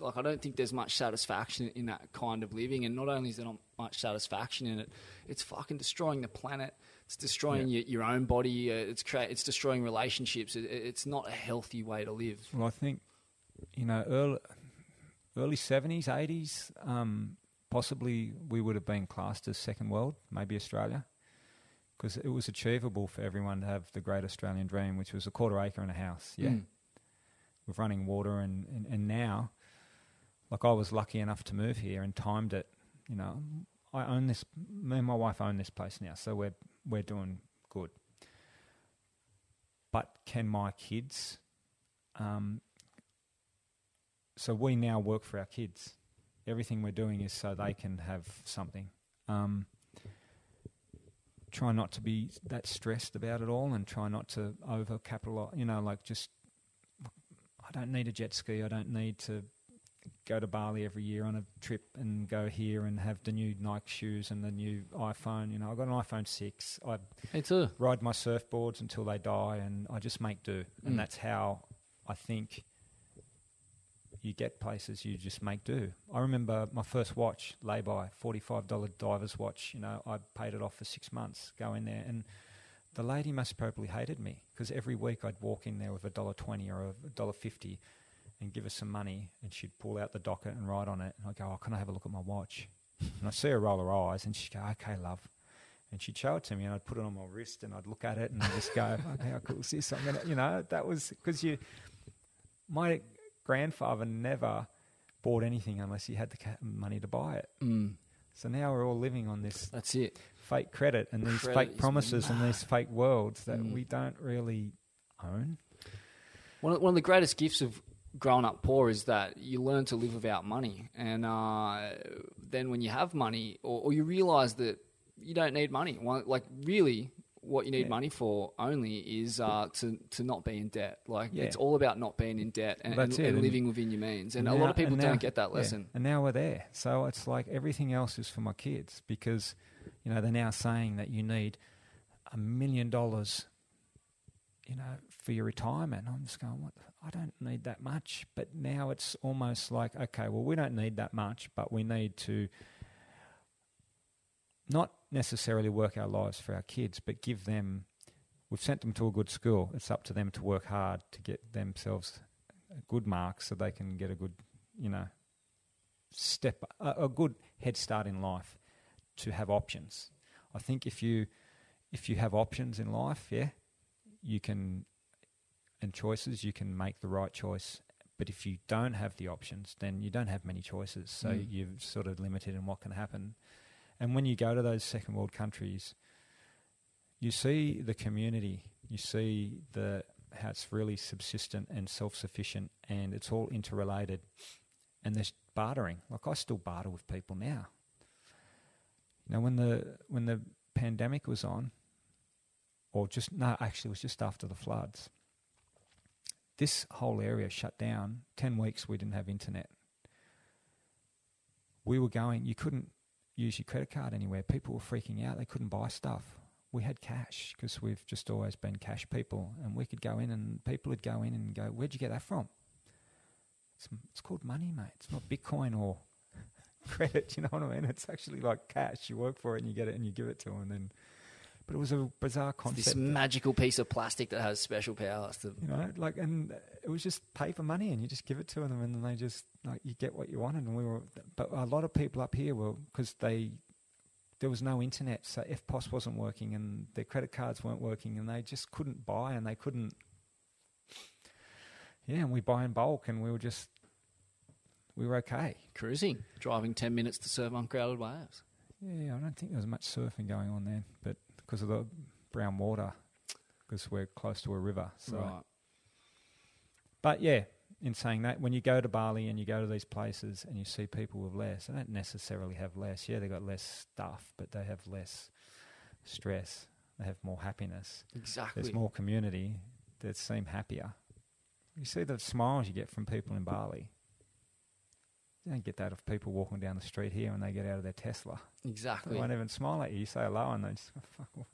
A: like I don't think there's much satisfaction in that kind of living, and not only is there not much satisfaction in it, it's fucking destroying the planet. It's destroying your, your own body. Uh, it's crea- it's destroying relationships. It- it's not a healthy way to live.
C: Well, I think you know early early seventies, eighties, um, possibly we would have been classed as second world, maybe Australia, because it was achievable for everyone to have the great Australian dream, which was a quarter acre and a house. Yeah,
A: Mm.
C: with running water, and, and and now, like I was lucky enough to move here and timed it. You know, I own this. Me and my wife own this place now, so we're we're doing good. But can my kids? Um, so we now work for our kids. Everything we're doing is so they can have something. Um, try not to be that stressed about it all, and try not to over capitalize. You know, like just I don't need a jet ski. I don't need to go to Bali every year on a trip and go here and have the new Nike shoes and the new iPhone. You know, I got an iPhone six. I
A: Me too.
C: ride my surfboards until they die, and I just make do. And
A: Mm.
C: that's how I think you get places. You just make do. I remember my first watch, lay by, forty-five dollar diver's watch. You know, I paid it off for six months. Go in there, and the lady most probably hated me because every week I'd walk in there with a dollar twenty or a dollar fifty. And give her some money, and she'd pull out the docket and write on it. And I'd go, "Oh, can I have a look at my watch?" And I see her roll her eyes, and she'd go, "Okay, love." and she'd show it to me, and I'd put it on my wrist, and I'd look at it, and I'd just go, "Okay, how cool is this?" I'm gonna, you know, that was because you. My grandfather never bought anything unless he had the money to buy it.
A: Mm.
C: So now we're all living on this
A: That's it.
C: fake credit and these
A: Credit
C: fake promises and these fake worlds that
A: Mm.
C: we don't really own.
A: One of, one of the greatest gifts of growing up poor is that you learn to live without money, and uh, then when you have money, or, or you realize that you don't need money. One, like really, what you need
C: Yeah.
A: money for only is uh, to to not be in debt. Like
C: Yeah.
A: it's all about not being in debt and,
C: Well,
A: and, and
C: and-
A: living within your means. And, a
C: now-
A: lot of people
C: and
A: don't get that
C: yeah,
A: lesson.
C: and now we're there. So it's like everything else is for my kids because, you know, they're now saying that you need a million dollars, you know, for your retirement. I'm just going, what? I don't need that much. But now it's almost like, okay, well, we don't need that much, but we need to not necessarily work our lives for our kids, but give them. We've sent them to a good school. It's up to them to work hard to get themselves a good marks so they can get a good, you know, step a, a good head start in life to have options. I think if you if you have options in life, yeah, you can and choices, you can make the right choice. But if you don't have the options, then you don't have many choices. So
A: Mm.
C: you're sort of limited in what can happen. And when you go to those second world countries, you see the community, you see the how it's really subsistent and self-sufficient, and it's all interrelated. And there's bartering. Like I still barter with people now. You know, when the when the pandemic was on, or just no, actually, it was just after the floods. This whole area shut down. Ten weeks we didn't have internet. We were going. You couldn't use your credit card anywhere. People were freaking out. They couldn't buy stuff. We had cash because we've just always been cash people, and we could go in and people would go in and go, "Where'd you get that from?" It's, it's called money, mate. It's not Bitcoin or credit. You know what I mean? It's actually like cash. You work for it and you get it and you give it to them. And then, but it was a bizarre concept.
A: This
C: concept.
A: magical piece of plastic that has special powers. To,
C: you know, like, and it was just paper money, and you just give it to them, and then they just like you get what you wanted. And we were, but a lot of people up here were because they there was no internet, so EFTPOS wasn't working, and their credit cards weren't working, and they just couldn't buy, and they couldn't. Yeah, and we buy in bulk, and we were just we were okay.
A: cruising, driving 10 minutes to serve uncrowded waves.
C: Yeah, I don't think there was much surfing going on then, but because of the brown water, because we're close to a river. So,
A: Right.
C: but yeah, in saying that, when you go to Bali and you go to these places and you see people with less, they don't necessarily have less. Yeah, they got less stuff, but they have less stress. They have more happiness.
A: Exactly.
C: There's more community. They seem happier. You see the smiles you get from people in Bali. You don't get that of people walking down the street here when they get out of their Tesla.
A: Exactly.
C: They won't even smile at you. You say hello, and they just fuck.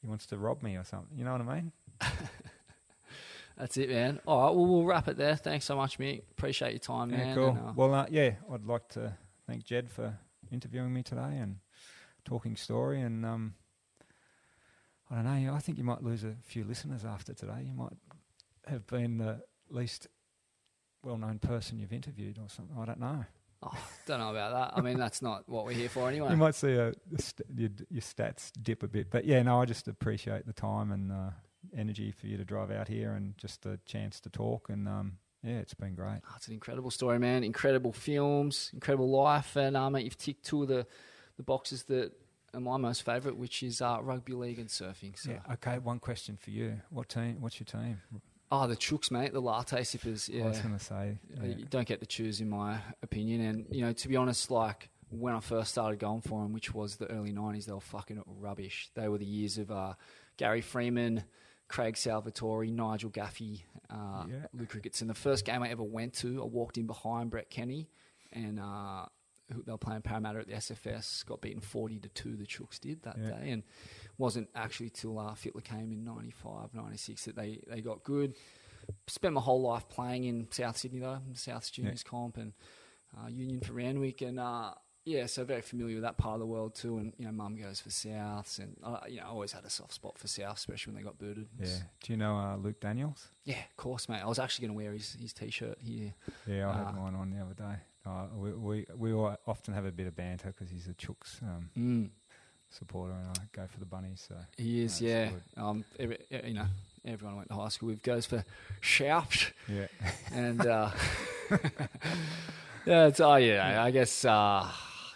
C: He wants to rob me or something. You know what I mean?
A: That's it, man. All right, well, we'll wrap it there. Thanks so much, Mick. Appreciate your time,
C: Yeah,
A: man.
C: cool.
A: and, uh,
C: well, uh, yeah, I'd like to thank Jed for interviewing me today and talking story. And um, I don't know. I think you might lose a few listeners after today. You might have been the least well-known person you've interviewed or something. I don't know.
A: oh, don't know about that. I mean, that's not what we're here for anyway.
C: You might see a, a st- your, your stats dip a bit, but yeah, no, I just appreciate the time and uh, energy for you to drive out here and just the chance to talk. And um, yeah, it's been great.
A: Oh, it's an incredible story, man. Incredible films, incredible life, and uh, mate, you've ticked two of the, the boxes that are my most favourite, which is uh, rugby league and surfing. So,
C: Yeah. Okay. One question for you. What team? What's your team?
A: Oh, the chooks, mate, the latte sippers. Yeah, I
C: was going to say.
A: Uh,
C: yeah.
A: you don't get to choose, in my opinion. And you know, to be honest, like when I first started going for them, which was the early '90s, they were fucking rubbish. They were the years of uh, Gary Freeman, Craig Salvatori, Nigel Gaffey, uh,
C: Yeah.
A: Luke Ricketson. The first game I ever went to, I walked in behind Brett Kenny, and uh, they were playing Parramatta at the SFS. Got beaten 40 to two. The Chooks did that
C: Yeah.
A: day, and wasn't actually till uh, Fittler came in 95, 96 that they they got good spent my whole life playing in South Sydney though, South Juniors comp and uh, Union for Randwick, and uh, yeah, so very familiar with that part of the world too. And you know, Mum goes for Souths, and uh, you know, I always had a soft spot for South, especially when they got booted.
C: Yeah. Do you know uh, Luke Daniels?
A: yeah, of course, mate. I was actually going to wear his his t-shirt here.
C: Yeah, I
A: Ah.
C: had mine on the other day. Uh, we, we we all often have a bit of banter because he's a Chooks um,
A: Mm,
C: supporter, and I go for the bunnies. So
A: he is, yeah. Um, every, you know, everyone I went to high school with goes for Souths.
C: yeah,
A: and uh, yeah, it's oh yeah, I guess uh,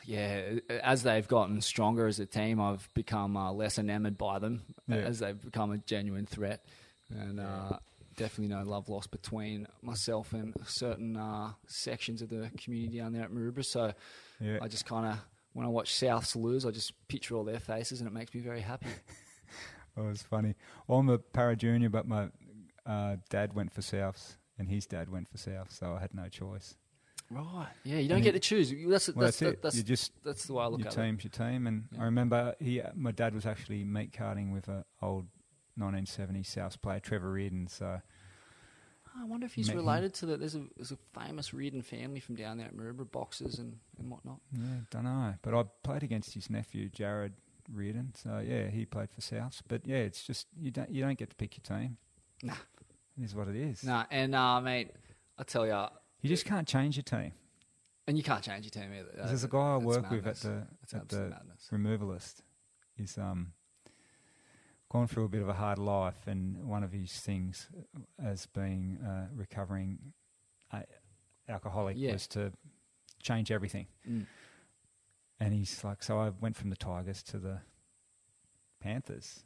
A: yeah. As they've gotten stronger as a team, I've become uh, less enamored by them
C: Yeah.
A: as they've become a genuine threat, and uh, definitely no love lost between myself and certain uh, sections of the community down there at Maroubra. So
C: yeah.
A: I just kind of. When I watch Souths lose, I just picture all their faces, and it makes me very happy.
C: Oh, it was funny. Well, I'm a para junior, but my uh, dad went for Souths, and his dad went for South, so I had no choice.
A: Right? Yeah, you don't
C: And
A: get
C: he-
A: to choose. That's
C: Well,
A: that's
C: that's, it.
A: that's,
C: you just
A: that's the way I look
C: your
A: at it.
C: team's your team, and
A: Yeah.
C: I remember he, my dad was actually meat carting with a old 1970 South player, Trevor Reardon. So
A: I wonder if he's
C: Met him.
A: related to that. There's a there's a famous Reardon family from down there at Maroubra, boxers and, and whatnot.
C: yeah, don't know. But I played against his nephew, Jared Reardon. So yeah, he played for Souths. But yeah, it's just you don't you don't get to pick your team.
A: Nah.
C: it is what it is.
A: Nah, and uh, mate, I tell you,
C: You just can't change your team.
A: and you can't change your team either.
C: There's a guy I work with at the at the
A: madness.
C: removalist. He's um gone through a bit of a hard life, and one of his things as being uh, recovering uh, alcoholic
A: Yeah.
C: was to change everything.
A: Mm.
C: And he's like, so I went from the Tigers to the Panthers.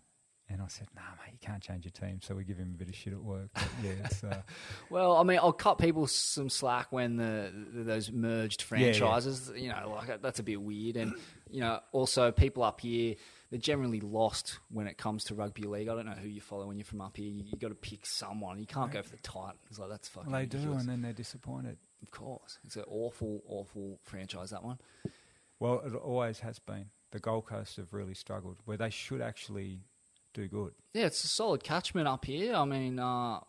C: And I said, nah, mate, you can't change your team. So we give him a bit of shit at work. But yeah, it's, uh,
A: Well, I mean, I'll cut people some slack when the, the those merged
C: Yeah, yeah.
A: franchises. You know, like that's a bit weird, and you know, also people up here they're generally lost when it comes to rugby league. I don't know who you follow when you're from up here. You, you got to pick someone. You can't go for the Titans. Like that's fucking.
C: they do, and then they're disappointed.
A: Of course, it's an awful, awful franchise. That one.
C: Well, it always has been. The Gold Coast have really struggled, where they should actually do good.
A: Yeah, it's a solid catchment up here. I mean, uh,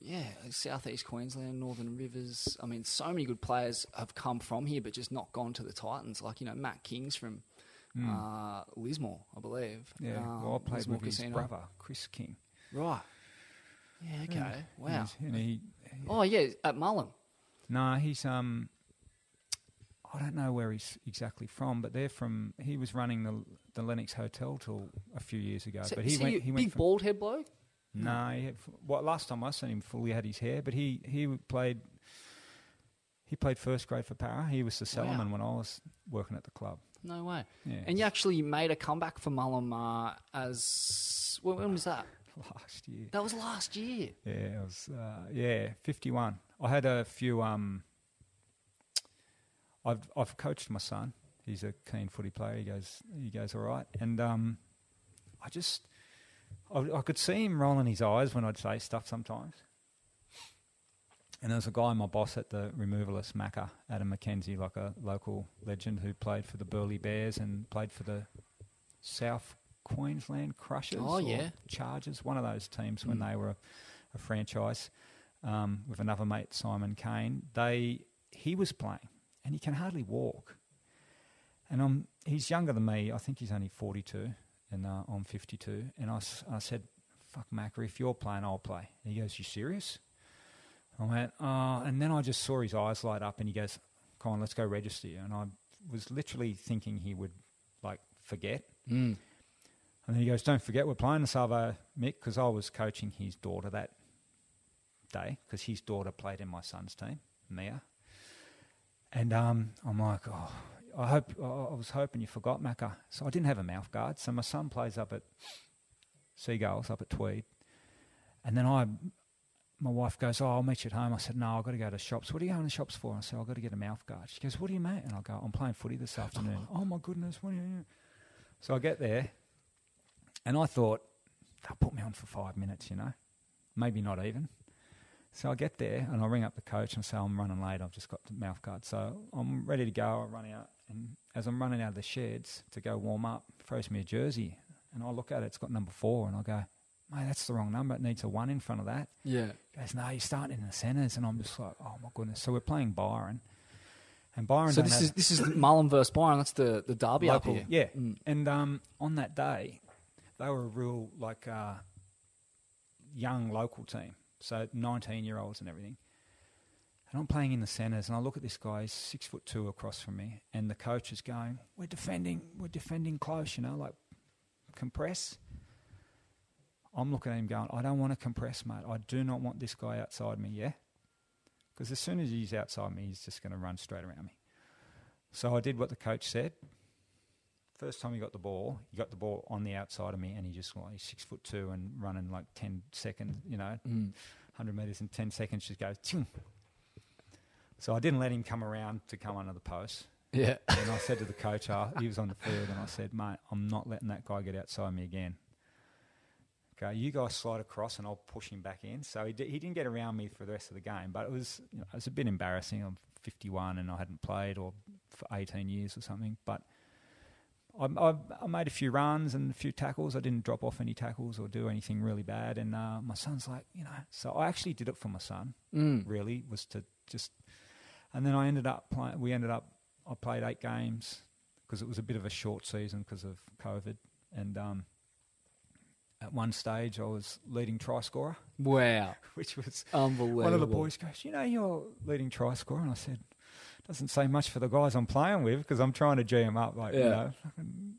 A: yeah, southeast Queensland, Northern Rivers. I mean, so many good players have come from here, but just not gone to the Titans. Like you know, Matt King's from uh, Lismore, I believe.
C: Yeah,
A: Um,
C: well, I played
A: Lismore
C: with his brother, Chris King.
A: Right. Yeah. Okay. Wow.
C: And he's- and he,
A: Oh yeah, at Mullen.
C: no, he's um, I don't know where he's exactly from, but they're from. He was running the the Lennox Hotel till a few years ago,
A: So,
C: but he
A: is
C: went. He
A: big
C: went from,
A: bald head bloke.
C: No, he had, well, last time I seen him fully had his hair, but he he played. He played first grade for Para. He was the cellarman when I was working at the club.
A: No way.
C: Yeah.
A: And you actually made a comeback for Mullum uh, as when, when was that?
C: Last year,
A: That was last year.
C: yeah, it was uh, yeah fifty one. I had a few. Um, I've I've coached my son. He's a keen footy player. He goes he goes all right, and um, I just I, I could see him rolling his eyes when I'd say stuff sometimes. And there was a guy, my boss at the removalist, Macca, Adam McKenzie, like a local legend who played for the Burleigh Bears and played for the South Queensland Crushers
A: Oh,
C: or
A: yeah.
C: Chargers, one of those teams when
A: Mm.
C: they were a, a franchise um, with another mate, Simon Kane. They He was playing and he can hardly walk. And I'm, he's younger than me. I think he's only 42 and uh, I'm 52. And I, I said, fuck Macca, if you're playing, I'll play. And he goes, you serious? I went, oh, and then I just saw his eyes light up and he goes, come on, let's go register you. And I was literally thinking he would like forget.
A: Mm.
C: And then he goes, don't forget we're playing the Savo, Mick, because I was coaching his daughter that day because his daughter played in my son's team, Mia. And um, I'm like, oh, I hope I I was hoping you forgot Macca. So I didn't have a mouth guard. So my son plays up at Seagulls up at Tweed, and then I, my wife goes, oh, I'll meet you at home. I said, no, I've got to go to the shops. What are you going to the shops for? I said, I've got to get a mouth guard. She goes, what do you mean? And I go, I'm playing footy this afternoon. oh my goodness, what are you? So I get there, and I thought they'll put me on for five minutes, you know, maybe not even. So I get there and I ring up the coach and I say I'm running late. I've just got the mouth guard, so I'm ready to go. I run out, and as I'm running out of the sheds to go warm up, throws me a jersey, and I look at it. It's got number four, and I go, "Mate, that's the wrong number. It needs a one in front of that."
A: Yeah.
C: He goes, "No, you're starting in the centres. and I'm just like, "Oh my goodness!" So we're playing Byron, and Byron.
A: So this is this is Mullum versus Byron. That's the the derby
C: local,
A: up here.
C: yeah.
A: Mm.
C: And um, on that day, they were a real like uh, young local team, so nineteen year olds and everything. And I'm playing in the centres, and I look at this guy, he's six foot two across from me, and the coach is going, "We're defending, we're defending close, you know, like compress." I'm looking at him going, "I don't want to compress, mate. I do not want this guy outside me, yeah." Because as soon as he's outside me, he's just going to run straight around me. So I did what the coach said. First time he got the ball, he got the ball on the outside of me, and he just like he's six foot two and running like 10 seconds, you know,
A: Mm.
C: 100 metres in 10 seconds, just goes, Ting. So I didn't let him come around to come under the post.
A: Yeah.
C: And I said to the coach, uh, he was on the field, and I said, mate, I'm not letting that guy get outside me again. Okay, you guys slide across, and I'll push him back in. So he, di- he didn't get around me for the rest of the game, but it was you know, it was a bit embarrassing. I'm 51 and I hadn't played or for 18 years or something, but. I, I, I made a few runs and a few tackles. I didn't drop off any tackles or do anything really bad. And uh, my son's like, you know, so I actually did it for my son.
A: Mm.
C: Really was to just, and then I ended up playing. We ended up. I played eight games because it was a bit of a short season because of COVID. And um, at one stage, I was leading try scorer,
A: Wow.
C: which was
A: Unbelievable.
C: one of the boys goes, "You know, you're leading try scorer," and I said, doesn't say much for the guys I'm playing with because I'm trying to G them up. Like, you know,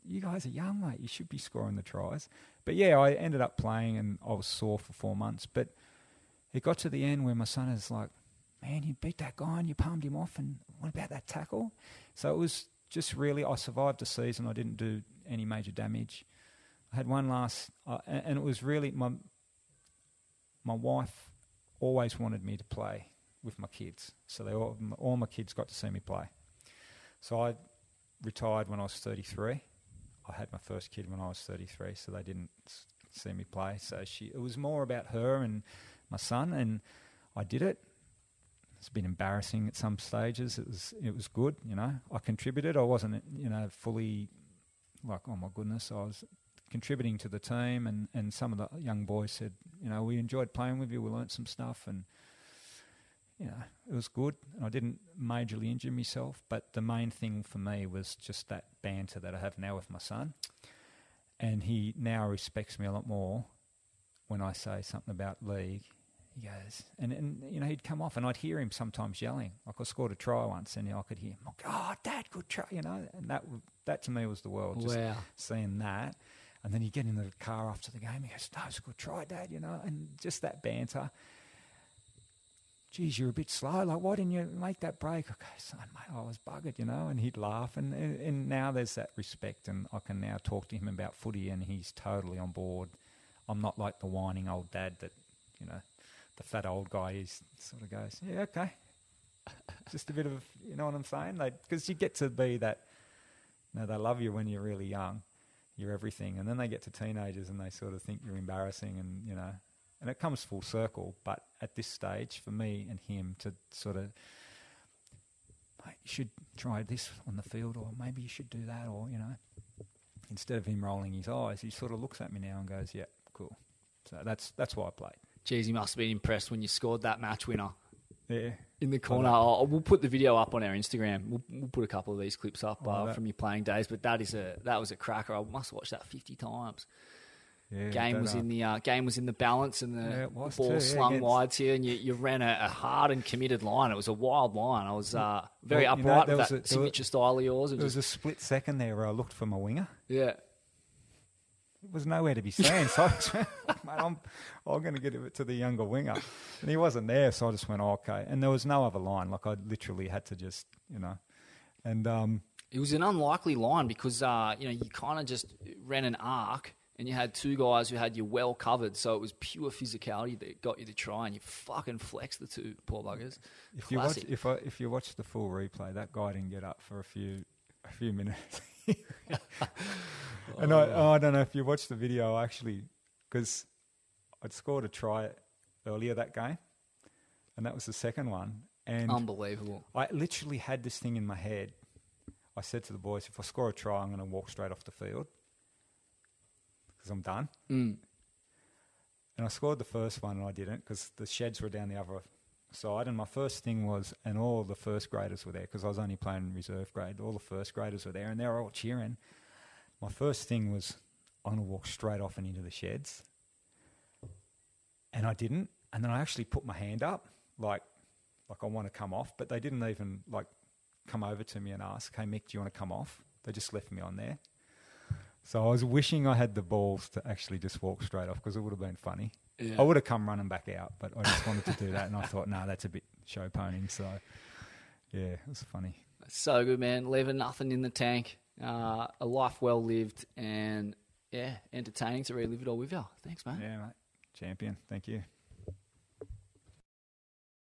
C: you guys are young, mate. You should be scoring the tries. But yeah, I ended up playing and I was sore for four months. But it got to the end where my son is like, man, you beat that guy and you palmed him off. And what about that tackle? So it was just really, I survived the season. I didn't do any major damage. Had one last, uh, and and it was really my my wife always wanted me to play with my kids. So they all, all my kids got to see me play. So I retired when I was 33. I had my first kid when I was 33, so they didn't see me play. So she, it was more about her and my son, and I did it. It's been embarrassing at some stages. It was it was good, you know. I contributed. I wasn't, you know, fully like, oh my goodness, I was contributing to the team, and, and some of the young boys said, you know, we enjoyed playing with you, we learnt some stuff, and you know, it was good. And I didn't majorly injure myself, but the main thing for me was just that banter that I have now with my son, and he now respects me a lot more when I say something about league. He goes, and, and you know, he'd come off, and I'd hear him sometimes yelling. Like I scored a try once, and I could hear him, "Oh, Dad, good try!" You know, and that that to me was the world. Just
A: Wow.
C: seeing that. And then you get in the car after the game, he goes, No, it's a good try, Dad, you know, and just that banter. Geez, you're a bit slow. Like, why didn't you make that break? Okay, son, mate, I was buggered, you know, and he'd laugh. And, and, now there's that respect, and I can now talk to him about footy, and he's totally on board. I'm not like the whining old dad that, you know, the fat old guy is sort of goes, Yeah, okay. Just a bit of, you know what I'm saying? Because you get to be that, you know, they love you when you're really young you're everything. And then they get to teenagers and they sort of think you're embarrassing and, you know, and it comes full circle. But at this stage, for me and him to sort of, you should try this on the field or maybe you should do that or, you know, instead of him rolling his eyes, he sort of looks at me now and goes, yeah, cool. So that's, that's why I played.
A: Jeez, you must have been impressed when you scored that match winner
C: Yeah.
A: in the corner. We'll put the video up on our Instagram. We'll, we'll put a couple of these clips up
C: Oh,
A: uh, from your playing days. But that is a that was a cracker. I must watch that fifty times.
C: yeah
A: game was
C: uh,
A: in the uh, game was in the balance, and the,
C: Yeah, it
A: the
C: was
A: ball
C: too,
A: slung wide to you, and you, you ran a, a hard and committed line. It was a wild line. I was uh, very
C: Well, you know,
A: upright with that
C: a- there was-
A: signature style of yours. It
C: There was
A: just,
C: a split second there where I looked for my winger.
A: yeah,
C: It was nowhere to be seen. So I just went, mate, I'm, I'm going to give it to the younger winger. And he wasn't there, so I just went, oh, okay. And there was no other line. Like, I literally had to just, you know. And um,
A: it was an unlikely line because uh, you know you kind of just ran an arc. And you had two guys who had you well covered, so it was pure physicality that got you to try, and you fucking flexed the two poor buggers.
C: if you watch,
A: Classic.
C: if I, if you watch the full replay, that guy didn't get up for a few a few minutes. and I, oh, I don't know if you watched the video actually, because I'd scored a try earlier that game, and that was the second one. And
A: Unbelievable.
C: I literally had this thing in my head. I said to the boys, if I score a try, I'm going to walk straight off the field because I'm done.
A: Mm.
C: And I scored the first one and I didn't because the sheds were down the other side. And my first thing was, and all the first graders were there because I was only playing reserve grade. All the first graders were there and they were all cheering. My first thing was, I'm to walk straight off and into the sheds. And I didn't. And then I actually put my hand up, like, like I want to come off, but they didn't even like come over to me and ask, "Hey Mick, do you want to come off?" They just left me on there. So I was wishing I had the balls to actually just walk straight off because it would have been funny.
A: Yeah.
C: I would have come running back out, but I just wanted to do that, and I thought, no, that's a bit show ponying. So yeah, it was funny.
A: So good, man. Leaving nothing in the tank. Uh, a life well lived and, yeah, entertaining to relive it all with you. Thanks, mate.
C: Yeah, mate, champion. Thank you.